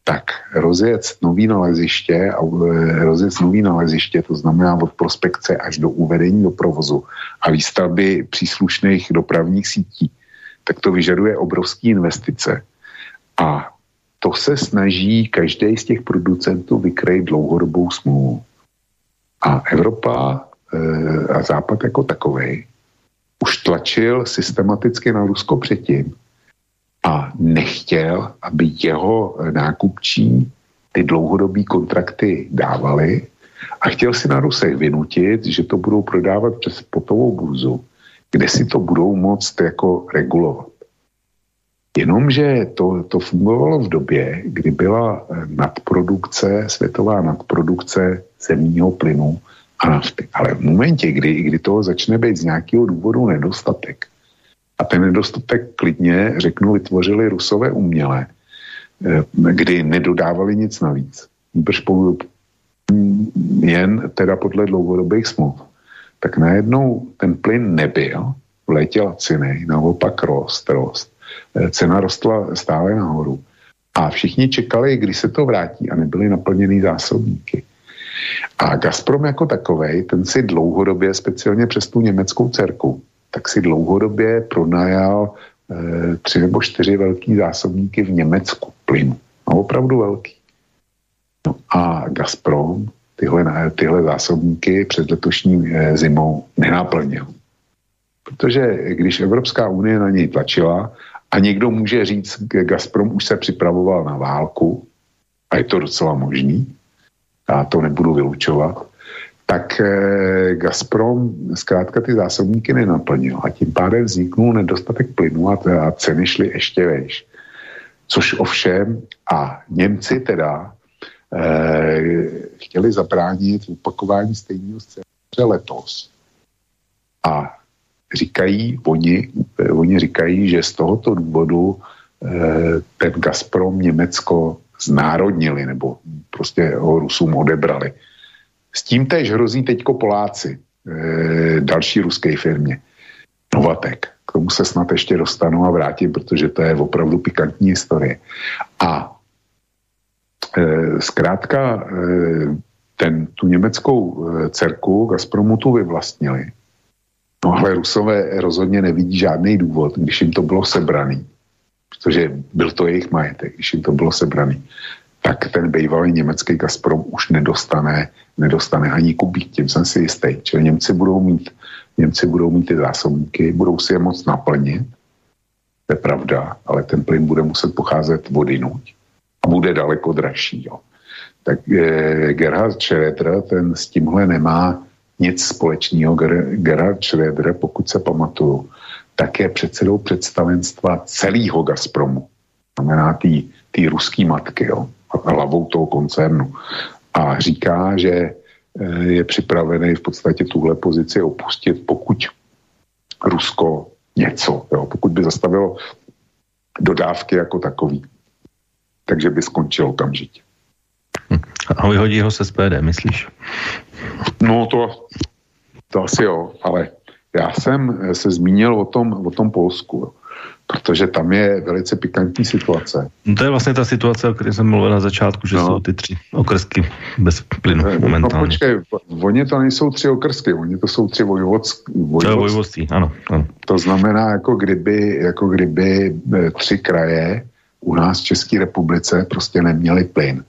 tak rozjet nový naleziště a e, rozjet nový naleziště, to znamená od prospekce až do uvedení do provozu a výstavby příslušných dopravních sítí, tak to vyžaduje obrovské investice. A to se snaží každý z těch producentů vykrejit dlouhodobou smlouvu. A Evropa e, a Západ jako takový už tlačil systematicky na Rusko předtím, a nechtěl, aby jeho nákupčí ty dlouhodobé kontrakty dávali a chtěl si na Rusech vynutit, že to budou prodávat přes spotovou burzu, kde si to budou moct jako regulovat. Jenomže to, to fungovalo v době, kdy byla nadprodukce, světová nadprodukce zemního plynu a nafty. Ale v momentě, kdy, kdy toho začne být z nějakého důvodu nedostatek, a ten nedostatek klidně, řeknu, vytvořili rusové uměle, eh, kdy nedodávali nic navíc. jen teda podle dlouhodobých smluv. Tak najednou ten plyn nebyl, v lacinej, naopak rost, rost. Eh, cena rostla stále nahoru. A všichni čekali, kdy se to vrátí a nebyly naplněny zásobníky. A Gazprom jako takovej, ten si dlouhodobě, speciálně přes tu německou dcerku, tak si dlouhodobě pronajal e, tři nebo čtyři velký zásobníky v Německu plynu. No opravdu velký. No a Gazprom tyhle, tyhle zásobníky před letošní e, zimou nenaplnil. Protože když Evropská unie na něj tlačila a někdo může říct, že Gazprom už se připravoval na válku, a je to docela možný, já to nebudu vylučovat, tak eh, Gazprom zkrátka ty zásobníky nenaplnil a tím pádem vzniknul nedostatek plynu a, a ceny šly ještě vejš. Což ovšem a Němci teda eh, chtěli zabránit opakování stejného scénáře letos. A říkají, oni, eh, oni říkají, že z tohoto důvodu eh, ten Gazprom Německo znárodnili nebo prostě ho Rusům odebrali. S tím tež hrozí teďko Poláci, e, další ruské firmě, Novatek. K tomu se snad ještě dostanu a vrátím, protože to je opravdu pikantní historie. A zkrátka ten, tu německou dcerku Gazpromu tu vyvlastnili. No ale Rusové rozhodně nevidí žádný důvod, když jim to bylo sebraný, protože byl to jejich majetek, když jim to bylo sebraný, tak ten bývalý německý Gazprom už nedostane, nedostane ani kubík, tím jsem si jistý. Čili Němci budou mít, Němci budou mít ty zásobníky, budou si je moc naplnit, to je pravda, ale ten plyn bude muset pocházet vodinuť a bude daleko dražší. Jo. Tak eh, Gerhard Schroeder, ten s tímhle nemá nic společného. Gerhard Schroeder, pokud se pamatuju, tak je předsedou představenstva celého Gazpromu. Znamená té ruské matky, jo, hlavou toho koncernu. A říká, že eh, je připravený v podstatě tuhle pozici opustit, pokud Rusko něco, jo, pokud by zastavilo dodávky jako takový. Takže by skončil okamžitě. A vyhodí ho se SPD, myslíš? No to, to asi jo, ale já jsem se zmínil o tom, o tom Polsku, protože tam je velice pikantní situace. No to je vlastně ta situace, o které jsem mluvil na začátku, že no. jsou ty tři okrsky bez plynu no, momentálně. No počkej, oni to nejsou tři okrsky, oni to jsou tři vojvodství. vojvodství, ano, ano. To znamená, jako kdyby, jako kdyby eh, tři kraje u nás v České republice prostě neměli plyn.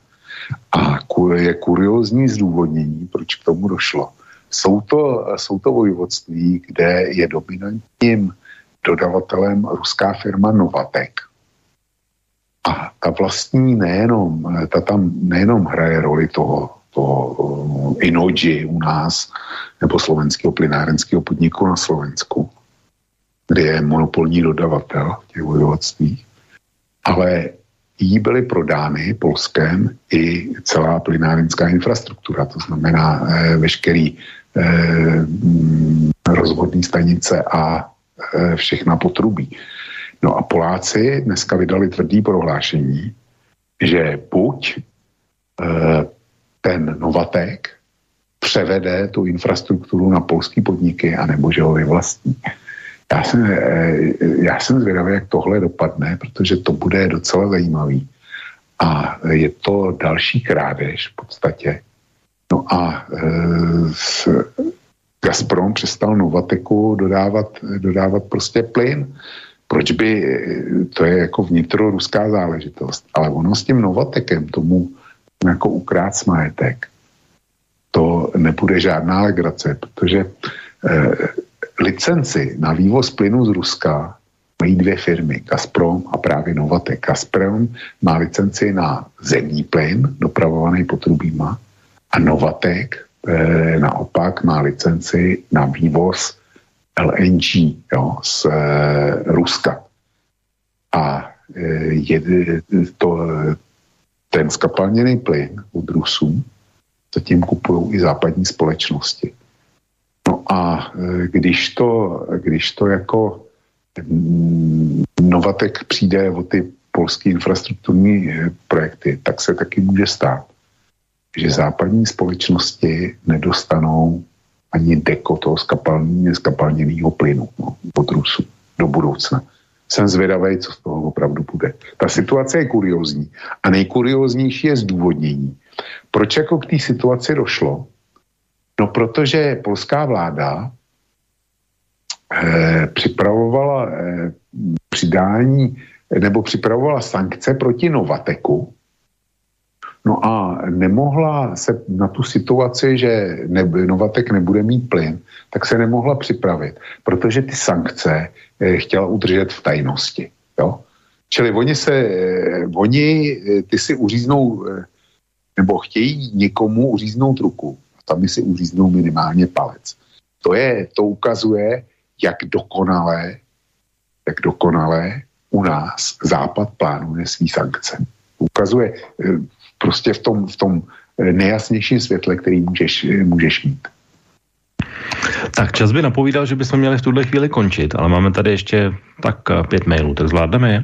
A je kuriozní zdůvodnění, proč k tomu došlo. Jsou to, jsou to vojvodství, kde je dominantním dodavatelem ruská firma Novatek. A ta vlastní nejenom, ta tam nejenom hraje roli toho, toho eh, Inoji u nás, nebo slovenského plynárenského podniku na Slovensku, kde je monopolní dodavatel těch vojvodstvích, ale jí byly prodány Polskem i celá plynárenská infrastruktura, to znamená e, veškerý e, rozvodní stanice a e, všechna potrubí. No a Poláci dneska vydali tvrdý prohlášení, že buď e, ten Novatek převede tu infrastrukturu na polský podniky, anebo že ho vyvlastní. Já jsem, eh, já jsem zvědavý, jak tohle dopadne, protože to bude docela zajímavý. A je to další krádež v podstatě. No a e, s, Gazprom přestal Novateku dodávat, dodávat prostě plyn. Proč by, to je jako vnitroruská záležitost, ale ono s tím Novatekem tomu jako ukrát majetek, to nebude žádná legrace, protože e, licenci na vývoz plynu z Ruska mají dvě firmy, Gazprom a právě Novatek. Gazprom má licenci na zemní plyn, dopravovaný potrubíma, a Novatek e, naopak má licenci na vývoz LNG jo, z e, Ruska. A e, je to, ten skapalněný plyn od Rusů zatím kupují i západní společnosti. No a e, když to, když to jako mm, Novatek přijde o ty polské infrastrukturní e, projekty, tak se taky může stát, že západní společnosti nedostanou ani deko toho skapalněného plynu no, od Rusu do budoucna. Jsem zvědavý, co z toho opravdu bude. Ta situace je kuriozní. A nejkurioznější je zdůvodnění. Proč jako k té situaci došlo? No protože polská vláda eh, připravovala eh, přidání nebo připravovala sankce proti Novateku. No a nemohla se na tu situaci, že ne, Novatek nebude mít plyn, tak se nemohla připravit, protože ty sankce eh, chtěla udržet v tajnosti. Jo? Čili oni se, eh, oni, eh, ty si uříznou, nebo chtějí někomu uříznout ruku tam si uříznou minimálně palec. To, je, to ukazuje, jak dokonalé, jak dokonalé u nás Západ plánuje svý sankce. Ukazuje eh, prostě v tom, v tom eh, nejasnějším světle, který můžeš, eh, můžeš mít. Tak čas by napovídal, že bychom měli v tuhle chvíli končit, ale máme tady ještě tak pět mailů, tak zvládneme je?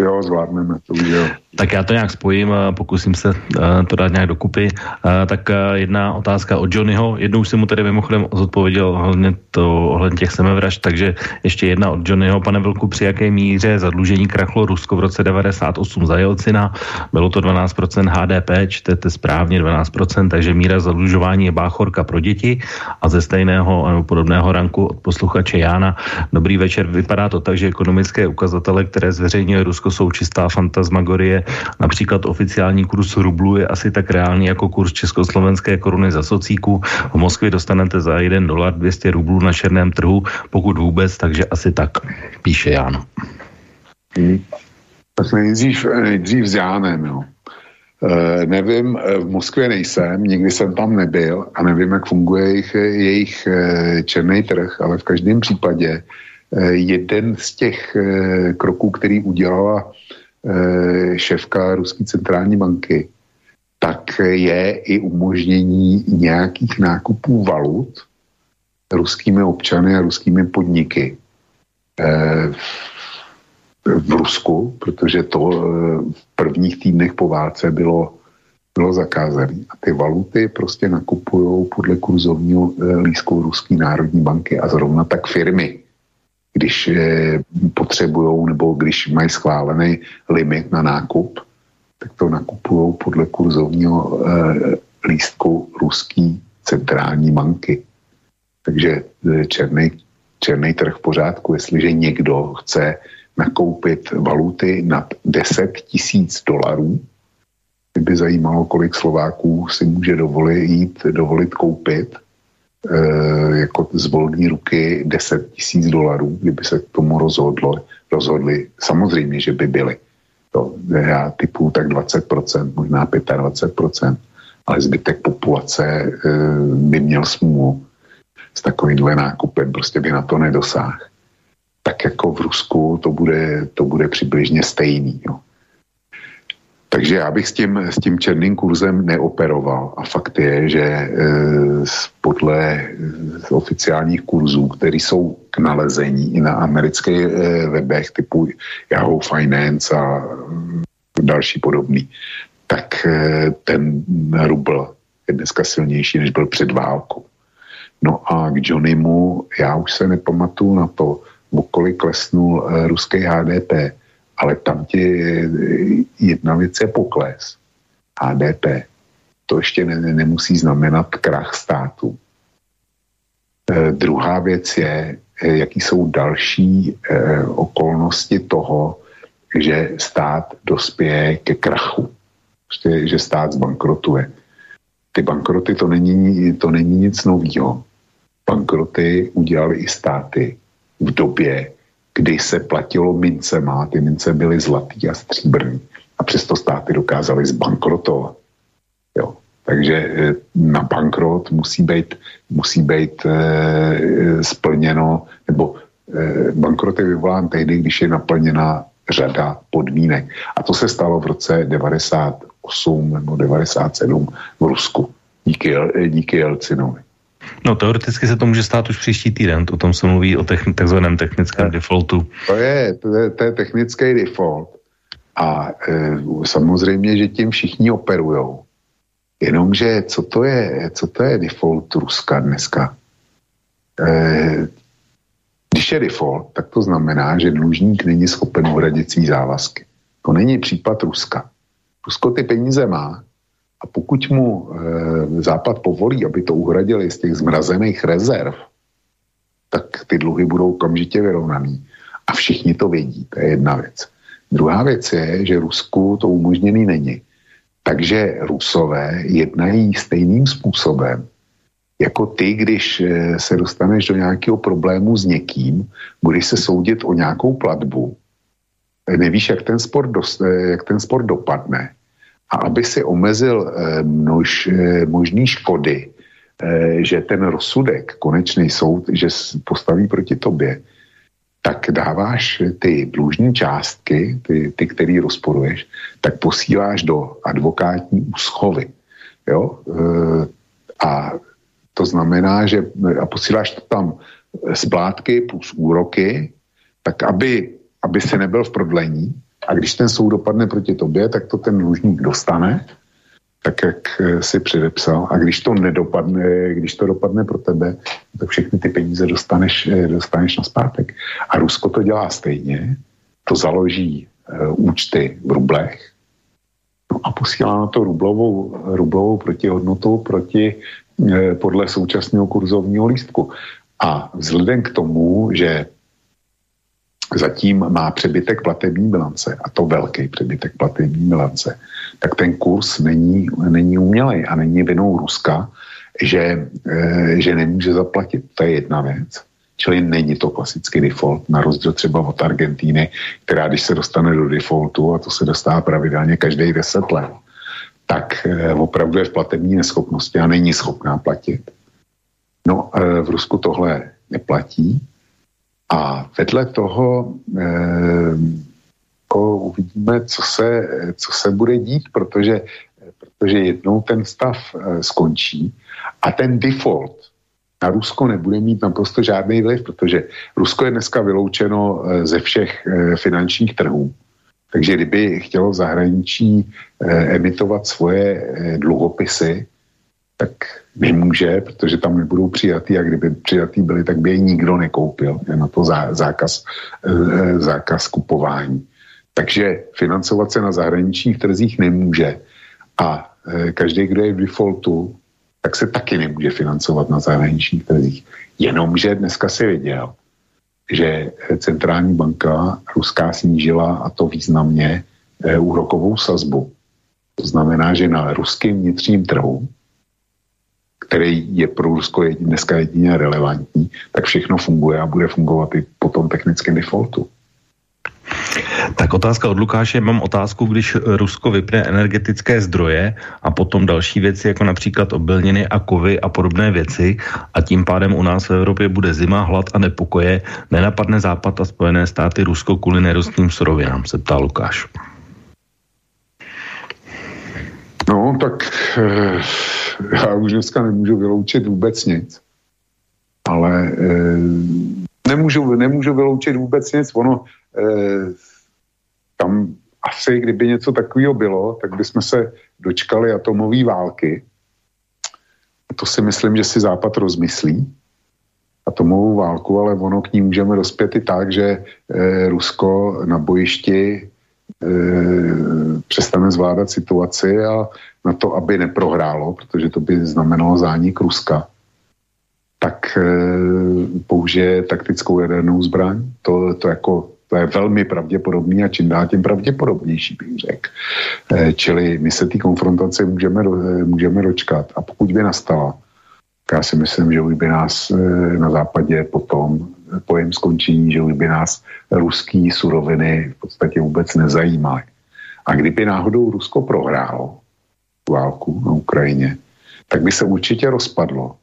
Jo, zvládneme to, jo. Tak já to nějak spojím, pokusím se eh, to dát nějak dokupy. Eh, tak eh, jedna otázka od Johnnyho. Jednou jsem mu tady mimochodem zodpověděl ohledně, to, ohledně těch semevražd, takže ještě jedna od Johnnyho. Pane Vilku, při jaké míře zadlužení krachlo Rusko v roce 98 za Jelcina? Bylo to 12% HDP, čtete správně 12%, takže míra zadlužování je báchorka pro děti a ze stejného nebo podobného ranku od posluchače Jána. Dobrý večer, vypadá to tak, že ekonomické ukazatele, které zveřejňuje Rusko, jsou čistá fantasmagorie Například oficiální kurz rublu je asi tak reálný jako kurz československé koruny za socíku. V Moskvě dostanete za 1 dolar 200 rublů na černém trhu, pokud vůbec, takže asi tak, píše Jan. Hmm. Tak nejdřív, nejdřív s Jánem, jo. E, nevím, e, v Moskvě nejsem, nikdy jsem tam nebyl a nevím, jak funguje jejich, jejich e, černý trh, ale v každém případě jeden z těch kroků, který udělala Eh, šéfka Ruské centrální banky, tak je i umožnění nějakých nákupů valut ruskými občany a ruskými podniky eh, v Rusku, protože to eh, v prvních týdnech po válce bylo, bylo zakázané. A ty valuty prostě nakupují podle kurzovního lístku Ruské národní banky a zrovna tak firmy když eh, potřebují nebo když mají schválený limit na nákup, tak to nakupují podle kurzovního eh, lístku ruský centrální banky. Takže eh, černý, černý trh v pořádku, jestliže někdo chce nakoupit valuty nad 10 tisíc dolarů, by zajímalo, kolik Slováků si může dovolit jít, dovolit koupit, jako z volné ruky 10 tisíc dolarů, kdyby se k tomu rozhodlo, rozhodli. Samozřejmě, že by byly. To já typu tak 20%, možná 25%, ale zbytek populace eh, by měl smůlu s takovýmhle nákupem, prostě by na to nedosáhl. Tak jako v Rusku to bude, to bude přibližně stejný. Jo. Takže já bych s tím, s tím černým kurzem neoperoval. A fakt je, že e, podle oficiálních kurzů, které jsou k nalezení i na amerických e, webech typu Yahoo Finance a další podobný, tak e, ten rubl je dneska silnější, než byl před válkou. No a k Johnnymu, já už se nepamatuju na to, kolik klesnul e, ruský HDP, ale tam ti jedna věc je pokles HDP. To ještě ne, nemusí znamenat krach státu. E, druhá věc je, e, jaký jsou další e, okolnosti toho, že stát dospěje ke krachu. Prostě, že stát zbankrotuje. Ty bankroty to není, to není nic nového. Bankroty udělali i státy v době, kdy se platilo mincema, ty mince byly zlatý a stříbrný a přesto státy dokázaly zbankrotovat. Jo. Takže eh, na bankrot musí být, musí být e, splněno, nebo e, bankrot je vyvolán tehdy, když je naplněna řada podmínek. A to se stalo v roce 98 nebo 97 v Rusku díky, díky Jelcinovi. No teoreticky se to může stát už příští týden, o tom se mluví o techni- takzvaném technickém defaultu. To je, to je, to je technický default a e, samozřejmě, že tím všichni operujou. Jenomže co to je, co to je default Ruska dneska? E, když je default, tak to znamená, že dlužník není schopen uhradit svý závazky. To není případ Ruska. Rusko ty peníze má, a pokud mu e, Západ povolí, aby to uhradili z těch zmrazených rezerv, tak ty dluhy budou okamžitě vyrovnaný. A všichni to vědí, to je jedna věc. Druhá věc je, že Rusku to umožněný není. Takže Rusové jednají stejným způsobem, jako ty, když eh, se dostaneš do nějakého problému s někým, budeš se soudit o nějakou platbu, nevíš, jak ten sport, dos, eh, jak ten sport dopadne, a aby si omezil eh, množ, eh, možný škody, eh, že ten rozsudek, konečný soud, že postaví proti tobě, tak dáváš ty dlužní částky, ty, ty který rozporuješ, tak posíláš do advokátní úschovy. Jo? A to znamená, že a posíláš to tam splátky plus úroky, tak aby, aby se nebyl v prodlení, A když ten soud dopadne proti tobě, tak to ten dlužník dostane, tak jak eh, si předepsal. A když to nedopadne, když to dopadne pro tebe, tak všechny ty peníze dostaneš, eh, dostaneš na zpátek. A Rusko to dělá stejně. To založí uh, účty v rublech no a posílá na to rublovou, rublovou protihodnotu proti, uh, podle současného kurzovního lístku. A vzhledem k tomu, že zatím má přebytek platební bilance, a to velký přebytek platební bilance, tak ten kurz není, není umělej a není vinou Ruska, že, e, že nemůže zaplatit. To je jedna věc. Čili není to klasický default, na rozdíl třeba od Argentíny, která když se dostane do defaultu, a to se dostává pravidelně každý deset let, tak e, opravdu je v platební neschopnosti a není schopná platit. No, e, v Rusku tohle neplatí, a vedle toho eh, jako uvidíme, co se, co se bude dít, protože, protože jednou ten stav eh, skončí a ten default na Rusko nebude mít naprosto žádný vliv, protože Rusko je dneska vyloučeno eh, ze všech finančních trhů. Takže kdyby chtělo v zahraničí emitovat svoje dluhopisy, tak nemůže, protože tam nebudou přijatý a kdyby přijatý byli, tak by je nikdo nekoupil. Je na to zákaz, eh, zákaz kupování. Takže financovat se na zahraničních trzích nemůže. A eh, každý, kdo je v defaultu, tak se taky nemůže financovat na zahraničních trzích. Jenomže dneska si viděl, že centrální banka ruská snížila a to významně eh, úrokovou sazbu. To znamená, že na ruském vnitřním trhu který je pro Rusko dneska jedině relevantní, tak všechno funguje a bude fungovat i po tom technickém defaultu. Tak otázka od Lukáše. Mám otázku, když Rusko vypne energetické zdroje a potom další věci, jako například obilniny a kovy a podobné věci a tím pádem u nás v Evropě bude zima, hlad a nepokoje, nenapadne Západ a Spojené státy Rusko kvůli nerostným surovinám, se ptá Lukáš. No, tak eh, já už dneska nemůžu vyloučit vůbec nic. Ale eh, nemůžu, nemůžu vyloučit vůbec nic. Ono eh, tam asi, kdyby něco takového bylo, tak bychom se dočkali atomové války. To si myslím, že si Západ rozmyslí atomovou válku, ale ono k ní můžeme dospět i tak, že Rusko na bojišti přestane zvládat situaci a na to, aby neprohrálo, protože to by znamenalo zánik Ruska, tak eh, použije taktickou jadernou zbraň. To, to, jako, to je velmi pravděpodobný a čím dál tím pravděpodobnější, bych řekl. Eh, čili my se té konfrontace můžeme, můžeme dočkat a pokud by nastala, já si myslím, že už by nás na západě potom po jejím skončení, že už by nás ruský suroviny v podstatě vůbec nezajímaly. A kdyby náhodou Rusko prohrálo válku na Ukrajině, tak by se určitě rozpadlo.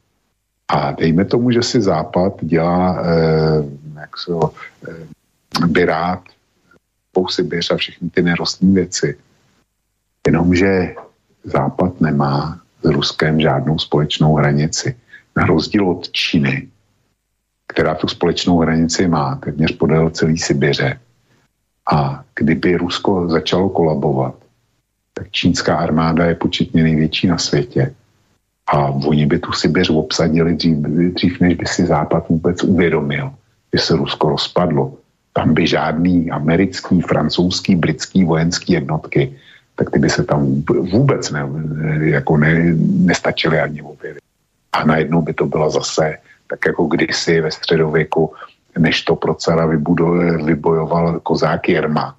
A dejme tomu, že si Západ dělá, eh, jak se ho, eh, by rád Sibiř a všechny ty nerostné věci. Jenomže Západ nemá s Ruskem žádnou společnou hranici. Na rozdíl od Číny, která tu společnou hranici má téměř podél celý Sibiře. A kdyby Rusko začalo kolabovat, tak čínská armáda je početně největší na světě. A oni by tu Sibiř obsadili dřív, dřív, než by si Západ vůbec uvědomil, že se Rusko rozpadlo. Tam by žádný americký, francouzský, britský vojenský jednotky, tak ty by se tam vůbec ne, jako ne, nestačily ani objevit. A najednou by to byla zase tak jako kdysi ve středověku, než to pro cara vybojoval kozák Jermák,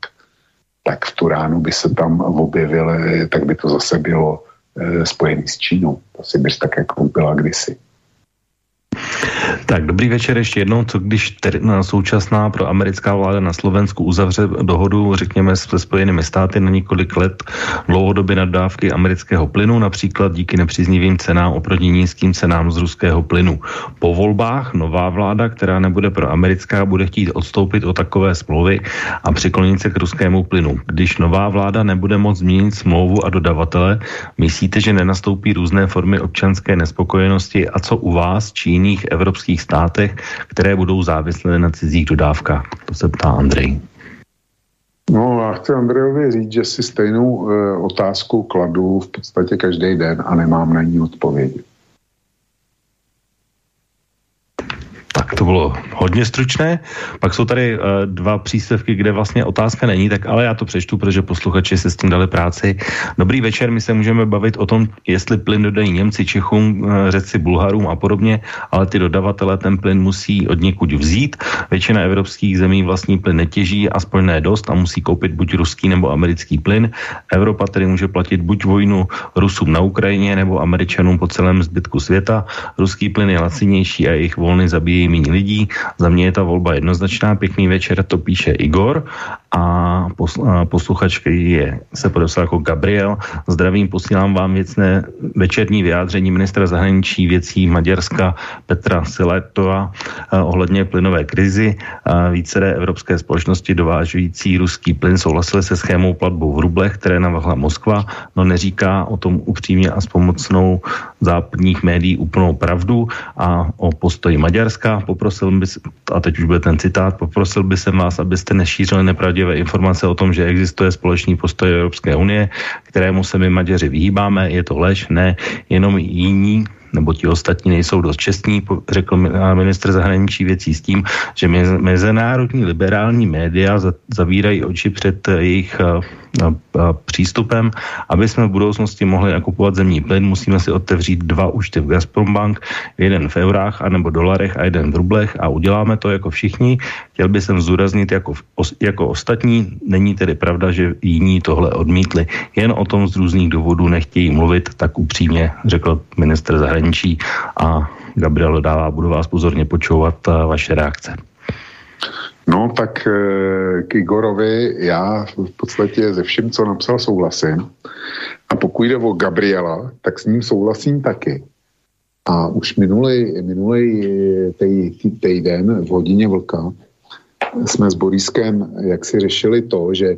tak v Turánu by se tam objevil, tak by to zase bylo eh, spojený s Čínou. To si byš tak, jako byla kdysi. Tak, dobrý večer ještě jednou. Co když ter, současná pro americká vláda na Slovensku uzavře dohodu, řekněme, se Spojenými státy na několik let dlouhodobě naddávky amerického plynu, například díky nepříznivým cenám oproti nízkým cenám z ruského plynu. Po volbách nová vláda, která nebude pro americká, bude chtít odstoupit od takové smlouvy a přiklonit se k ruskému plynu. Když nová vláda nebude moct změnit smlouvu a dodavatele, myslíte, že nenastoupí různé formy občanské nespokojenosti a co u vás, či jiných evropských státech, které budou závislé na cizích dodávkách? To se ptá Andrej. No a chci Andrejovi říct, že si stejnou e, otázku kladu v podstatě každý den a nemám na ní odpovědi. Tak to bylo hodně stručné. Pak jsou tady uh, dva příspěvky, kde vlastně otázka není, tak ale já to přečtu, protože posluchači se s tím dali práci. Dobrý večer, my se můžeme bavit o tom, jestli plyn dodají Němci, Čechům, uh, Řeci, Bulharům a podobně, ale ty dodavatele ten plyn musí od někud vzít. Většina evropských zemí vlastní plyn netěží, aspoň ne dost a musí koupit buď ruský nebo americký plyn. Evropa tedy může platit buď vojnu Rusům na Ukrajině nebo Američanům po celém zbytku světa. Ruský plyn je lacinější a jejich volny zabíjí méně lidí. Za mě je ta volba jednoznačná. Pěkný večer, to píše Igor a posluchač, který je, se podepsal jako Gabriel. Zdravím, posílám vám věcné večerní vyjádření ministra zahraničí věcí Maďarska Petra Siletova eh, ohledně plynové krizi. Víceré evropské společnosti dovážující ruský plyn souhlasily se schémou platbou v rublech, které navrhla Moskva, no neříká o tom upřímně a s pomocnou západních médií úplnou pravdu a o postoji Maďarska. Poprosil by, a teď už bude ten citát, poprosil by se vás, abyste nešířili nepravdivé informace o tom, že existuje společný postoj Evropské unie, kterému se my Maďaři vyhýbáme. Je to lež? Ne, jenom jiní nebo ti ostatní nejsou dost čestní, řekl ministr zahraničí věcí s tím, že mezinárodní liberální média zavírají oči před jejich eh, přístupem. Aby jsme v budoucnosti mohli nakupovat zemní plyn, musíme si otevřít dva účty v Gazprombank, jeden v eurách anebo dolarech a jeden v rublech a uděláme to jako všichni. Chtěl bych sem zdůraznit jako, jako ostatní, není tedy pravda, že jiní tohle odmítli. Jen o tom z různých důvodů nechtějí mluvit, tak upřímně řekl minister zahraničí a Gabriel dává, budu vás pozorně počouvat vaše reakce. No, tak eh, k Igorovi já v podstatě ze vším, co napsal, souhlasím. A pokud jde o Gabriela, tak s ním souhlasím taky. A už minulý, minulý tej, týden v hodině vlka jsme s Boriskem jak si řešili to, že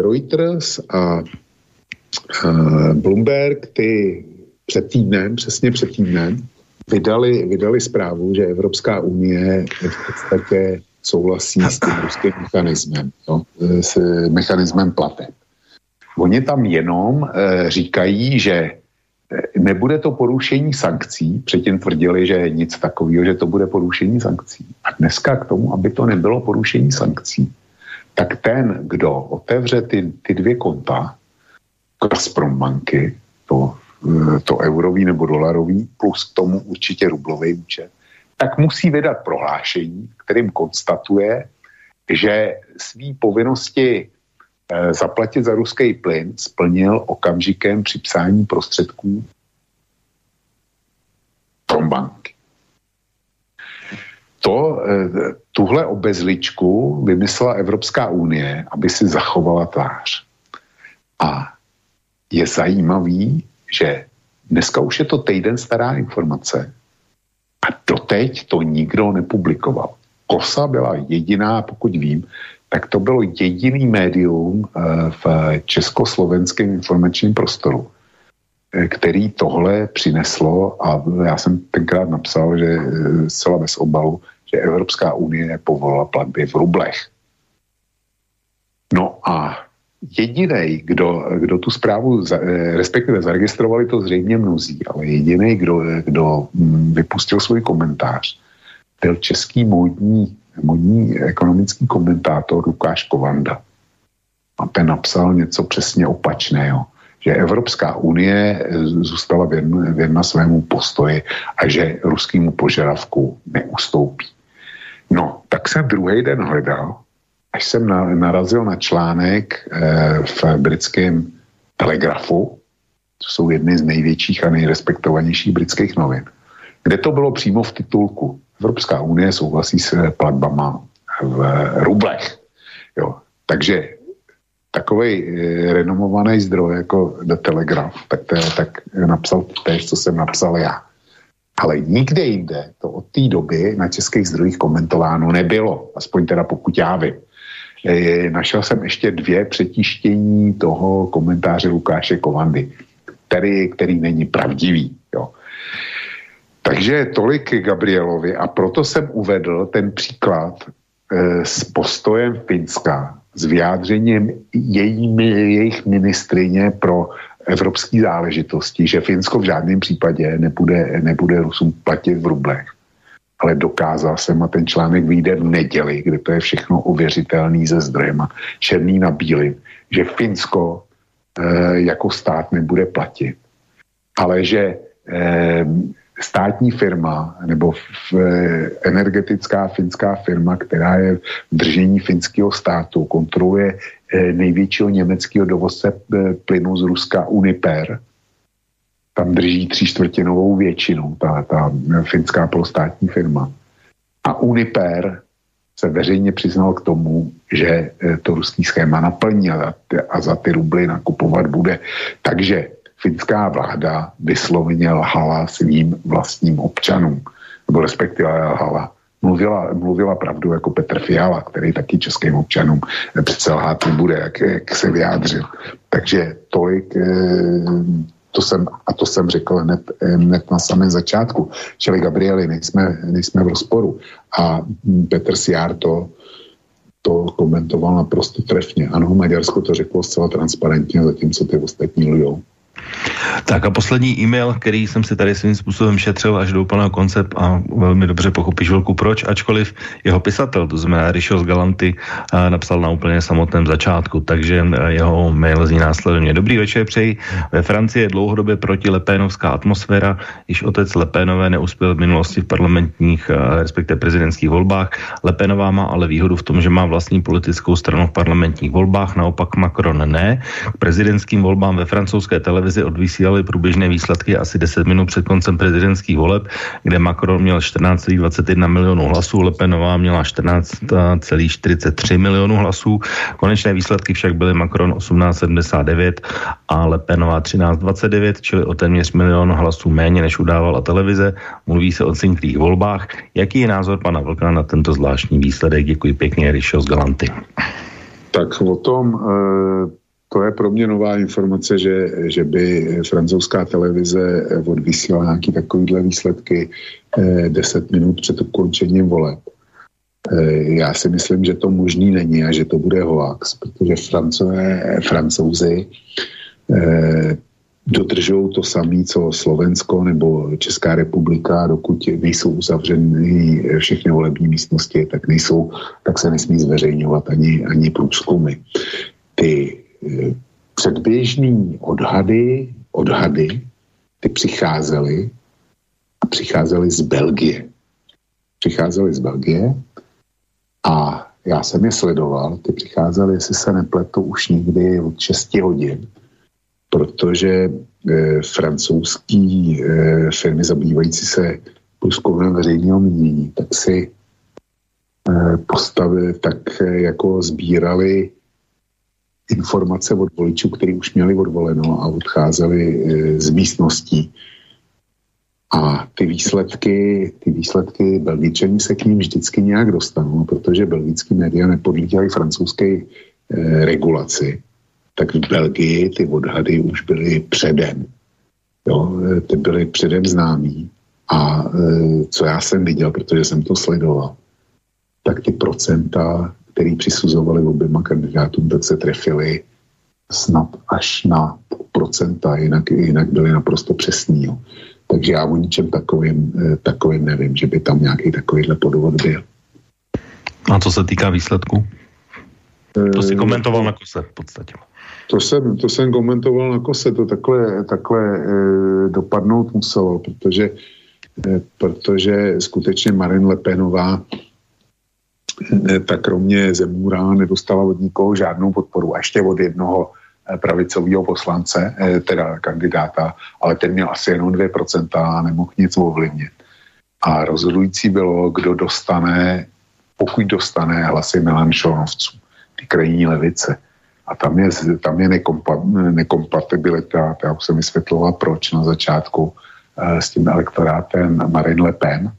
Reuters a Bloomberg ty před týdnem, přesně před týdnem, vydali, vydali zprávu, že Evropská unie v podstatě souhlasí s tím ruským mechanismem, no, s mechanismem plateb. Oni tam jenom e, říkají, že nebude to porušení sankcí, předtím tvrdili, že nic takového, že to bude porušení sankcí. A dneska k tomu, aby to nebylo porušení sankcí, tak ten, kdo otevře ty, ty dvě konta, Gazprom banky, to Eh, to eurový nebo dolarový, plus k tomu určitě rublový účet, tak musí vydat prohlášení, kterým konstatuje, že svý povinnosti eh, zaplatit za ruský plyn splnil okamžikem při psání prostředků banky. To, eh, tuhle obezličku vymyslela Evropská unie, aby si zachovala tvář. A je zajímavý, že dneska už je to týden stará informace a doteď to nikdo nepublikoval. Kosa byla jediná, pokud vím, tak to bylo jediný médium eh, v československém informačním prostoru, eh, který tohle přineslo a já jsem tenkrát napsal, že eh, zcela bez obalu, že Evropská unie povolila platby v rublech. No a jediný, kdo, kdo tu zprávu, za, respektive zaregistrovali to zřejmě mnozí, ale jediný, kdo, kdo mm, vypustil svůj komentář, byl český módní, módní ekonomický komentátor Lukáš Kovanda. A ten napsal něco přesně opačného, že Evropská unie eh, zůstala věrna, věrna svému postoji a že ruskému požadavku neustoupí. No, tak jsem druhý den hledal, až jsem na, narazil na článek eh, v britském Telegrafu, to jsou jedny z největších a nejrespektovanějších britských novin, kde to bylo přímo v titulku. Evropská unie souhlasí s platbama v rublech. Jo. Takže takový eh, renomovaný zdroj jako The Telegraph, tak, to tak napsal též, co jsem napsal já. Ale nikde jinde to od té doby na českých zdrojích komentováno nebylo, aspoň teda pokud já vím. E, našel jsem ještě dvě přetištění toho komentáře Lukáše Kovandy, který, který není pravdivý. Jo. Takže tolik Gabrielovi a proto jsem uvedl ten příklad e, s postojem Finska, s vyjádřením její, jejich ministrině pro evropské záležitosti, že Finsko v žádném případě nebude, nebude Rusům platit v rublech. Ale dokázal jsem, a ten článek vyjde v neděli, kde to je všechno uvěřitelný ze zdrojema, černý na bílým, že Finsko e, jako stát nebude platit. Ale že e, státní firma nebo v, eh, energetická finská firma, která je v držení finského státu, kontroluje eh, největšího německého dovozce eh, plynu z Ruska Uniper, tam drží tříčtvrtinovou většinu, ta, ta finská polostátní firma. A Uniper se veřejně přiznal k tomu, že to ruský schéma naplní a, a za ty rubly nakupovat bude. Takže finská vláda vysloveně lhala svým vlastním občanům, nebo respektive lhala. Mluvila, mluvila pravdu jako Petr Fiala, který taky českým občanům přece lhát nebude, jak, jak se vyjádřil. Takže tolik, eh, to jsem, a to jsem řekl hned, hned na samém začátku. Čili Gabrieli, nejsme, nejsme v rozporu. A Petr Siár to, to komentoval naprosto trefně. Ano, Maďarsko to řeklo zcela transparentně, zatímco ty ostatní lujou. Tak a poslední e-mail, který jsem si tady svým způsobem šetřil až do úplného konce a velmi dobře pochopíš velkou proč, ačkoliv jeho pisatel, to znamená Rišo z Galanty, napsal na úplně samotném začátku, takže jeho mail zní následně. Dobrý večer, přeji. Ve Francii je dlouhodobě proti Lepénovská atmosféra, již otec Lepénové neuspěl v minulosti v parlamentních, respektive prezidentských volbách. Lepénová má ale výhodu v tom, že má vlastní politickou stranu v parlamentních volbách, naopak Macron ne. K prezidentským volbám ve francouzské televizi televizi odvysílali průběžné výsledky asi 10 minut před koncem prezidentských voleb, kde Macron měl 14,21 milionů hlasů, Lepenová měla 14,43 milionů hlasů. Konečné výsledky však byly Macron 18,79 a Lepenová 13,29, čili o téměř milion hlasů méně, než udávala televize. Mluví se o cinklých volbách. Jaký je názor pana Vlka na tento zvláštní výsledek? Děkuji pěkně, Rišo z Galanty. Tak o tom e, to je pro mě nová informace, že, že by francouzská televize odvysílala nějaké takovéhle výsledky eh, 10 minut před ukončením voleb. Eh, já si myslím, že to možný není a že to bude hoax, protože francové, francouzi eh, dodržou to samé, co Slovensko nebo Česká republika, dokud nejsou uzavřeny všechny volební místnosti, tak, nejsou, tak se nesmí zveřejňovat ani, ani průzkumy. Ty předběžný odhady, odhady, ty přicházely a přicházely z Belgie. Přicházely z Belgie a já jsem je sledoval, ty přicházely, jestli se nepletu, už někdy od 6 hodin, protože e, francouzský e, firmy zabývající se průzkumem veřejného mínění, tak si e, postavili, tak e, jako sbírali informace od voličů, kteří už měli odvoleno a odcházeli e, z místností. A ty výsledky, ty výsledky Belgičani se k ním vždycky nějak dostanou, protože belgický média nepodlíhají francouzské e, regulaci. Tak v Belgii ty odhady už byly předem. Jo, e, ty byly předem známý. A e, co já jsem viděl, protože jsem to sledoval, tak ty procenta který přisuzovali oběma kandidátům, tak se trefili snad až na procenta, jinak, jinak byli naprosto přesní. Jo. Takže já o ničem takovým, eh, takovým nevím, že by tam nějaký takovýhle podvod byl. A co se týká výsledku? To si komentoval na kose v podstatě. To jsem, to jsem komentoval na kose, to takhle, takhle e, dopadnout muselo, protože, protože skutečně Marin Lepenová tak kromě Zemůra nedostala od nikoho žádnou podporu. A ještě od jednoho eh, pravicového poslance, eh, teda kandidáta, ale ten měl asi jenom 2% a nemohl nic ovlivnit. A rozhodující bylo, kdo dostane, pokud dostane hlasy Melanchonovců, ty krajní levice. A tam je, tam je nekompa, nekompatibilita, já už jsem vysvětloval, proč na začátku eh, s tím elektorátem Marine Le Pen.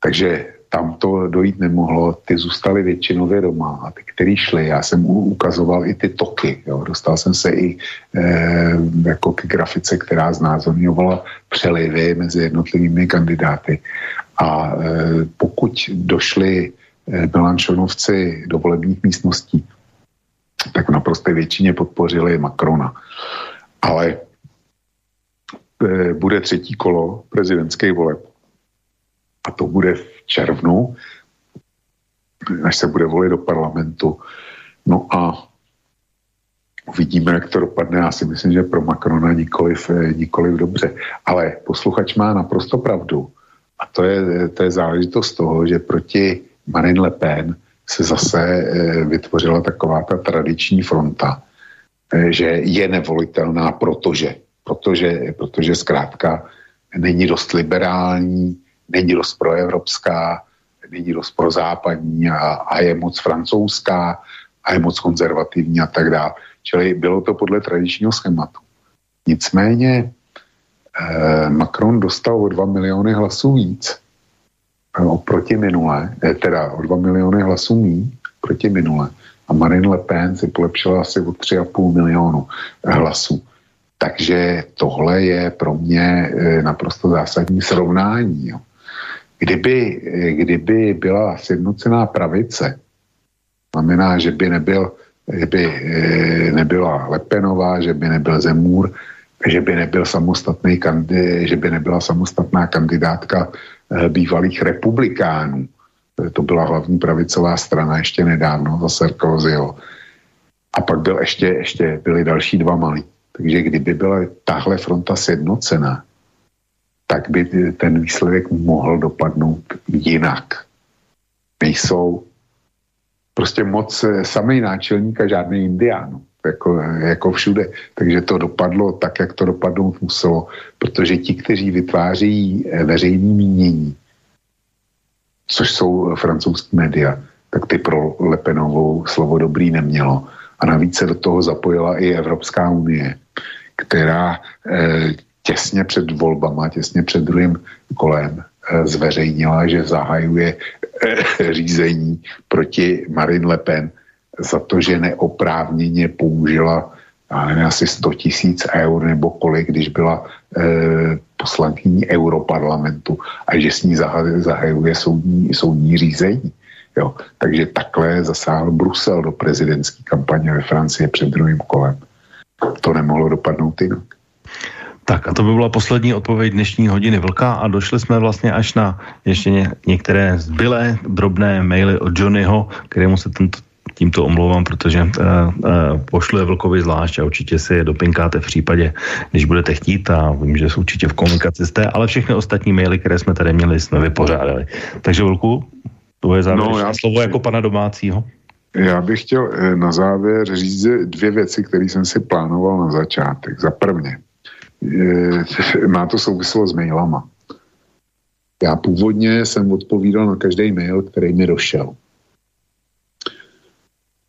Takže tam to dojít nemohlo, ty zůstaly většinově doma a ty, který šli, já jsem ukazoval i ty toky, jo. dostal jsem se i e, jako k grafice, která znázorňovala přelivy mezi jednotlivými kandidáty a e, pokud došli Milančonovci do volebních místností, tak v naprosté většině podpořili Macrona. Ale bude třetí kolo prezidentské voleb. A to bude červnu, až se bude volit do parlamentu. No a uvidíme, jak to dopadne. Já si myslím, že pro Macrona nikoliv, eh, nikoliv dobře. Ale posluchač má naprosto pravdu. A to je, to je záležitost toho, že proti Marine Le Pen se zase eh, vytvořila taková ta tradiční fronta, eh, že je nevolitelná, protože, protože, protože zkrátka není dost liberální, není dost proevropská, není dost prozápadní a, a je moc francouzská a je moc konzervativní a tak dále. Čili bylo to podle tradičního schématu. Nicméně eh, Macron dostal o 2 miliony hlasů víc eh, oproti minule, eh, teda o 2 miliony hlasů mí proti minule. A Marine Le Pen si polepšila asi o 3,5 milionu eh, hlasů. Takže tohle je pro mě naprosto zásadní srovnání. Jo. Kdyby, eh, kdyby byla sjednocená pravice, znamená, že by nebyl že by eh, nebyla Lepenová, že by nebyl Zemůr, že by nebyl samostatný kandid, že by nebyla samostatná kandidátka eh, bývalých republikánů. To byla hlavní pravicová strana ještě nedávno za Sarkozyho. A pak byl ještě, ještě byly další dva malí. Takže kdyby byla tahle fronta sjednocená, tak by ten výsledek mohl dopadnout jinak. Nejsou prostě moc eh, samý náčelník a žádný indián. Jako, jako všude. Takže to dopadlo tak, jak to dopadnout muselo, protože ti, kteří vytváří eh, veřejný mínění, což jsou eh, francouzský média, tak ty pro Lepenovou slovo dobrý nemělo. A navíc se do toho zapojila i Evropská unie, která eh, těsně před volbama, těsně před druhým kolem eh, zveřejnila, že zahajuje řízení proti Marine Le Pen za to, že neoprávněně použila já nevím, asi 100 tisíc eur nebo kolik, když byla e, poslankyní Europarlamentu a že s ní zahajuje soudní, soudní řízení. Jo. Takže takhle zasáhl Brusel do prezidentské kampaně ve Francii před druhým kolem. To nemohlo dopadnout jinak. Tak a to by byla poslední odpověď dnešní hodiny Vlka a došli jsme vlastně až na ještě ně, některé zbylé drobné maily od Johnnyho, kterému se tento, tímto omlouvám, protože uh, uh, pošlu je Vlkovi zvlášť a určitě si je dopinkáte v případě, když budete chtít a vím, že jsou určitě v komunikaci jste, ale všechny ostatní maily, které jsme tady měli, jsme vypořádali. Takže Vlku, to je závěrečné no, slovo jako pana domácího. Já bych chtěl eh, na závěr říct dvě věci, které jsem si plánoval na začátek. Za prvně, má to souvislost s mailama. Já původně jsem odpovídal na každý mail, který mi došel.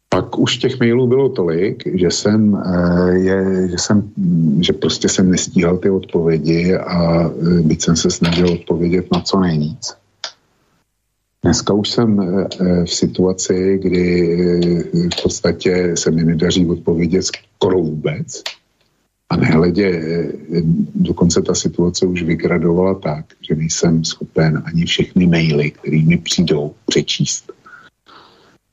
Pak už těch mailů bylo tolik, že jsem, eh, je, že jsem, že prostě jsem nestíhal ty odpovědi a eh, byť jsem se snažil odpovědět na co nejvíc. Dneska už jsem eh, v situaci, kdy v podstatě se mi nedaří odpovědět skoro vůbec. A nehledě, eh, dokonce ta situace už vygradovala tak, že nejsem schopen ani všechny maily, které mi přijdou, přečíst.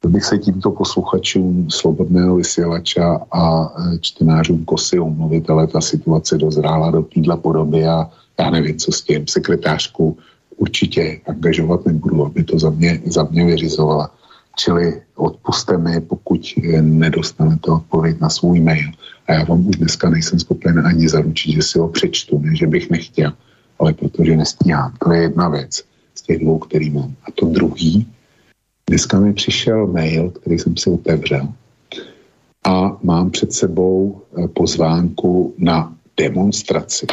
To bych se tímto posluchačům Slobodného vysílača a eh, čtenářům Kosy omluvit, ale ta situace dozrála do téhle podoby a já nevím, co s tím. Sekretářku určitě angažovat nebudu, aby to za mě, za mě vyřizovala. Čili odpuste mi, pokud eh, nedostanete odpověď na svůj mail a já vám už dneska nejsem schopen ani zaručit, že si ho přečtu, ne, že bych nechtěl, ale protože nestíhám. To je jedna věc z těch dvou, který mám. A to druhý, dneska mi přišel mail, který jsem si otevřel a mám před sebou eh, pozvánku na demonstraci.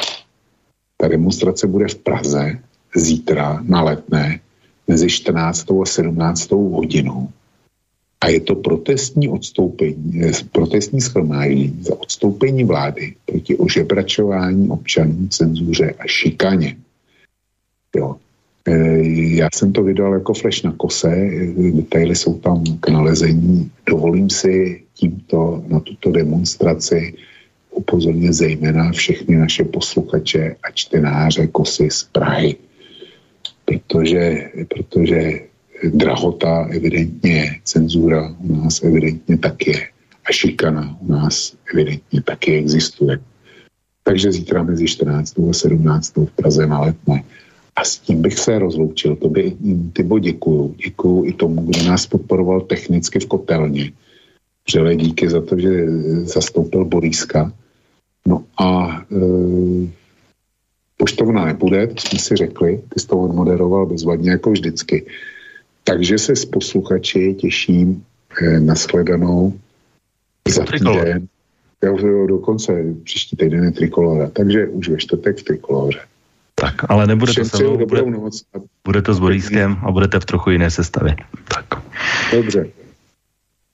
Ta demonstrace bude v Praze zítra na letné mezi 14. a 17. hodinou a je to protestní odstoupení, eh, protestní schromáždění za odstoupení vlády proti ožebračování občanů, cenzuře a šikaně. Jo. Eh, já jsem to vydal jako flash na kose, eh, detaily jsou tam k nalezení. Dovolím si tímto na tuto demonstraci upozornit zejména všechny naše posluchače a čtenáře kosy z Prahy. Protože, protože drahota evidentně cenzura u nás evidentně tak je a šikana u nás evidentně taky existuje. Takže zítra mezi 14. a 17. v Praze na letné. A s tím bych se rozloučil. To by, Tybo, děkuju. Děkuju i tomu, kdo nás podporoval technicky v kotelně. Vřele díky za to, že zastoupil Boríska. No a e, poštovna nebude, to jsme si řekli, ty jsi to odmoderoval bezvadně jako vždycky. Takže se s posluchači těším e, na shledanou za týden. Jo, jo, dokonce příští týden je trikolora, takže už ve čtvrtek v trikoloře. Tak, ale nebude to se mnou, bude, noc. bude to s Borískem a budete v trochu jiné sestavě. Tak. Dobře.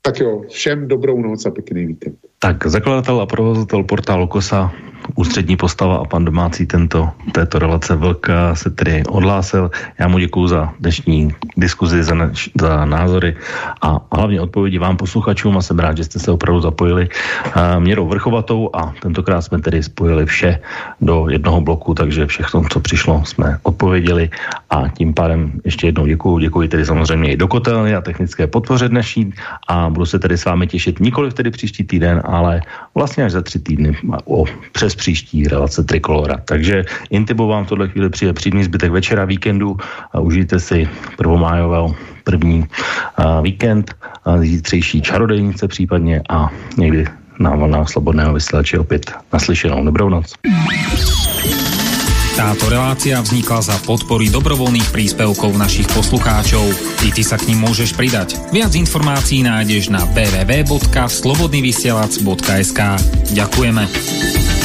Tak jo, všem dobrou noc a pěkný víkend. Tak, zakladatel a provozatel portálu KOSA ústřední postava a pan domácí tento, této relace Vlka se tedy odhlásil. Já mu děkuji za dnešní diskuzi, za, nač, za názory a hlavně odpovědi vám posluchačům a jsem rád, že jste se opravdu zapojili uh, měrou vrchovatou a tentokrát jsme tedy spojili vše do jednoho bloku, takže všechno, co přišlo, jsme odpověděli a tím pádem ještě jednou děkuji. Děkuji tedy samozřejmě i do kotelny a technické podpoře dnešní a budu se tedy s vámi těšit nikoli tedy příští týden, ale vlastně až za tři týdny o přes příští relace Trikolora. Takže Intibo vám v tohle chvíli přijde příjemný zbytek večera, víkendu a užijte si prvomájového první uh, víkend, uh, zítřejší čarodejnice případně a někdy na vlnách slobodného vysílače opět naslyšenou. Dobrou noc. Táto relácia vznikla za podpory dobrovoľných príspevkov našich poslucháčov. I ty sa k ním môžeš pridať. Viac informácií nájdeš na www.slobodnyvysielac.sk Ďakujeme.